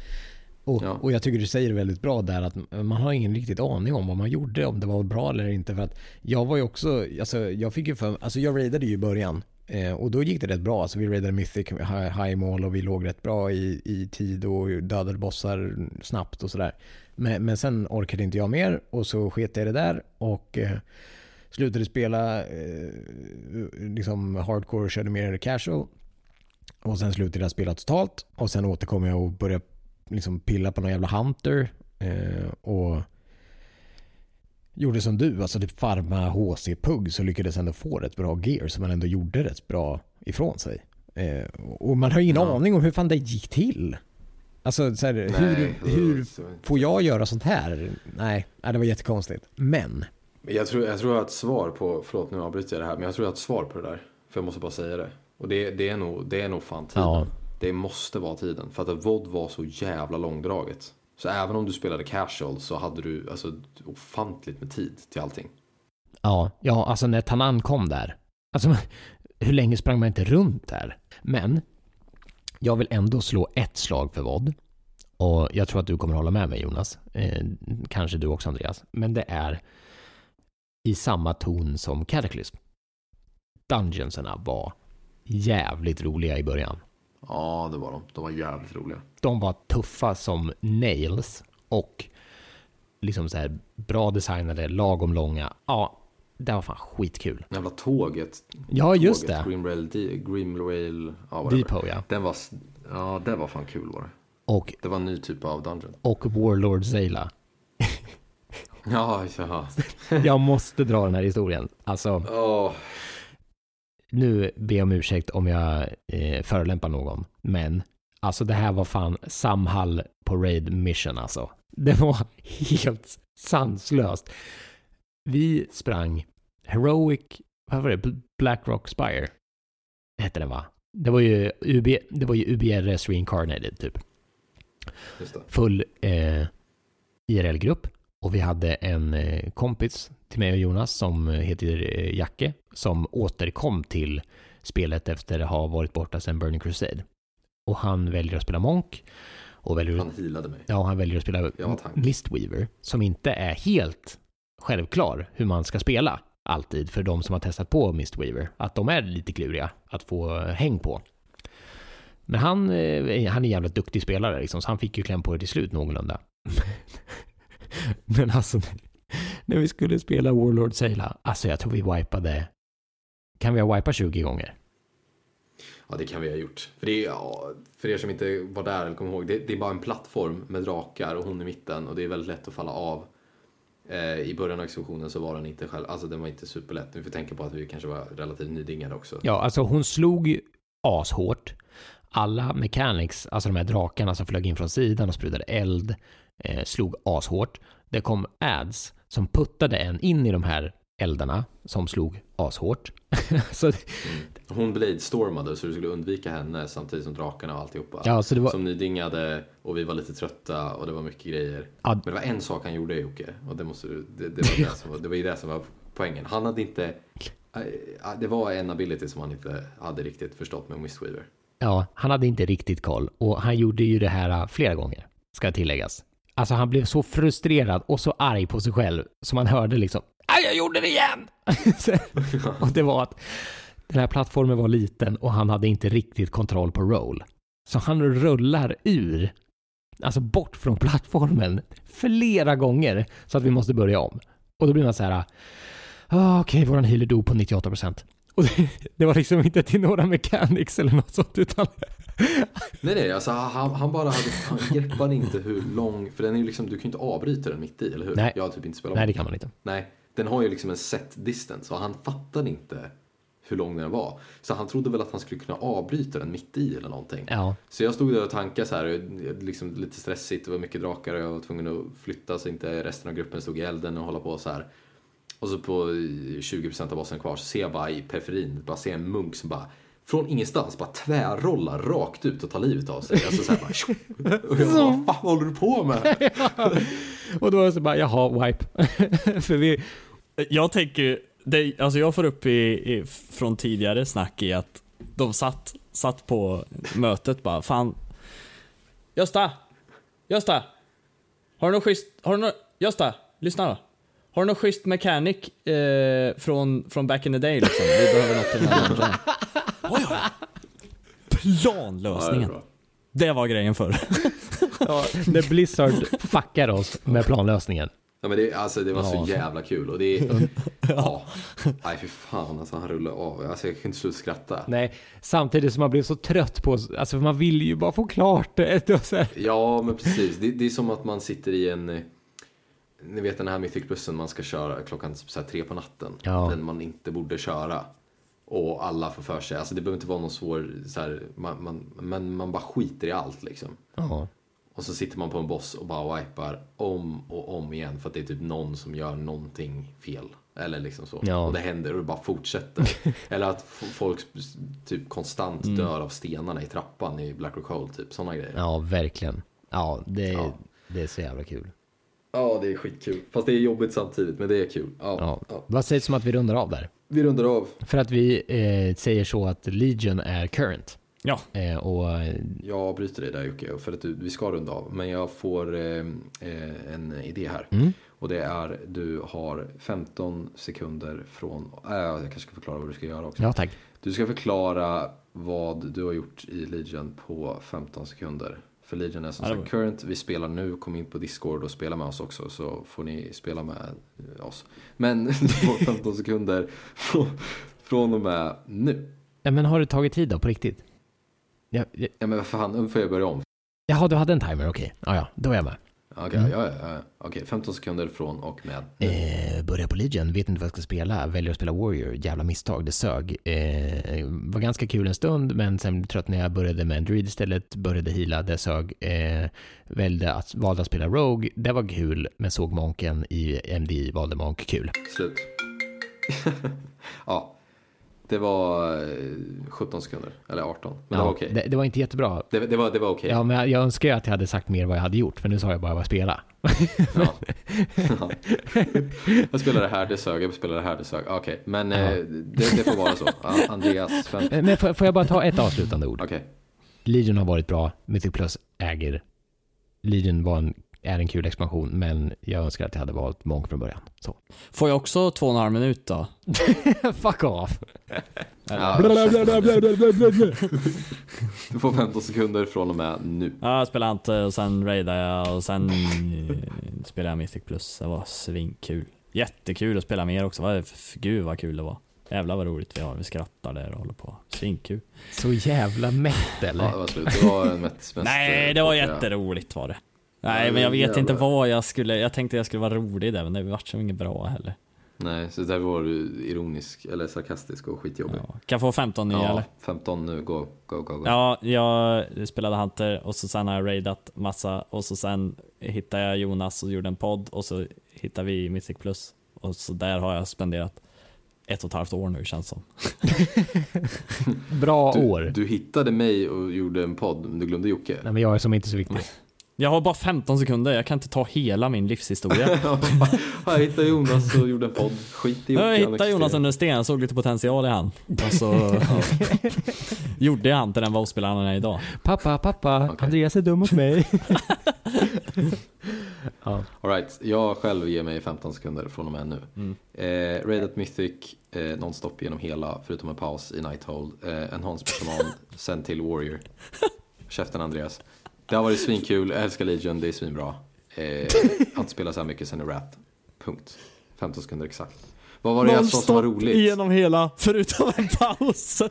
och, Ja. och jag tycker du säger det väldigt bra där att man har ingen riktigt aning om vad man gjorde, om det var bra eller inte. För att jag var ju också, alltså jag fick ju för alltså jag raidade ju i början. Eh, och då gick det rätt bra. Alltså vi raidade Mythic high, high mål och vi låg rätt bra i, i tid och dödade bossar snabbt och sådär. Men, men sen orkade inte jag mer och så sket jag det där och eh, slutade spela eh, liksom hardcore och körde mer casual. Och sen slutade jag spela totalt. Och sen återkom jag och började liksom pilla på någon jävla hunter. Eh, och gjorde som du, alltså typ farma HC-pugg så lyckades ändå få rätt bra gear så man ändå gjorde rätt bra ifrån sig. Eh, och man har ingen Ja. aning om hur fan det gick till. Alltså så här, hur, Nej, hur så- får jag göra sånt här? Nej, det var jättekonstigt. Men, Men Jag tror, jag tror jag har ett svar på, förlåt nu avbryter jag det här, men jag tror jag har ett svar på det där. För jag måste bara säga det. Och det, det, är, nog, det är nog fan tiden. Ja. Det måste vara tiden. För att VOD var så jävla långdraget. Så även om du spelade casual så hade du alltså ofantligt med tid till allting. Ja, ja, alltså när Tanan kom där. Alltså, hur länge sprang man inte runt där? Men, jag vill ändå slå ett slag för Vod. Och jag tror att du kommer hålla med mig Jonas. Eh, kanske du också Andreas. Men det är i samma ton som Cataclysm. Dungeonsarna var jävligt roliga i början. Ja, det var de. De var jävligt roliga. De var tuffa som nails och liksom så här bra designade, lagom långa. Ja, det var fan skitkul. Jävla tåget. Ja, just tåget, det. Grimrail, Grimrail, ja. Depot, ja. Den var, ja, det var fan kul var det. Och, Det var en ny typ av dungeon. och Warlord Zayla. Ja, ja. Jag måste dra den här historien. Alltså, Åh, nu ber jag om ursäkt om jag eh, förolämpar någon, men alltså det här var fan Samhall på Raid Mission alltså. Det var helt sanslöst. Vi sprang Heroic, vad var det, Bl- Black Rock Spire hette den va? Det var ju, UB, det var ju UBRS Reincarnated typ. Full eh, IRL-grupp och vi hade en eh, kompis till mig och Jonas som eh, heter eh, Jacke som återkom till spelet efter att ha varit borta sedan Burning Crusade. Och han väljer att spela Monk och väljer, Han healade mig. ja, han väljer att spela. Mistweaver som inte är helt självklar hur man ska spela alltid för de som har testat på Mistweaver. Att de är lite kluriga att få häng på. Men han, han är en jävligt duktig spelare liksom, så han fick ju kläm på det till slut någorlunda. Men alltså, när vi skulle spela Warlord Saila, alltså jag tror vi wipade, kan vi ha wipat 20 gånger? Ja, det kan vi ha gjort. För, det är, ja, för er som inte var där eller kommer ihåg, det, det är bara en plattform med drakar och hon i mitten och det är väldigt lätt att falla av. Eh, I början av exekutionen så var den inte själv, alltså den var inte superlätt. Vi får tänka på att vi kanske var relativt nydingade också. Ja, alltså hon slog ashårt. Alla mechanics, alltså de här drakarna som flög in från sidan och sprutade eld, eh, slog ashårt. Det kom ads som puttade en in i de här eldarna som slog ashårt. så. Hon bladestormade så du skulle undvika henne samtidigt som drakarna och alltihopa. ja, så det var... Som nydingade och vi var lite trötta och det var mycket grejer. Ja. Men det var en sak han gjorde Jocke och det, måste du, det, det, var det, som var, det var ju det som var poängen. Han hade inte, eh, det var en ability som han inte hade riktigt förstått med Mistweaver. Ja, han hade inte riktigt koll och han gjorde ju det här äh, flera gånger, ska tilläggas. Alltså han blev så frustrerad och så arg på sig själv som man hörde liksom "Aj, jag gjorde det igen! och det var att den här plattformen var liten och han hade inte riktigt kontroll på roll. Så han rullar ur, alltså bort från plattformen flera gånger så att vi måste börja om. Och då blir man så här, ah, okej, våran healer dog på 98 procent. Och det, det var liksom inte till några mechanics eller något sånt utan Nej nej, alltså han, han bara hade, han greppade inte hur lång, för den är ju liksom, du kan ju inte avbryta den mitt i, eller hur? Nej. Jag har typ inte spelat Nej, det kan man inte. Nej, den har ju liksom en set distance och han fattade inte hur lång den var. Så han trodde väl att han skulle kunna avbryta den mitt i eller någonting. Ja, Så jag stod där och tankade så här, liksom lite stressigt, det var mycket drakar och jag var tvungen att flytta så inte resten av gruppen stod i elden och hålla på så här. Och så på 20% av bossen kvar så ser jag bara i periferin, bara ser en munk som bara från ingenstans bara tvärrollar rakt ut och tar livet av sig. Alltså så här bara, tjo! och jag bara, vad fan håller du på med? och då var det så bara, jaha, wipe. För vi, Jag tänker, det, alltså jag får upp i, i, från tidigare snack i att de satt, satt på mötet bara, fan. Gösta! Gösta! Har du något schysst, har du något, Gösta, lyssna då. Har du något schysst mechanic eh, från, från back in the day liksom? Vi behöver något till den här dungeonen. Oj, oj. Ja, det Planlösningen. Det var grejen förr. ja, när Blizzard fuckar oss med planlösningen. Ja, men det, alltså, det var så Ja. jävla kul och det är... ja. Nej fy fan alltså han rullade av. Alltså, jag kunde inte sluta skratta. Nej, samtidigt som man blev så trött på, alltså man vill ju bara få klart det. Ja men precis. Det, det är som att man sitter i en... Ni vet den här Mythic-bussen man ska köra klockan så här tre på natten. Ja. Den man inte borde köra. Och alla får för sig. Alltså det behöver inte vara någon svår så här, man, man, men man bara skiter i allt liksom. ja. Och så sitter man på en boss och bara wipar om och om igen för att det är typ någon som gör någonting fel. Eller liksom så. Ja. Och det händer och det bara fortsätter. Eller att folk typ konstant Mm. dör av stenarna i trappan i Black Rock Hole, typ sådana grejer. ja, verkligen. Ja, det, Ja. det är så jävla kul. Ja, det är skitkul. Fast det är jobbigt samtidigt, men det är kul. Ja, Ja. ja. Vad sägs om att vi rundar av där? Vi rundar av. För att vi eh, säger så att Legion är current. Ja. Eh, och Jag avbryter dig där Jocke, för att du, vi ska runda av. Men jag får eh, eh, en idé här. Mm. Och det är, du har 15 sekunder från, äh, jag kanske ska förklara vad du ska göra också. ja, tack. Du ska förklara vad du har gjort i Legion på 15 sekunder. För Legion är som det sagt var- current, vi spelar nu, kom in på Discord och spela med oss också så får ni spela med eh, oss. Men du får 15 sekunder från, från och med nu. Ja, men har det tagit tid då, på riktigt? Ja, ja, Ja men vad fan, nu får jag börja om. jaha, du hade en timer, okej. Ja, ja, då är jag med. Okej, Mm. ja, ja, ja. Okej, 15 sekunder från och med. Eh, börja på Legion, vet inte vad jag ska spela, väljer att spela Warrior, jävla misstag, det sög. Eh, var ganska kul en stund, men sen tröttnade jag, började med en druid istället, började heala, det sög. Eh, valde, att, valde att spela Rogue, det var kul, men såg Monken i MDI, valde Monk, kul. Slut. ja, det var eh, 17 sekunder, eller 18. Men det var okej. det, det var inte jättebra. Det, det var, det var okej. Ja, men jag, jag önskar ju att jag hade sagt mer vad jag hade gjort, för nu sa jag bara vad jag spelade. Ja. Ja. Jag spelar det här, det sög. Jag spelar det här, det sög. Okej, men eh, det, det får vara så. Ja, Andreas, fem... Eh, Men får, får jag bara ta ett avslutande ord? Okej. Legion har varit bra, Mythic Plus äger. Legion var en, är en kul expansion, men jag önskar att jag hade valt Monk från början. Så. Får jag också två och en halv minut då? Fuck off! Ja, du får 15 sekunder från och med nu. Ja, jag spelade inte och sen raidade jag och sen eh, spelade jag Mythic Plus. Det var svinkul. Jättekul att spela mer också. Gud vad kul det var. Jävlar vad roligt vi har. Vi skrattar där och håller på. Svinkul. Så jävla mätt Ja, eller? det var slut. Det var en mest, mest Nej, det var jätteroligt var det. Nej, men jag vet inte vad jag skulle... Jag tänkte jag skulle vara rolig där, men det vart så inget bra heller. Nej, så där var du ironisk eller sarkastisk och skitjobbig. Ja. Kan jag få 15 nya Ja, eller? 15 nu, go, go, go, go. Ja, jag spelade Hunter och så sen har jag raidat massa och så sen hittade jag Jonas och gjorde en podd och så hittade vi Mythic Plus. Och så där har jag spenderat ett och ett halvt år nu känns som. Bra Du, år. du hittade mig och gjorde en podd, men du glömde Jocke. Nej, men jag är som inte så viktig. Jag har bara 15 sekunder, jag kan inte ta hela min livshistoria. jag hittade Jonas och gjorde en podd. Skit i. Jag hittade. Jonas under en sten, såg lite potential i han. Och så gjorde jag han till den WoW-spelaren han är idag. Pappa, pappa, Okej. Andreas är dum mot mig. ja. Alright, jag själv ger mig 15 sekunder från och med nu. Mm. Eh, Raidat Mythic, eh, nonstop genom hela, förutom en paus i Nighthold. Eh, en Hans Personal, sen till Warrior. Käften Andreas. Det har varit svinkul, jag älskar Legion, det är svinbra. Eh, jag har inte spelat så här mycket sen i Rat. Punkt. 15 sekunder exakt. Vad var det jag sa som var roligt? genom hela, förutom en paus.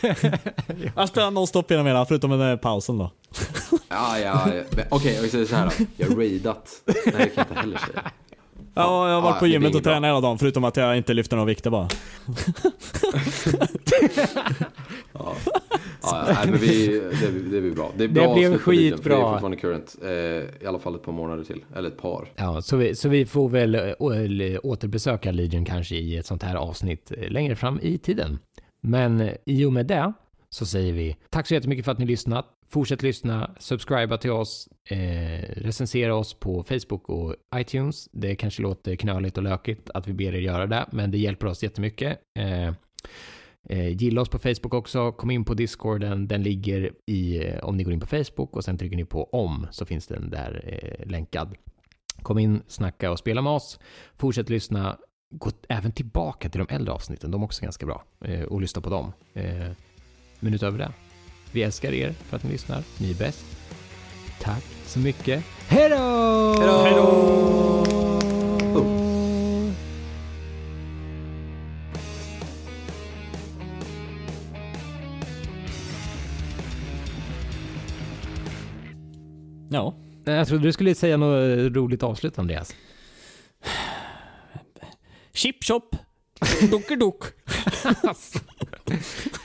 jag spelar nonstop genom hela, förutom den där pausen då. Ja, ja, ja. Okej, jag säger så här då. Jag har raidat. Nej, det kan jag inte heller säga. Ja, jag har varit Ja, på det gymmet och tränat hela dagen, förutom att jag inte lyfter några vikter bara. Ja, ja nej, men vi, det, det blir bra. Det, är Det bra blev Legion, för skitbra. Det är fortfarande current. Eh, I alla fall ett par månader till. Eller ett par. Ja, så vi, så vi får väl eh, å- återbesöka Legion kanske i ett sånt här avsnitt eh, längre fram i tiden. Men eh, i och med det så säger vi tack så jättemycket för att ni lyssnat. Fortsätt lyssna, subscriba till oss, eh, recensera oss på Facebook och iTunes. Det kanske låter knöligt och lökigt att vi ber er göra det, men det hjälper oss jättemycket. Eh, Eh, gilla oss på Facebook också, kom in på Discorden, den ligger i, eh, om ni går in på Facebook och sen trycker ni på om så finns den där eh, länkad. Kom in, snacka och spela med oss. Fortsätt lyssna. Gå även tillbaka till de äldre avsnitten, de är också ganska bra. Eh, och lyssna på dem. Eh, men utöver det, vi älskar er för att ni lyssnar. Ni är bäst. Tack så mycket. Hej då! Hej då! Ja. Jag trodde du skulle säga något roligt avslut, Andreas. Chip chop. Alltså.